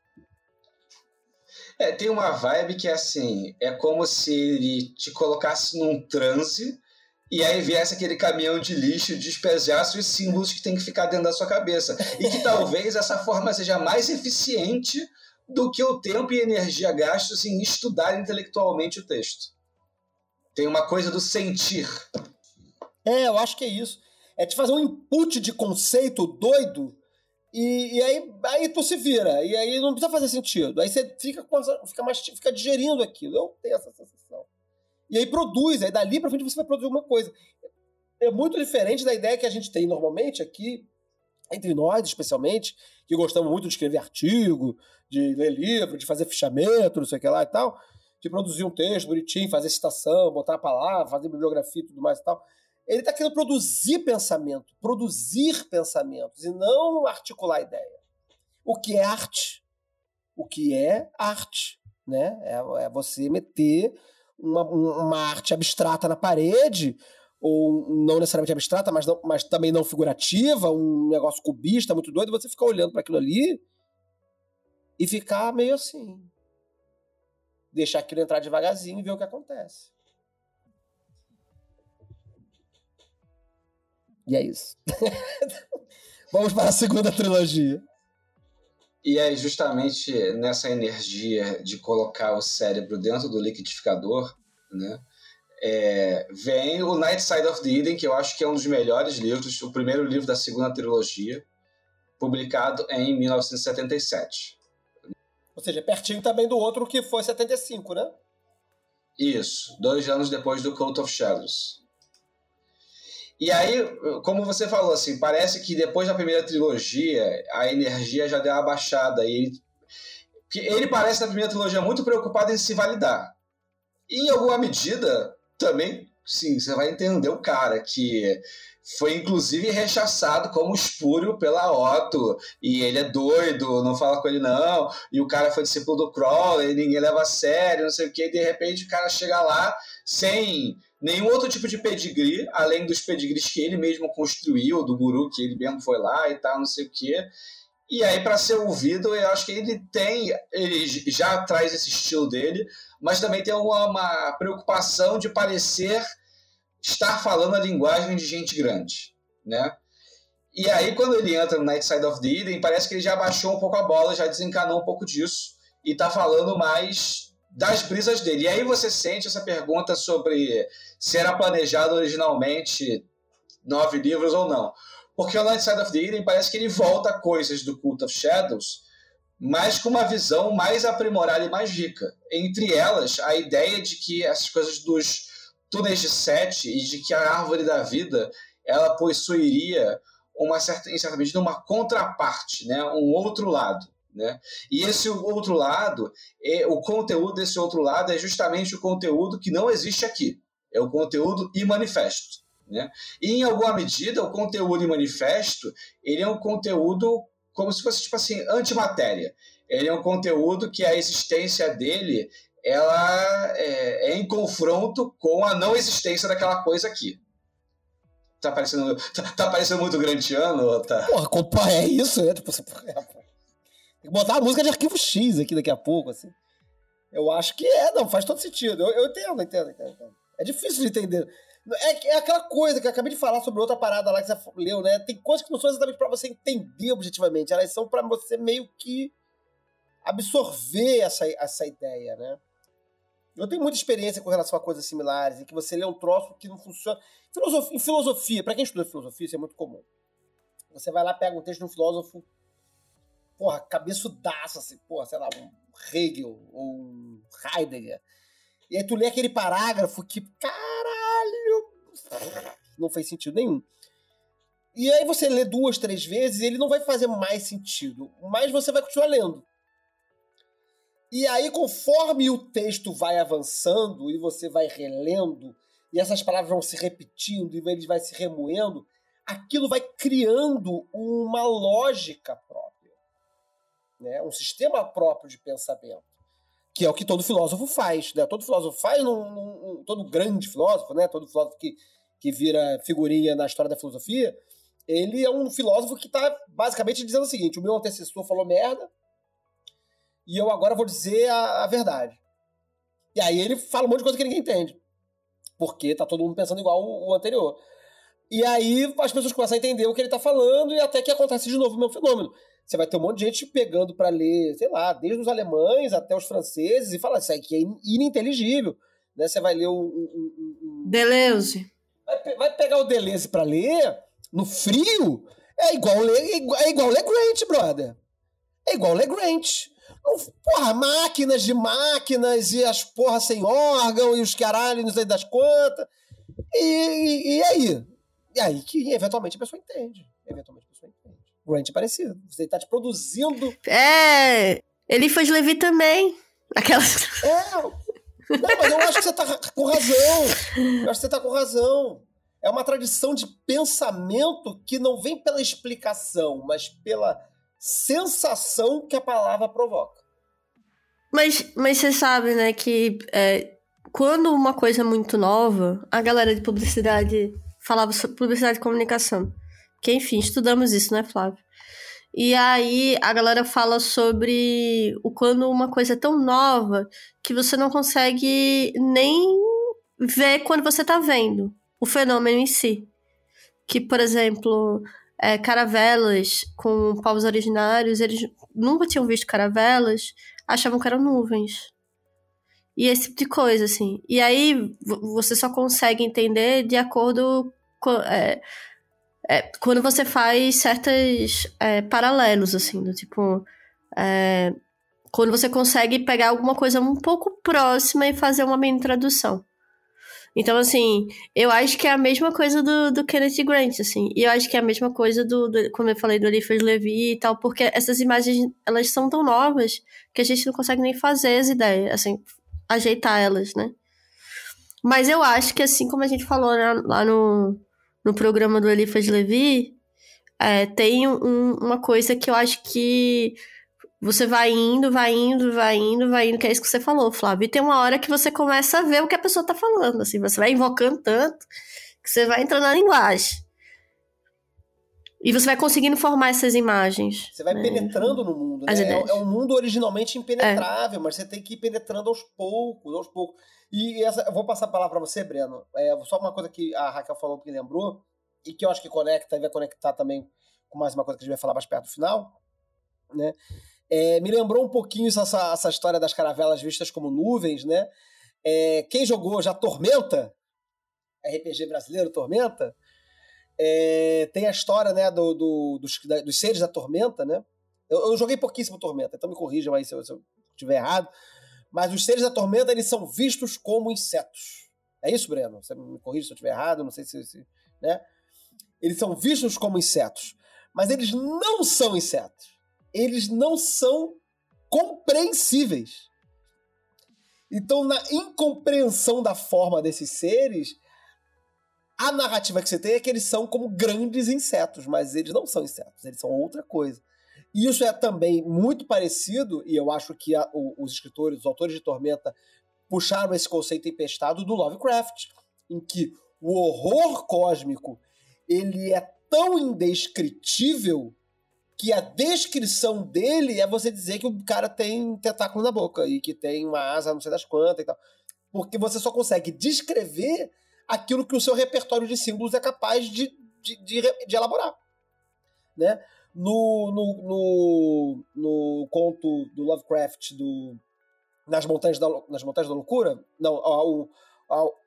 É, tem uma vibe que é assim, é como se ele te colocasse num transe e aí viesse aquele caminhão de lixo despejasse os símbolos que tem que ficar dentro da sua cabeça. E que talvez essa forma seja mais eficiente do que o tempo e energia gastos em estudar intelectualmente o texto. Tem uma coisa do sentir. É, eu acho que é isso. É de fazer um input de conceito doido e, e, aí, aí tu se vira. E aí não precisa fazer sentido. Aí você fica, fica, mais, fica digerindo aquilo. Eu tenho essa sensação. E aí produz. Aí dali pra frente você vai produzir alguma coisa. É muito diferente da ideia que a gente tem normalmente aqui, entre nós especialmente, que gostamos muito de escrever artigo, de ler livro, de fazer fichamento, não sei o que lá e tal, de produzir um texto bonitinho, fazer citação, botar a palavra, fazer bibliografia e tudo mais e tal. Ele está querendo produzir pensamento, produzir pensamentos, e não articular ideia. O que é arte? O que é arte? Né? É, é você meter uma, uma arte abstrata na parede, ou não necessariamente abstrata, mas, não, mas também não figurativa, um negócio cubista muito doido, você ficar olhando para aquilo ali e ficar meio assim. Deixar aquilo entrar devagarzinho e ver o que acontece. E é isso. Vamos para a segunda trilogia. E é justamente nessa energia de colocar o cérebro dentro do liquidificador, né? É, vem o Night Side of the Eden, que eu acho que é um dos melhores livros, o primeiro livro da segunda trilogia, publicado em 1977. Ou seja, pertinho também do outro que foi 75, né? Isso, dois anos depois do Cult of Shadows. E aí, como você falou, assim, parece que depois da primeira trilogia, a energia já deu uma baixada. E ele, ele parece, na primeira trilogia, muito preocupado em se validar. E, em alguma medida, também, sim, você vai entender o cara que foi inclusive rechaçado como espúrio pela Otto, e ele é doido, não fala com ele não, e o cara foi discípulo do Crowley, e ninguém leva a sério, não sei o que, e de repente o cara chega lá sem nenhum outro tipo de pedigree, além dos pedigrees que ele mesmo construiu, do guru que ele mesmo foi lá e tal, não sei o quê. E aí, para ser ouvido, eu acho que ele tem, ele já traz esse estilo dele, mas também tem uma, uma preocupação de parecer estar falando a linguagem de gente grande, né? E aí, quando ele entra no Night Side of the Eden, parece que ele já baixou um pouco a bola, já desencanou um pouco disso, e tá falando mais das brisas dele. E aí você sente essa pergunta sobre se era planejado originalmente nove livros ou não. Porque o Night Side of the Eden parece que ele volta a coisas do Cult of Shadows, mas com uma visão mais aprimorada e mais rica. Entre elas, a ideia de que essas coisas dos túneis de Sete e de que a árvore da vida ela possuiria uma certa, em certa medida uma contraparte, né? um outro lado. Né? E esse outro lado, é, o conteúdo desse outro lado é justamente o conteúdo que não existe aqui. É o conteúdo e manifesto. Né? E em alguma medida, o conteúdo e manifesto ele é um conteúdo como se fosse tipo assim antimatéria. Ele é um conteúdo que a existência dele ela é, é em confronto com a não existência daquela coisa aqui. Tá parecendo, tá, tá parecendo muito grandiano, tá? Porra, é isso, é tipo, tem que botar a música de arquivo X aqui daqui a pouco, assim. Eu acho que é, não, faz todo sentido. Eu, eu entendo, entendo, entendo, entendo. É difícil de entender. É, é, aquela coisa que eu acabei de falar sobre outra parada lá que você leu, né? Tem coisas que não são exatamente para você entender objetivamente, elas são para você meio que absorver essa, essa ideia, né? Eu tenho muita experiência com relação a coisas similares, em que você lê um troço que não funciona. Filosofia, em filosofia, para quem estuda filosofia, isso é muito comum. Você vai lá, pega um texto de um filósofo porra, cabeçudaço, assim, porra, sei lá, um Hegel ou um Heidegger. E aí tu lê aquele parágrafo que, caralho, não fez sentido nenhum. E aí você lê duas, três vezes e ele não vai fazer mais sentido, mas você vai continuar lendo. E aí, conforme o texto vai avançando e você vai relendo, e essas palavras vão se repetindo e ele vai se remoendo, aquilo vai criando uma lógica própria né? um sistema próprio de pensamento, que é o que todo filósofo faz. Né? Todo filósofo faz, num, num, todo grande filósofo, né? todo filósofo que, que vira figurinha na história da filosofia, ele é um filósofo que está basicamente dizendo o seguinte: o meu antecessor falou merda, e eu agora vou dizer a, a verdade. E aí ele fala um monte de coisa que ninguém entende. Porque tá todo mundo pensando igual o, o anterior. E aí as pessoas começam a entender o que ele tá falando e até que acontece de novo o mesmo fenômeno. Você vai ter um monte de gente pegando para ler, sei lá, desde os alemães até os franceses e falar isso aqui é ininteligível. Né? Você vai ler um. um, um... Deleuze. Vai, vai, pegar o Deleuze para ler no frio, é igual ler, é igual ler Grant, brother. É igual ler Grant. Porra, máquinas de máquinas e as porra sem órgão e os caralho, não sei das quantas. E, e, e aí? E aí que eventualmente a pessoa entende. Eventualmente. Grant é parecido. Você está te produzindo. É. Ele foi Levi também. Aquelas. É. Não, mas eu acho que você está com razão. Eu acho que você está com razão. É uma tradição de pensamento que não vem pela explicação, mas pela sensação que a palavra provoca. Mas, mas você sabe, né, que é, quando uma coisa é muito nova, a galera de publicidade falava sobre publicidade e comunicação. Que, enfim, estudamos isso, né, Flávio? E aí a galera fala sobre o quando uma coisa é tão nova que você não consegue nem ver quando você tá vendo o fenômeno em si. Que, por exemplo, é, caravelas com povos originários, eles nunca tinham visto caravelas, achavam que eram nuvens. E esse tipo de coisa, assim. E aí você só consegue entender de acordo com. É, é, quando você faz certos é, paralelos, assim, do tipo. É, quando você consegue pegar alguma coisa um pouco próxima e fazer uma mini tradução. Então, assim, eu acho que é a mesma coisa do, do Kenneth Grant, assim. E eu acho que é a mesma coisa do, do como eu falei, do Eliphas Levi e tal, porque essas imagens, elas são tão novas que a gente não consegue nem fazer as ideias, assim, ajeitar elas, né? Mas eu acho que, assim como a gente falou né, lá no, no programa do Eliphas Levi, é, tem um, uma coisa que eu acho que você vai indo, vai indo, vai indo, vai indo, que é isso que você falou, Flávio. E tem uma hora que você começa a ver o que a pessoa tá falando, assim, você vai invocando tanto que você vai entrando na linguagem. E você vai conseguindo formar essas imagens. Você vai né? penetrando no mundo, né? É, é, um mundo originalmente impenetrável, é. mas você tem que ir penetrando aos poucos, aos poucos. E essa, eu vou passar a palavra para você, Breno. É, só uma coisa que a Raquel falou que lembrou, e que eu acho que conecta, e vai conectar também com mais uma coisa que a gente vai falar mais perto do final, né? É, me lembrou um pouquinho essa, essa história das caravelas vistas como nuvens, né? É, quem jogou já Tormenta, RPG brasileiro Tormenta, é, tem a história né, do, do, dos, da, dos seres da Tormenta, né? Eu, eu, joguei pouquíssimo Tormenta, então me corrijam aí se eu, estiver errado. Mas os seres da Tormenta, eles são vistos como insetos. É isso, Breno? Você me corrija se eu estiver errado, não sei se... se né? Eles são vistos como insetos. Mas eles não são insetos eles não são compreensíveis. Então, na incompreensão da forma desses seres, a narrativa que você tem é que eles são como grandes insetos, mas eles não são insetos, eles são outra coisa. E isso é também muito parecido, e eu acho que a, o, os escritores, os autores de Tormenta, puxaram esse conceito empestado do Lovecraft, em que o horror cósmico ele é tão indescritível que a descrição dele é você dizer que o cara tem um tentáculo na boca e que tem uma asa não sei das quantas e tal. Porque você só consegue descrever aquilo que o seu repertório de símbolos é capaz de, de, de, de elaborar. Né? No, no, no, no, conto do Lovecraft do, nas, montanhas da, nas Montanhas da Loucura, não, o,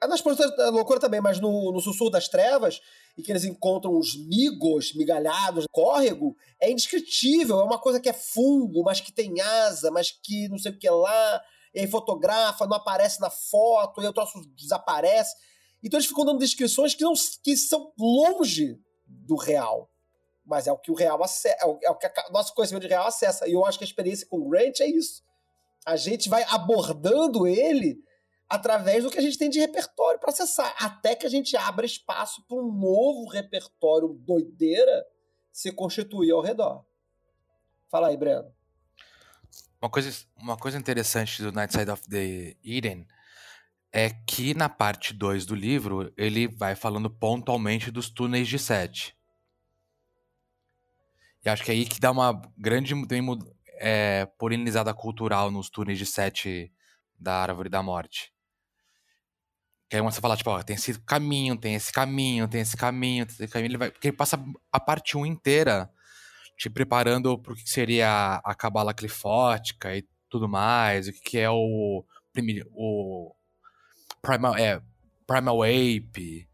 é nas Montanhas da Loucura também, mas no, no Sussurro das Trevas, e que eles encontram os migos migalhados, córrego, é indescritível. É uma coisa que é fungo, mas que tem asa, mas que não sei o que lá, e aí fotografa, não aparece na foto, e o troço desaparece. Então eles ficam dando descrições que, não, que são longe do real. Mas é o que o real acessa, é o, é o que nosso conhecimento de real acessa. E eu acho que a experiência com o Grant é isso. A gente vai abordando ele através do que a gente tem de repertório para acessar, até que a gente abra espaço para um novo repertório doideira se constituir ao redor. Fala aí, Breno. Uma coisa, uma coisa interessante do Night Side of the Eden é que na parte 2 do livro ele vai falando pontualmente dos túneis de Sete. E acho que é aí que dá uma grande é, polinizada cultural nos túneis de Sete da Árvore da Morte Que aí você fala, tipo, ó, tem esse caminho, tem esse caminho, tem esse caminho, tem esse caminho. Ele vai, porque ele passa a parte 1 inteira te preparando pro que seria a cabala clifótica e tudo mais, o que, que é o, o primal, é, primal ape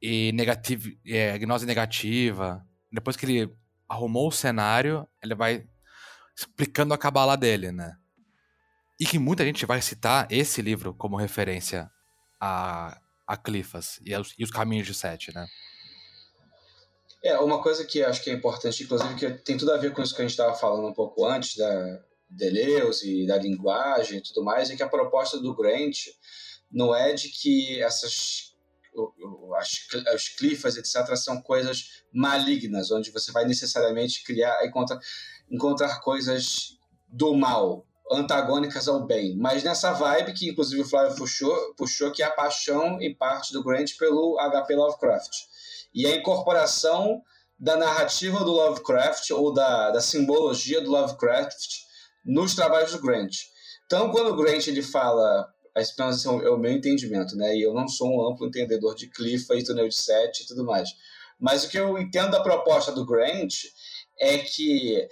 e negative, é, gnose negativa. Depois que ele arrumou o cenário, ele vai explicando a cabala dele, né? E que muita gente vai citar esse livro como referência a, a Clifas e, e os caminhos de Sete, né? É, uma coisa que acho que é importante, inclusive, que tem tudo a ver com isso que a gente estava falando um pouco antes, da Deleuze e da linguagem e tudo mais, é que a proposta do Grant não é de que essas as, as clifas, etc., são coisas malignas, onde você vai necessariamente criar, encontrar, encontrar coisas do mal, antagônicas ao bem. Mas nessa vibe que, inclusive, o Flávio puxou, puxou que é a paixão, em parte, do Grant pelo HP Lovecraft. E a incorporação da narrativa do Lovecraft, ou da, da simbologia do Lovecraft, nos trabalhos do Grant. Então, quando o Grant ele fala a expansão é o meu entendimento, né? E eu não sou um amplo entendedor de Clifa e túnel de sete e tudo mais. Mas o que eu entendo da proposta do Grant é que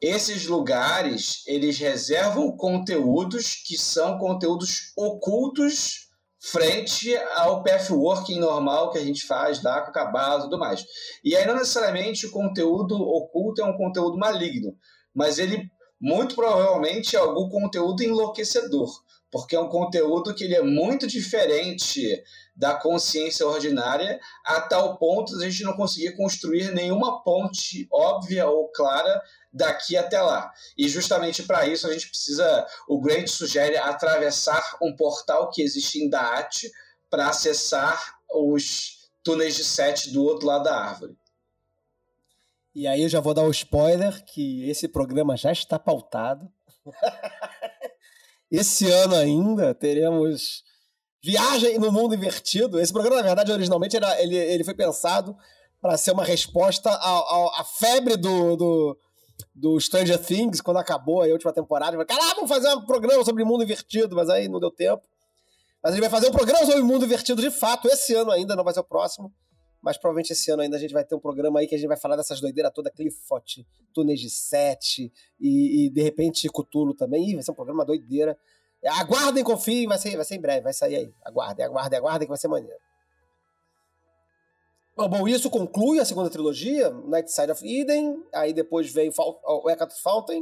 esses lugares eles reservam conteúdos que são conteúdos ocultos frente ao pathworking normal que a gente faz lá com a cabala e tudo mais. E aí não necessariamente o conteúdo oculto é um conteúdo maligno, mas ele muito provavelmente é algum conteúdo enlouquecedor porque é um conteúdo que ele é muito diferente da consciência ordinária, a tal ponto de a gente não conseguir construir nenhuma ponte óbvia ou clara daqui até lá. E justamente para isso a gente precisa, o Grant sugere atravessar um portal que existe em Daat para acessar os túneis de sete do outro lado da árvore. E aí eu já vou dar o um spoiler que esse programa já está pautado. Esse ano ainda teremos Viagem no Mundo Invertido. Esse programa, na verdade, originalmente era, ele, ele foi pensado para ser uma resposta à febre do, do, do, Stranger Things, quando acabou a última temporada. Caralho, vamos fazer um programa sobre mundo invertido, mas aí não deu tempo. Mas ele vai fazer um programa sobre mundo invertido de fato, esse ano ainda, não vai ser o próximo. Mas provavelmente esse ano ainda a gente vai ter um programa aí que a gente vai falar dessas doideiras toda, Clifford, Túneis de Sete e, e, de repente Cutulo também. Ih, vai ser um programa doideira. Aguardem, confiem, vai ser, vai ser em breve, vai sair aí. Aguardem, aguardem, aguardem que vai ser maneiro. Bom, bom, isso conclui a segunda trilogia, Night Side of Eden, aí depois vem o Hecate Fountain.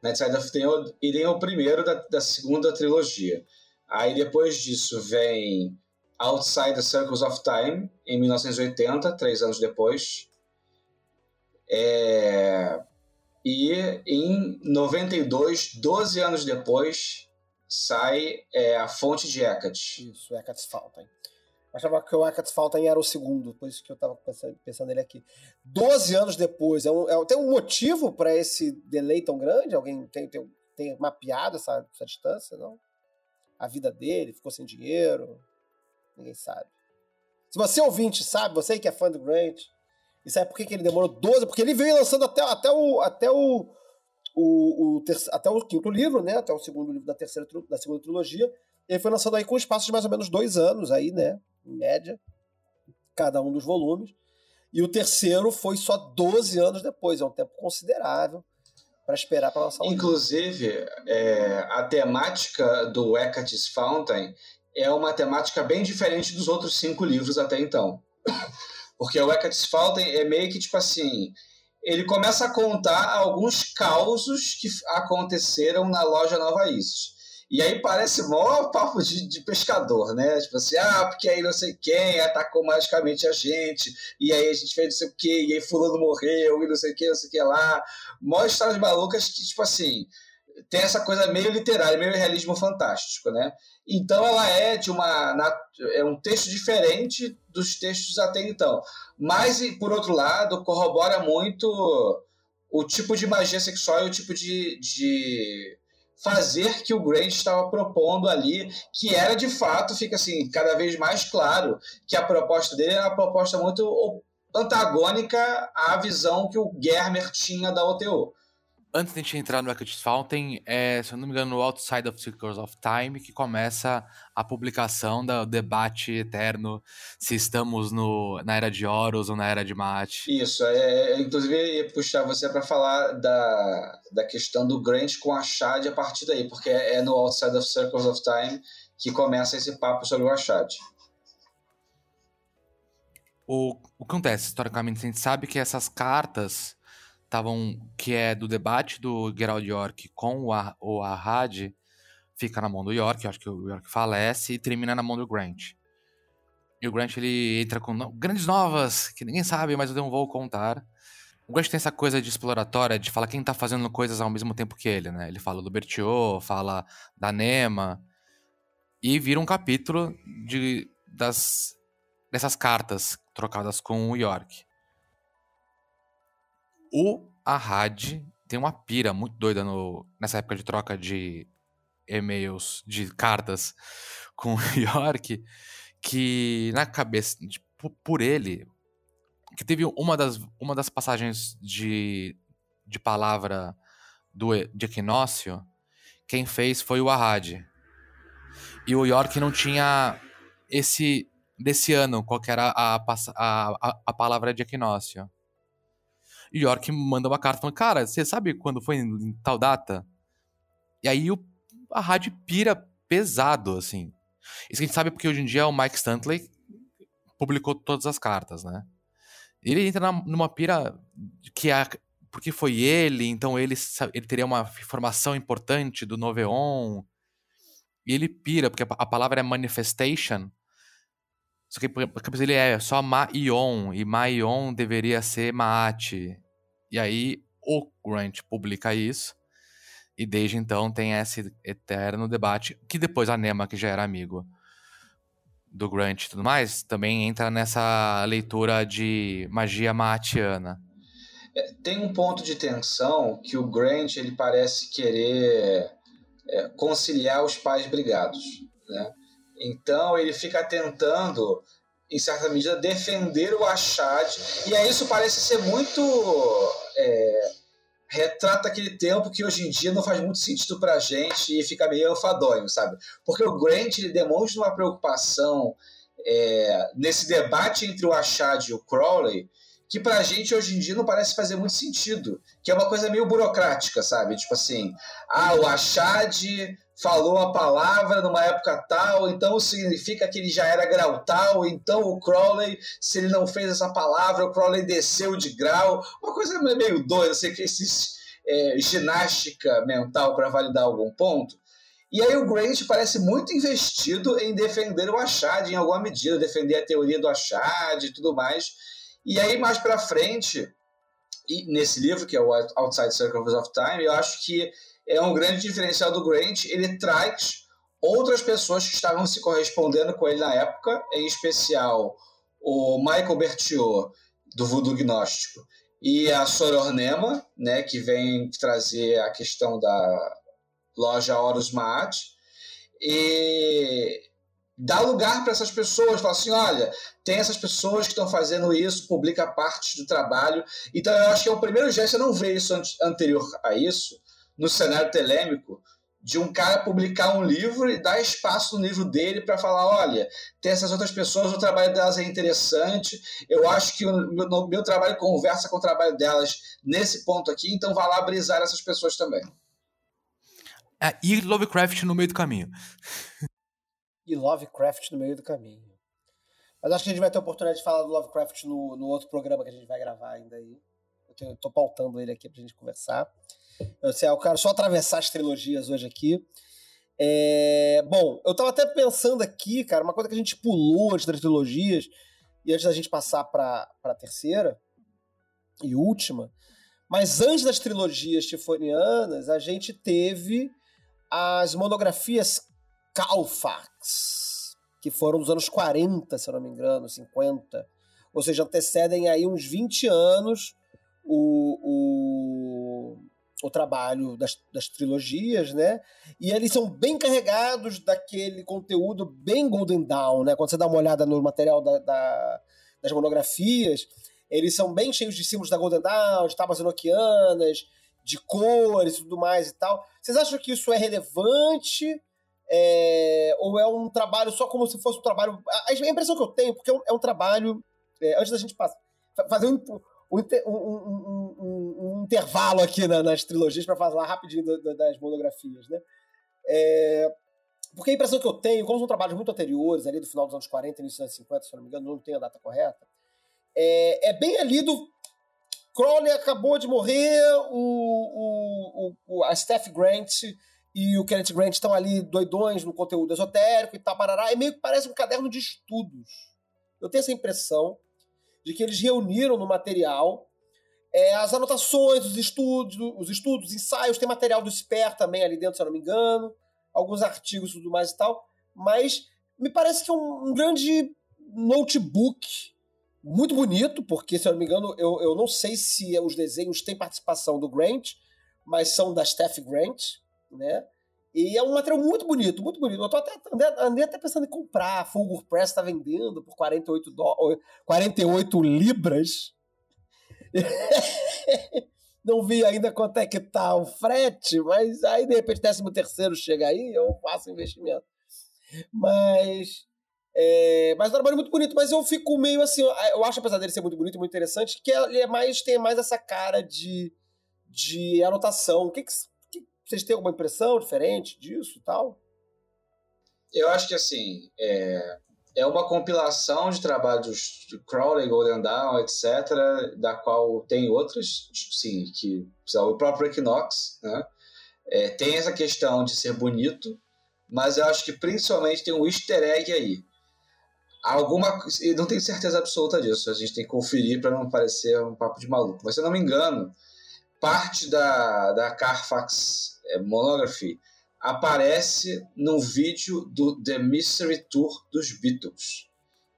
Night Side of Eden é o primeiro da, da segunda trilogia. Aí depois disso vem Outside the Circles of Time, em 1980, três anos depois. É... E em 92, 12 anos depois, sai é, A Fonte de Hecate. Isso, Hecate's Fountain. Achava que o Hecate's Fountain era o segundo, por isso que eu estava pensando, pensando nele aqui. 12 anos depois, é um, é, tem um motivo para esse delay tão grande? Alguém tem, tem, tem mapeado essa, essa distância, não? A vida dele, ficou sem dinheiro? Ninguém sabe. Se você ouvinte sabe, você que é fã do Grant, e sabe por que, que ele demorou 12? Porque ele veio lançando até, até o. Até o, o, o ter, até o quinto livro, né? Até o segundo livro da terceira da segunda trilogia. Ele foi lançando aí com um espaço de mais ou menos dois anos aí, né? Em média. Cada um dos volumes. E o terceiro foi só 12 anos depois. É um tempo considerável para esperar para lançar o Inclusive, é, a temática do Hecate's Fountain é uma temática bem diferente dos outros cinco livros até então. Porque o Hecate's Fountain é meio que tipo assim. Ele começa a contar alguns causos que aconteceram na loja Nova Isis. E aí parece mó papo de, de, pescador, né? Tipo assim, ah, porque aí não sei quem atacou magicamente a gente, e aí a gente fez não sei o quê, e aí fulano morreu, e não sei o que, não sei o que lá. Mó histórias malucas que, tipo assim, tem essa coisa meio literária, meio realismo fantástico, né? Então ela é de uma é um texto diferente dos textos até então, mas por outro lado corrobora muito o tipo de magia sexual e o tipo de, de fazer que o Grant estava propondo ali, que era de fato, fica assim, cada vez mais claro que a proposta dele era uma proposta muito antagônica à visão que o Germer tinha da OTO. Antes de a gente entrar no Equity Fountain, é, se eu não me engano, no Outside of Circles of Time, que começa a publicação do debate eterno se estamos no, na era de Horus ou na era de Mate. Isso, é, é inclusive eu ia puxar você para falar da, da questão do Grant com a Shad a partir daí, porque é, é no Outside of Circles of Time que começa esse papo sobre o Ashad. O, o que acontece, historicamente, a gente sabe que essas cartas estavam que é do debate do Gerald York com o, ah o Ahad fica na mão do York, acho que o York falece e termina na mão do Grant. E o Grant ele entra com no grandes novas que ninguém sabe, mas eu não vou contar. O Grant tem essa coisa de exploratória, de falar quem tá fazendo coisas ao mesmo tempo que ele, né? Ele fala do Bertiot, fala da Nema e vira um capítulo de das dessas cartas trocadas com o York. O Ahad tem uma pira muito doida no, nessa época de troca de e-mails, de cartas com o York, que na cabeça, por ele, que teve uma das, uma das passagens de, de palavra do, de Equinócio, quem fez foi o Ahad. E o York não tinha esse desse ano, qual era a, a, a, a palavra de Equinócio. York manda uma carta falando, cara, você sabe quando foi em tal data? E aí o, a rádio pira pesado, assim. Isso a gente sabe porque hoje em dia o Mike Stanley publicou todas as cartas, né? Ele entra na, numa pira que é porque foi ele, então ele, ele teria uma informação importante do Noveon. E ele pira, porque a, a palavra é manifestation. Só que ele é só Ma-Ion, e Ma-Ion deveria ser Maat. E aí o Grant publica isso, e desde então tem esse eterno debate, que depois a Nema, que já era amigo do Grant e tudo mais, também entra nessa leitura de magia maatiana. É, tem um ponto de tensão que o Grant ele parece querer é, conciliar os pais brigados, né? Então ele fica tentando em certa medida, defender o Achad. E aí isso parece ser muito. É, retrata aquele tempo que hoje em dia não faz muito sentido pra gente e fica meio enfadonho, sabe? Porque o Grant ele demonstra uma preocupação é, nesse debate entre o Achad e o Crowley que pra gente hoje em dia não parece fazer muito sentido, que é uma coisa meio burocrática, sabe? Tipo assim, ah, o Achad falou a palavra numa época tal, então significa que ele já era grau tal, então o Crowley, se ele não fez essa palavra, o Crowley desceu de grau, uma coisa meio doida, assim, que esses é, ginástica mental para validar algum ponto. E aí o Grant parece muito investido em defender o Achad em alguma medida, defender a teoria do Achad e tudo mais. E aí mais para frente, e nesse livro que é o Outside Circles of Time, eu acho que é um grande diferencial do Grant. Ele traz outras pessoas que estavam se correspondendo com ele na época, em especial o Michael Bertiot, do Voodoo Gnóstico, e a Soror Nema, né, que vem trazer a questão da loja Horus Maat, e dá lugar para essas pessoas, fala assim, olha, tem essas pessoas que estão fazendo isso, publica parte do trabalho, então eu acho que é o primeiro gesto, eu não vejo isso anterior a isso, no cenário telêmico de um cara publicar um livro e dar espaço no livro dele para falar, olha, tem essas outras pessoas, o trabalho delas é interessante, eu acho que o meu, meu, trabalho conversa com o trabalho delas nesse ponto aqui, então vá lá brisar essas pessoas também. É, e Lovecraft no meio do caminho. E Lovecraft no meio do caminho. Mas acho que a gente vai ter a oportunidade de falar do Lovecraft no, no outro programa que a gente vai gravar ainda aí. Eu, tenho, eu tô pautando ele aqui pra gente conversar. Eu, quero só atravessar as trilogias hoje aqui. É, bom, eu tava até pensando aqui, cara, uma coisa que a gente pulou antes das trilogias e antes da gente passar pra, pra terceira e última. Mas antes das trilogias tifonianas, a gente teve as monografias Calfax, que foram dos anos 40, se eu não me engano, 50. Ou seja, antecedem aí uns 20 anos o, o o trabalho das, das, trilogias, né? E eles são bem carregados daquele conteúdo bem Golden Dawn, né? Quando você dá uma olhada no material da, da, das monografias, eles são bem cheios de símbolos da Golden Dawn, de tábuas enoquianas, de cores e tudo mais e tal. Vocês acham que isso é relevante? É, ou é um trabalho só como se fosse um trabalho. A, a impressão que eu tenho, porque é um, é um trabalho. é, antes da gente passar, fa- fazer um, um, um- um- um- intervalo aqui na- nas trilogias para falar rapidinho da- da- das monografias, né? É, porque a impressão que eu tenho, como são trabalhos muito anteriores, ali do final dos anos 40, início dos anos 50, se não me engano, não tenho a data correta, é, é bem ali do. Crowley acabou de morrer, o, o, o- a Steph Grant e o Kenneth Grant estão ali doidões no conteúdo esotérico e tal, parará, e meio que parece um caderno de estudos. Eu tenho essa impressão de que eles reuniram no material é, as anotações, os estudos, os estudos, os ensaios, tem material do SPER também ali dentro, se eu não me engano, alguns artigos e tudo mais e tal, mas me parece que é um, um grande notebook muito bonito, porque, se eu não me engano, eu, eu não sei se os desenhos têm participação do Grant, mas são da Steph Grant, né? E é um material muito bonito, muito bonito. Eu tô até, andei, até pensando em comprar. A Fulgur Press está vendendo por 48, dó, 48 libras. Não vi ainda quanto é que tá o frete, mas aí de repente 13 terceiro chega aí, eu faço investimento. Mas é, mas é um trabalho muito bonito, mas eu fico meio assim, eu acho apesar dele ser muito bonito e muito interessante, que ele é mais tem mais essa cara de, de anotação. O que, que vocês têm alguma impressão diferente disso e tal? Eu acho que assim, é, é uma compilação de trabalhos de Crowley, Golden Dawn, etc., da qual tem outras, sim, que lá, o próprio Equinox, né? É, tem essa questão de ser bonito, mas eu acho que principalmente tem um easter egg aí. Alguma, não tenho certeza absoluta disso, a gente tem que conferir para não parecer um papo de maluco. Mas se eu não me engano, parte da, da Carfax Monography aparece no vídeo do The Mystery Tour dos Beatles.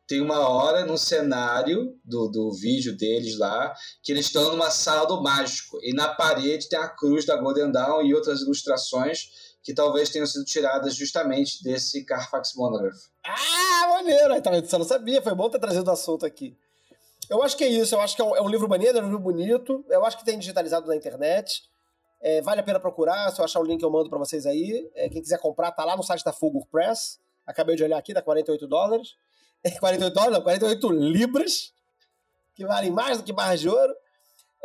Tem uma hora no cenário do, do vídeo deles lá que eles estão numa sala do mágico e na parede tem a cruz da Golden Dawn e outras ilustrações que talvez tenham sido tiradas justamente desse Carfax Monograph. Ah, maneiro! Vendo? Você não sabia, foi bom ter trazido o assunto aqui. Eu acho que é isso, eu acho que é um, é um livro maneiro, é um livro bonito, eu acho que tem digitalizado na internet. É, vale a pena procurar, se eu achar o link eu mando para vocês aí. É, quem quiser comprar, tá lá no site da Fulgur Press. Acabei de olhar aqui, dá 48 dólares. 48 dólares, não, 48 libras, que valem mais do que barras de ouro.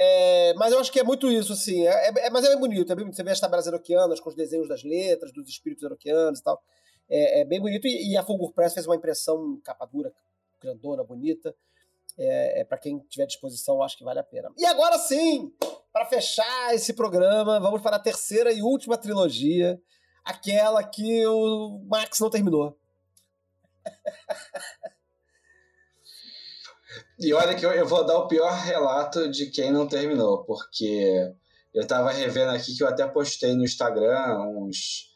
É, mas eu acho que é muito isso, assim. É, é, mas é bem bonito, é bem. Você vê as tabelas eroquianas com os desenhos das letras, dos espíritos eroquianos e tal. É, é bem bonito. E, e, a Fulgur Press fez uma impressão capa dura, grandona, bonita. É, para quem tiver disposição, acho que vale a pena. E agora sim, para fechar esse programa, vamos para a terceira e última trilogia, aquela que o Max não terminou. E olha que eu, eu, vou dar o pior relato de quem não terminou, porque eu tava revendo aqui que eu até postei no Instagram uns.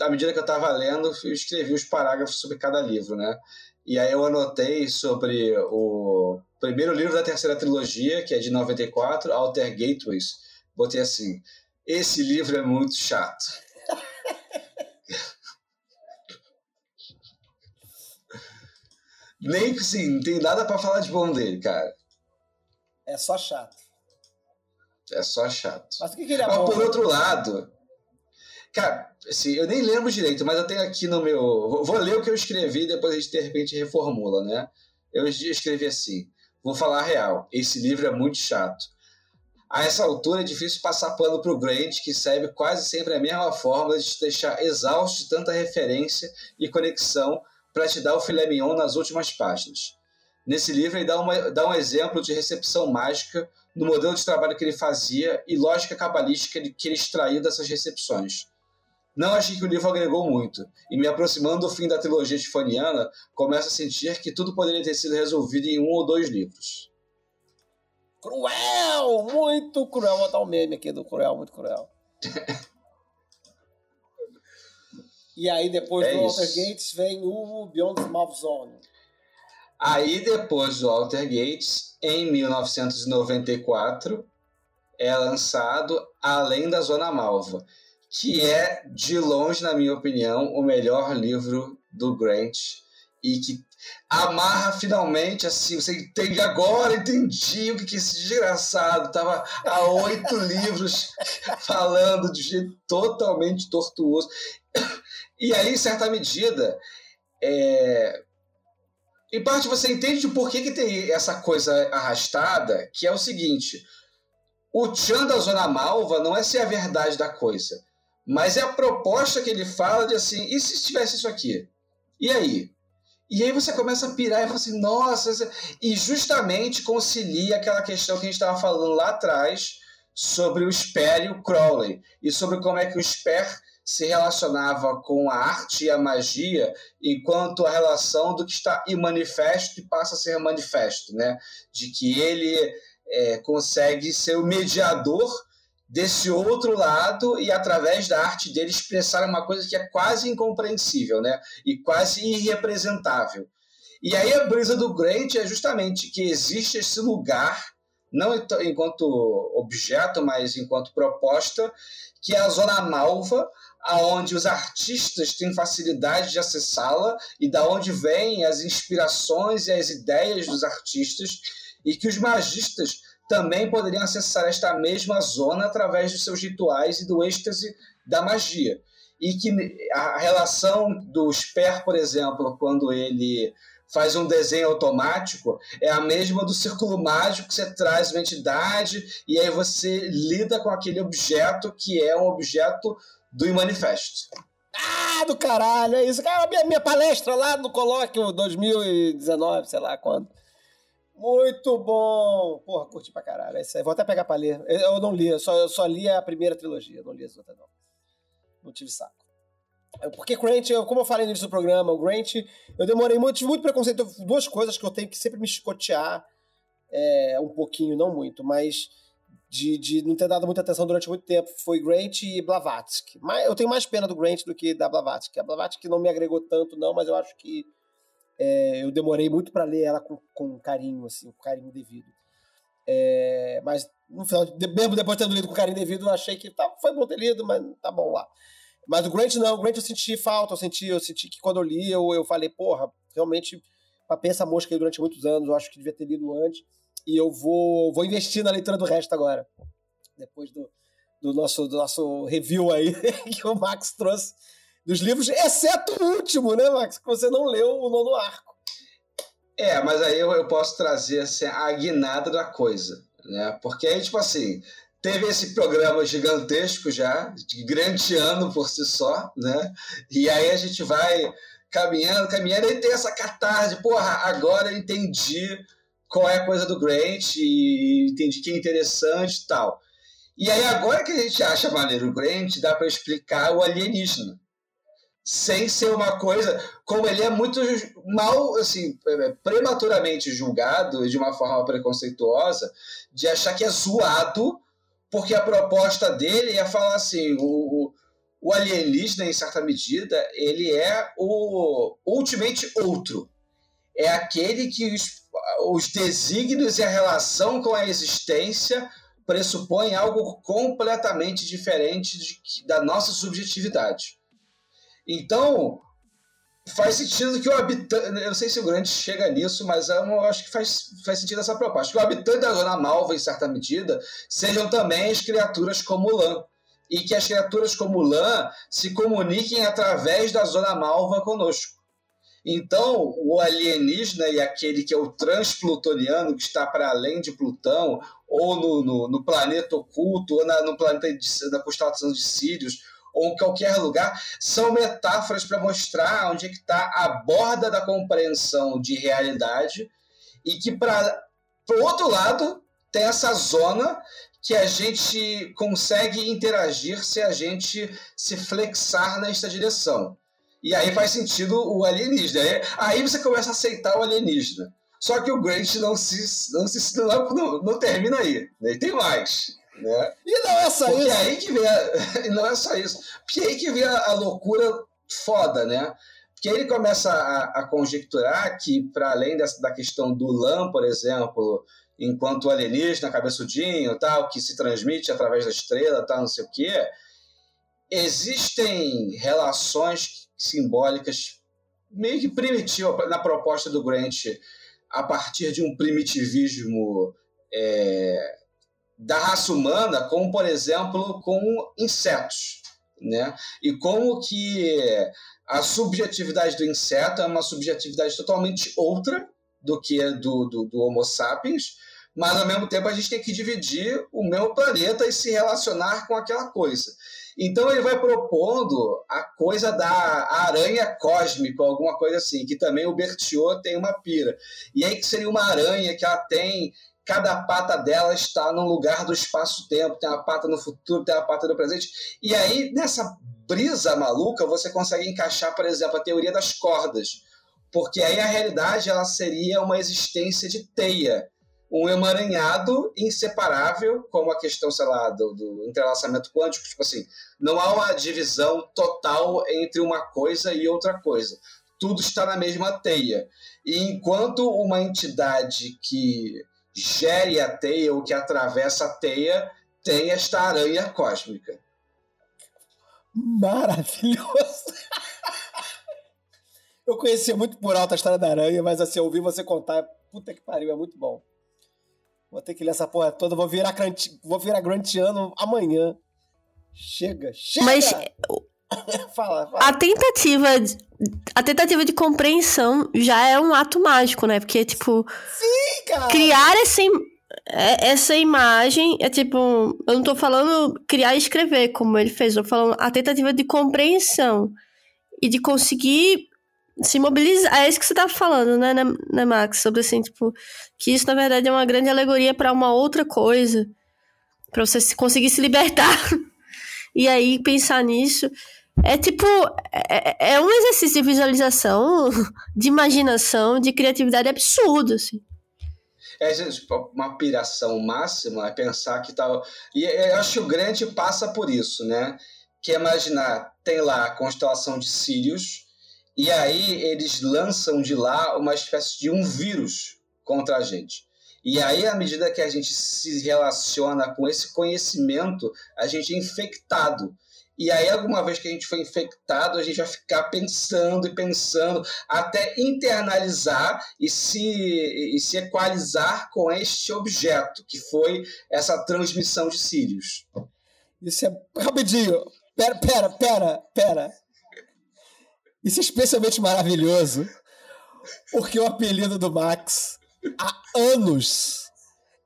À medida que eu tava lendo, eu escrevi os parágrafos sobre cada livro, né? E aí eu anotei sobre o primeiro livro da terceira trilogia, que é de 94, Alter Gateways. Botei assim: esse livro é muito chato. Nem que sim, não tem nada para falar de bom dele, cara. É só chato. É só chato. Mas o que, que ele é Mas bom? por outro lado, cara, assim, eu nem lembro direito, mas eu tenho aqui no meu. Vou, ler o que eu escrevi depois a gente de repente reformula, né? Eu escrevi assim: vou falar a real, esse livro é muito chato. A essa altura é difícil passar pano pro Grant, que serve quase sempre a mesma fórmula de te deixar exausto de tanta referência e conexão para te dar o filé mignon nas últimas páginas. Nesse livro, ele dá, uma, dá um exemplo de recepção mágica no modelo de trabalho que ele fazia e lógica cabalística que ele extraiu dessas recepções. Não achei que o livro agregou muito, e me aproximando do fim da trilogia tifoniana, começo a sentir que tudo poderia ter sido resolvido em um ou dois livros. Cruel! Muito cruel. Vou botar um meme aqui do cruel, muito cruel. e aí, depois É do isso. Walter Gates, vem o Beyond the Mouth Zone. Aí, depois do Walter Gates, em 1994, é lançado Além da Zona Malva, que é, de longe, na minha opinião, o melhor livro do Grant e que amarra finalmente, assim, você entende agora, entendi o que, que esse desgraçado estava há oito livros falando de jeito totalmente tortuoso. E aí, em certa medida, é... em parte você entende de por que, que tem essa coisa arrastada, que é o seguinte, o Tchan da Zona Malva não é ser a verdade da coisa, mas é a proposta que ele fala de assim, e se tivesse isso aqui? E aí? E aí você começa a pirar e fala assim, nossa, e justamente concilia aquela questão que a gente estava falando lá atrás sobre o Sper e o Crowley, e sobre como é que o Sper se relacionava com a arte e a magia, enquanto a relação do que está em manifesto e passa a ser manifesto, né? De que ele é, consegue ser o mediador desse outro lado e através da arte dele expressar uma coisa que é quase incompreensível, né? E quase irrepresentável. E aí a brisa do Grant é justamente que existe esse lugar, não enquanto objeto, mas enquanto proposta, que é a zona malva, aonde os artistas têm facilidade de acessá-la e da onde vêm as inspirações e as ideias dos artistas e que os magistas também poderiam acessar esta mesma zona através dos seus rituais e do êxtase da magia. E que a relação do Sper, por exemplo, quando ele faz um desenho automático, é a mesma do círculo mágico, que você traz uma entidade e aí você lida com aquele objeto que é um objeto do manifesto. Ah, do caralho, é isso. Cara, minha, minha palestra lá no colóquio 2019, sei lá quando. Muito bom! Porra, curti pra caralho. É Vou até pegar pra ler. Eu não li, eu só, eu só li a primeira trilogia, não li as outras, não. Não tive saco. Porque Grant, como eu falei no início do programa, o Grant, eu demorei muito, tive muito preconceito. Duas coisas que eu tenho que sempre me chicotear é, um pouquinho, não muito, mas de, de não ter dado muita atenção durante muito tempo foi Grant e Blavatsky. Mas eu tenho mais pena do Grant do que da Blavatsky. A Blavatsky não me agregou tanto, não, mas eu acho que é, eu demorei muito para ler ela com, com carinho, assim, com carinho devido. É, mas no final, mesmo depois de tendo lido com carinho devido, eu achei que tá, foi bom ter lido, mas tá bom lá. Mas o Grant não, o Grant eu senti falta, eu senti, eu senti que quando eu li, eu, eu falei, porra, realmente papei essa mosca aí durante muitos anos, eu acho que devia ter lido antes. E eu vou, vou investir na leitura do resto agora. Depois do, do, nosso, do nosso review aí que o Max trouxe dos livros, exceto o último, né, Max? Que você não leu o nono arco. É, mas aí eu, eu posso trazer assim, a guinada da coisa, né? Porque aí, tipo assim, teve esse programa gigantesco já, de grande ano por si só, né? E aí a gente vai caminhando, caminhando, e tem essa catarse, porra, agora eu entendi qual é a coisa do Grant e entendi que é interessante e tal. E aí agora que a gente acha maneiro o Grant, dá para explicar o alienígena sem ser uma coisa como ele é muito mal assim é, prematuramente julgado de uma forma preconceituosa de achar que é zoado porque a proposta dele é falar assim o, o alienígena em certa medida ele é o ultimamente outro. É aquele que os, os desígnios e a relação com a existência pressupõem algo completamente diferente de, da nossa subjetividade então, faz sentido que o habitante. Eu não sei se o grande chega nisso, mas eu acho que faz, faz sentido essa proposta. Que o habitante da Zona Malva, em certa medida, sejam também as criaturas como Lã. E que as criaturas como Lã se comuniquem através da Zona Malva conosco. Então, o alienígena e aquele que é o transplutoniano, que está para além de Plutão, ou no, no, no planeta oculto, ou na, no planeta de, da constelação de Sírios, ou em qualquer lugar, são metáforas para mostrar onde é que está a borda da compreensão de realidade e que, para o outro lado, tem essa zona que a gente consegue interagir se a gente se flexar nesta direção. E aí faz sentido o alienígena. Aí, aí você começa a aceitar o alienígena. Só que o Grant não se não, se, não, não termina aí. Né? Tem mais. Né? E não é só Porque isso. aí que vem a, não é só isso. Porque aí que vem a, a loucura foda, né? Porque ele começa a, a conjecturar que, para além dessa, da questão do LAN, por exemplo, enquanto alienígena, cabeçudinho, tal, que se transmite através da estrela, tal, não sei o quê, existem relações simbólicas meio que primitiva na proposta do Grant, a partir de um primitivismo é, da raça humana, como por exemplo com insetos, né? E como que a subjetividade do inseto é uma subjetividade totalmente outra do que é do, do, do Homo sapiens, mas ao mesmo tempo a gente tem que dividir o mesmo planeta e se relacionar com aquela coisa. Então ele vai propondo a coisa da aranha cósmica, alguma coisa assim, que também o Bertiot tem uma pira. E aí que seria uma aranha que ela tem cada pata dela está num lugar do espaço-tempo, tem uma pata no futuro, tem uma pata no presente. E aí, nessa brisa maluca, você consegue encaixar, por exemplo, a teoria das cordas. Porque aí a realidade ela seria uma existência de teia um emaranhado inseparável, como a questão, sei lá, do, do, entrelaçamento quântico, tipo assim, não há uma divisão total entre uma coisa e outra coisa. Tudo está na mesma teia. E enquanto uma entidade que gere a teia ou que atravessa a teia tem esta aranha cósmica. Maravilhoso! Eu conhecia muito por alto a história da aranha, mas assim, ouvir você contar, puta que pariu, é muito bom. Vou ter que ler essa porra toda, vou virar, vou virar grantiano amanhã. Chega, chega! Mas fala, fala. a tentativa de, a tentativa de compreensão já é um ato mágico, né? Porque, tipo, Sim, cara! criar essa, é, essa imagem é tipo. Eu não tô falando criar e escrever, como ele fez, eu tô falando a tentativa de compreensão e de conseguir se mobilizar. É isso que você tava falando, né, né, né, Max? Sobre assim, tipo, que isso na verdade é uma grande alegoria para uma outra coisa, para você conseguir se libertar. e aí pensar nisso é tipo é, é um exercício de visualização, de imaginação, de criatividade absurdo, assim. É uma piração máxima é pensar que tal. E eu acho que o grande passa por isso, né? Que é imaginar, tem lá a constelação de Sirius, e aí eles lançam de lá uma espécie de um vírus contra a gente. E aí, à medida que a gente se relaciona com esse conhecimento, a gente é infectado. E aí, alguma vez que a gente foi infectado, a gente vai ficar pensando e pensando, até internalizar e se, e se equalizar com este objeto, que foi essa transmissão de Sirius. Isso é. Rapidinho! Pera, pera, pera, pera. Isso é especialmente maravilhoso, porque o apelido do Max há anos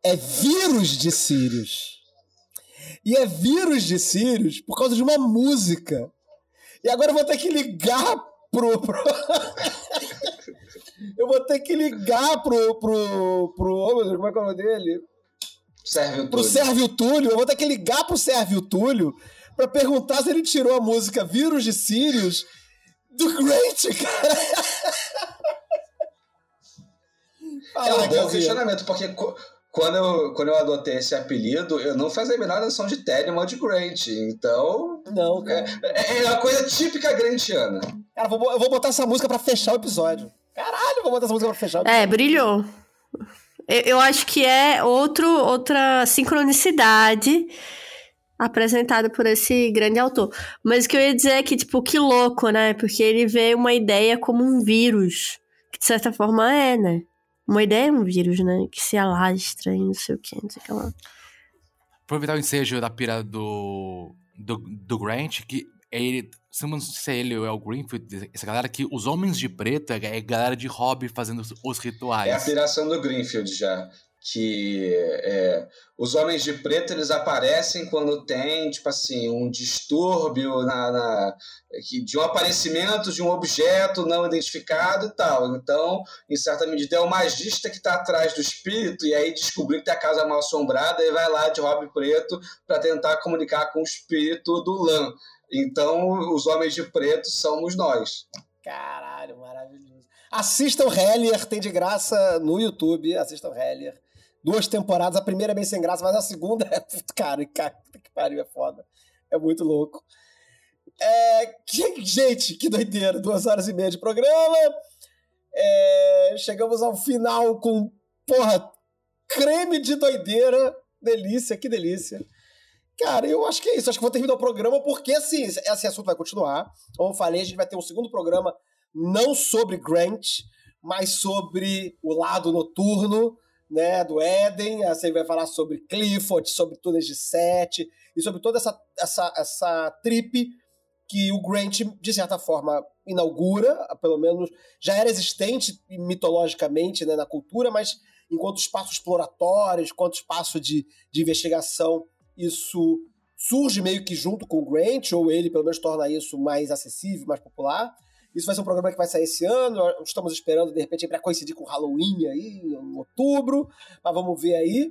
é vírus de Sirius. E é vírus de Sirius por causa de uma música. E agora eu vou ter que ligar pro. pro... eu vou ter que ligar pro. pro, pro oh, meu Deus, como é que é o nome dele? Sérvio Pro Túlio. Sérvio Túlio. Eu vou ter que ligar pro Sérvio Túlio pra perguntar se ele tirou a música Vírus de Sirius do Great, cara. É um bom questionamento, porque quando eu, quando eu adotei esse apelido, eu não fazia a menor noção de Telemann ou de Grant. Então, Não, cara. é, é uma coisa típica grantiana. Cara, eu vou, eu vou botar essa música pra fechar o episódio. Caralho, eu vou botar essa música pra fechar o episódio. É, brilhou. Eu, eu acho que é outro, outra sincronicidade apresentada por esse grande autor. Mas o que eu ia dizer é que, tipo, que louco, né? Porque ele vê uma ideia como um vírus. Que de certa forma é, né? Uma ideia é um vírus, né? Que se alastra e não sei o que, não sei o que lá. Aproveitar o ensejo da pira do, do, do Grant, que ele. Se não sei se é ele ou é o Greenfield, essa galera que os homens de preto é, é galera de hobby fazendo os, os rituais. É a piração do Greenfield já. Que é, os homens de preto eles aparecem quando tem, tipo assim, um distúrbio na, na- de um aparecimento de um objeto não identificado e tal. Então, em certa medida, é o magista que está atrás do espírito e aí descobriu que tem a casa mal assombrada e vai lá de hobby preto para tentar comunicar com o espírito do Lan. Então, os homens de preto somos nós. Caralho, maravilhoso. Assistam Hellier, tem de graça no YouTube. Assistam Hellier. Duas temporadas, a primeira é bem sem graça, mas a segunda é. Cara, cara, que pariu, é foda. É muito louco. É, que- gente, que doideira. Duas horas e meia de programa. É, chegamos ao final com, porra, creme de doideira. Delícia, que delícia. Cara, eu acho que é isso. Acho que vou terminar o programa porque, assim, esse assunto vai continuar. Como eu falei, a gente vai ter um segundo programa não sobre Grant, mas sobre o lado noturno né, do Éden. Assim, vai falar sobre Clifford, sobre Túneis de Sete e sobre toda essa, essa, essa trip que o Grant, de certa forma, inaugura, pelo menos já era existente mitologicamente né, na cultura, mas enquanto espaço exploratório, enquanto espaço de, de investigação, isso surge meio que junto com o Grant, ou ele pelo menos torna isso mais acessível, mais popular. Isso vai ser um programa que vai sair esse ano. Estamos esperando, de repente, para coincidir com o Halloween aí, em outubro. Mas vamos ver aí.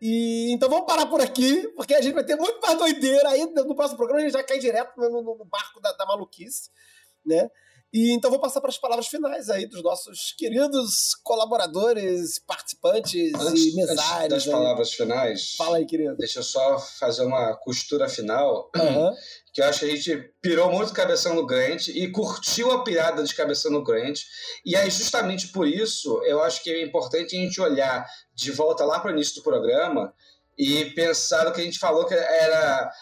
E, então vamos parar por aqui, porque a gente vai ter muito mais doideira aí. No próximo programa a gente já cai direto no, no barco da, da maluquice, né? E então vou passar para as palavras finais aí dos nossos queridos colaboradores, participantes antes, e mesários. Antes das aí. palavras finais. Fala aí, querido. Deixa eu só fazer uma costura final. Uhum. Que eu acho que a gente pirou muito cabeção no Grant e curtiu a pirada de cabeção no Grant. E aí, justamente por isso, eu acho que é importante a gente olhar de volta lá para o início do programa e pensar o que a gente falou que era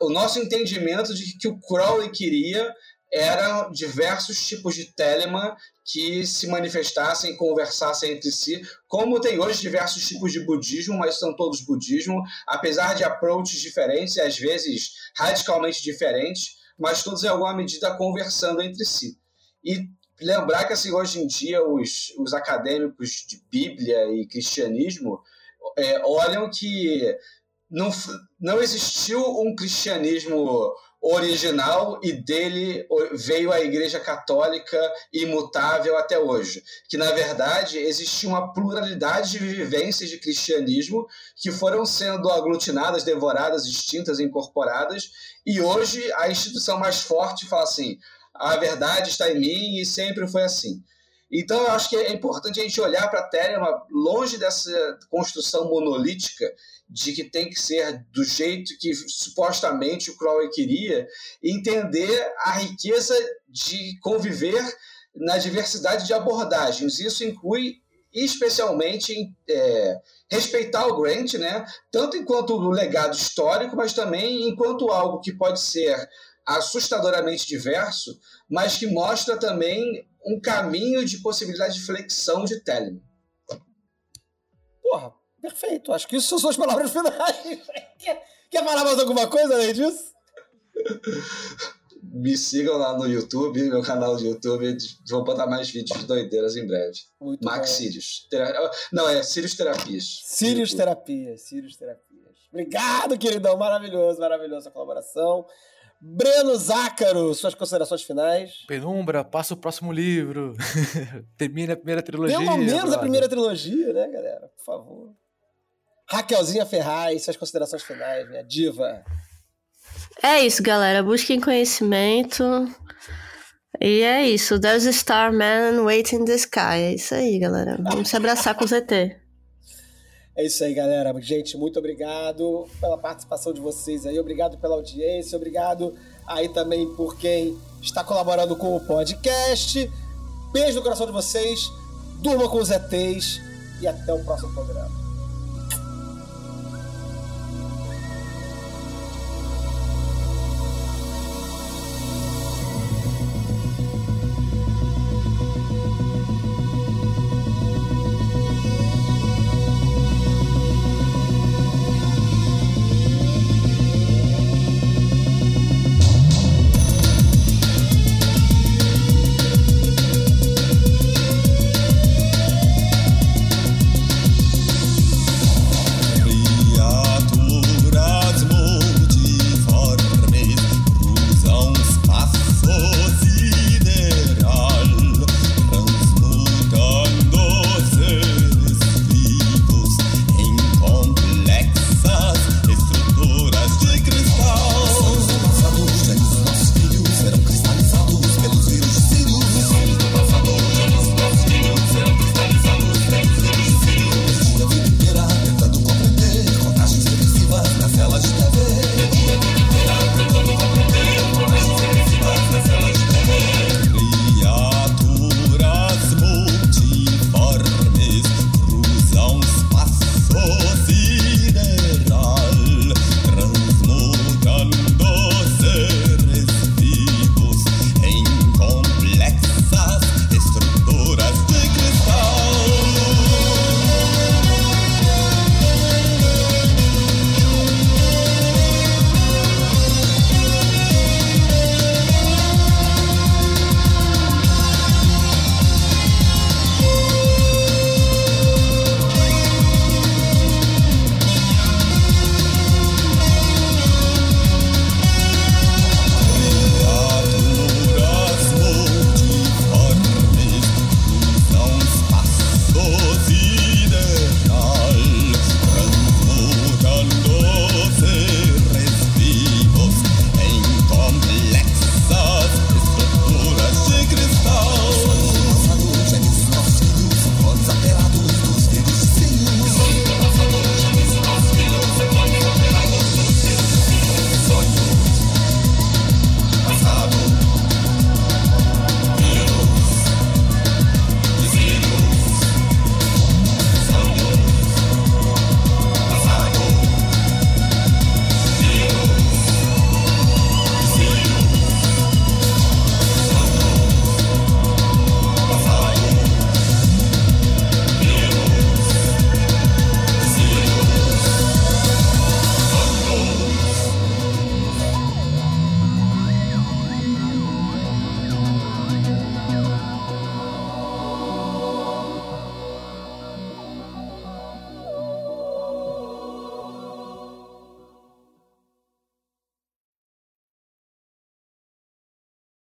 o nosso entendimento de que o Crowley queria eram diversos tipos de telema que se manifestassem conversassem entre si, como tem hoje diversos tipos de budismo, mas são todos budismo, apesar de approaches diferentes e às vezes radicalmente diferentes, mas todos em alguma medida conversando entre si. E lembrar que assim, hoje em dia os, os acadêmicos de Bíblia e cristianismo é, olham que não, não existiu um cristianismo original e dele veio a Igreja Católica imutável até hoje. Que, na verdade, existia uma pluralidade de vivências de cristianismo que foram sendo aglutinadas, devoradas, extintas, incorporadas, e hoje a instituição mais forte fala assim: a verdade está em mim e sempre foi assim. Então, eu acho que é importante a gente olhar para a Terra longe dessa construção monolítica de que tem que ser do jeito que supostamente o Crowley queria, entender a riqueza de conviver na diversidade de abordagens. Isso inclui especialmente é, respeitar o Grant, né? tanto enquanto legado histórico, mas também enquanto algo que pode ser assustadoramente diverso, mas que mostra também um caminho de possibilidade de flexão de Telemann. Porra, perfeito. Acho que isso são suas palavras finais. Quer, falar mais alguma coisa além disso? Me sigam lá no YouTube, meu canal de YouTube. Vou botar mais vídeos de doideiras em breve. Muito Max bom. Sirius. Tera... Não, é Sirius Terapias. Sirius. Terapias. Sirius Terapias. Obrigado, queridão. Maravilhoso, maravilhosa colaboração. Breno Zácaro, suas considerações finais. Penumbra, passa o próximo livro. Termina a primeira trilogia. Pelo menos a brother. primeira trilogia, né, galera? Por favor. Raquelzinha Ferraz, suas considerações finais, minha diva. É isso, galera. Busquem conhecimento. E é isso. There's a star man waiting in the sky. É isso aí, galera. Vamos se abraçar com o ZT. É isso aí, galera. Gente, muito obrigado pela participação de vocês aí. Obrigado pela audiência. Obrigado aí também por quem está colaborando com o podcast. Beijo no coração de vocês. Durma com os ETs. E até o próximo programa.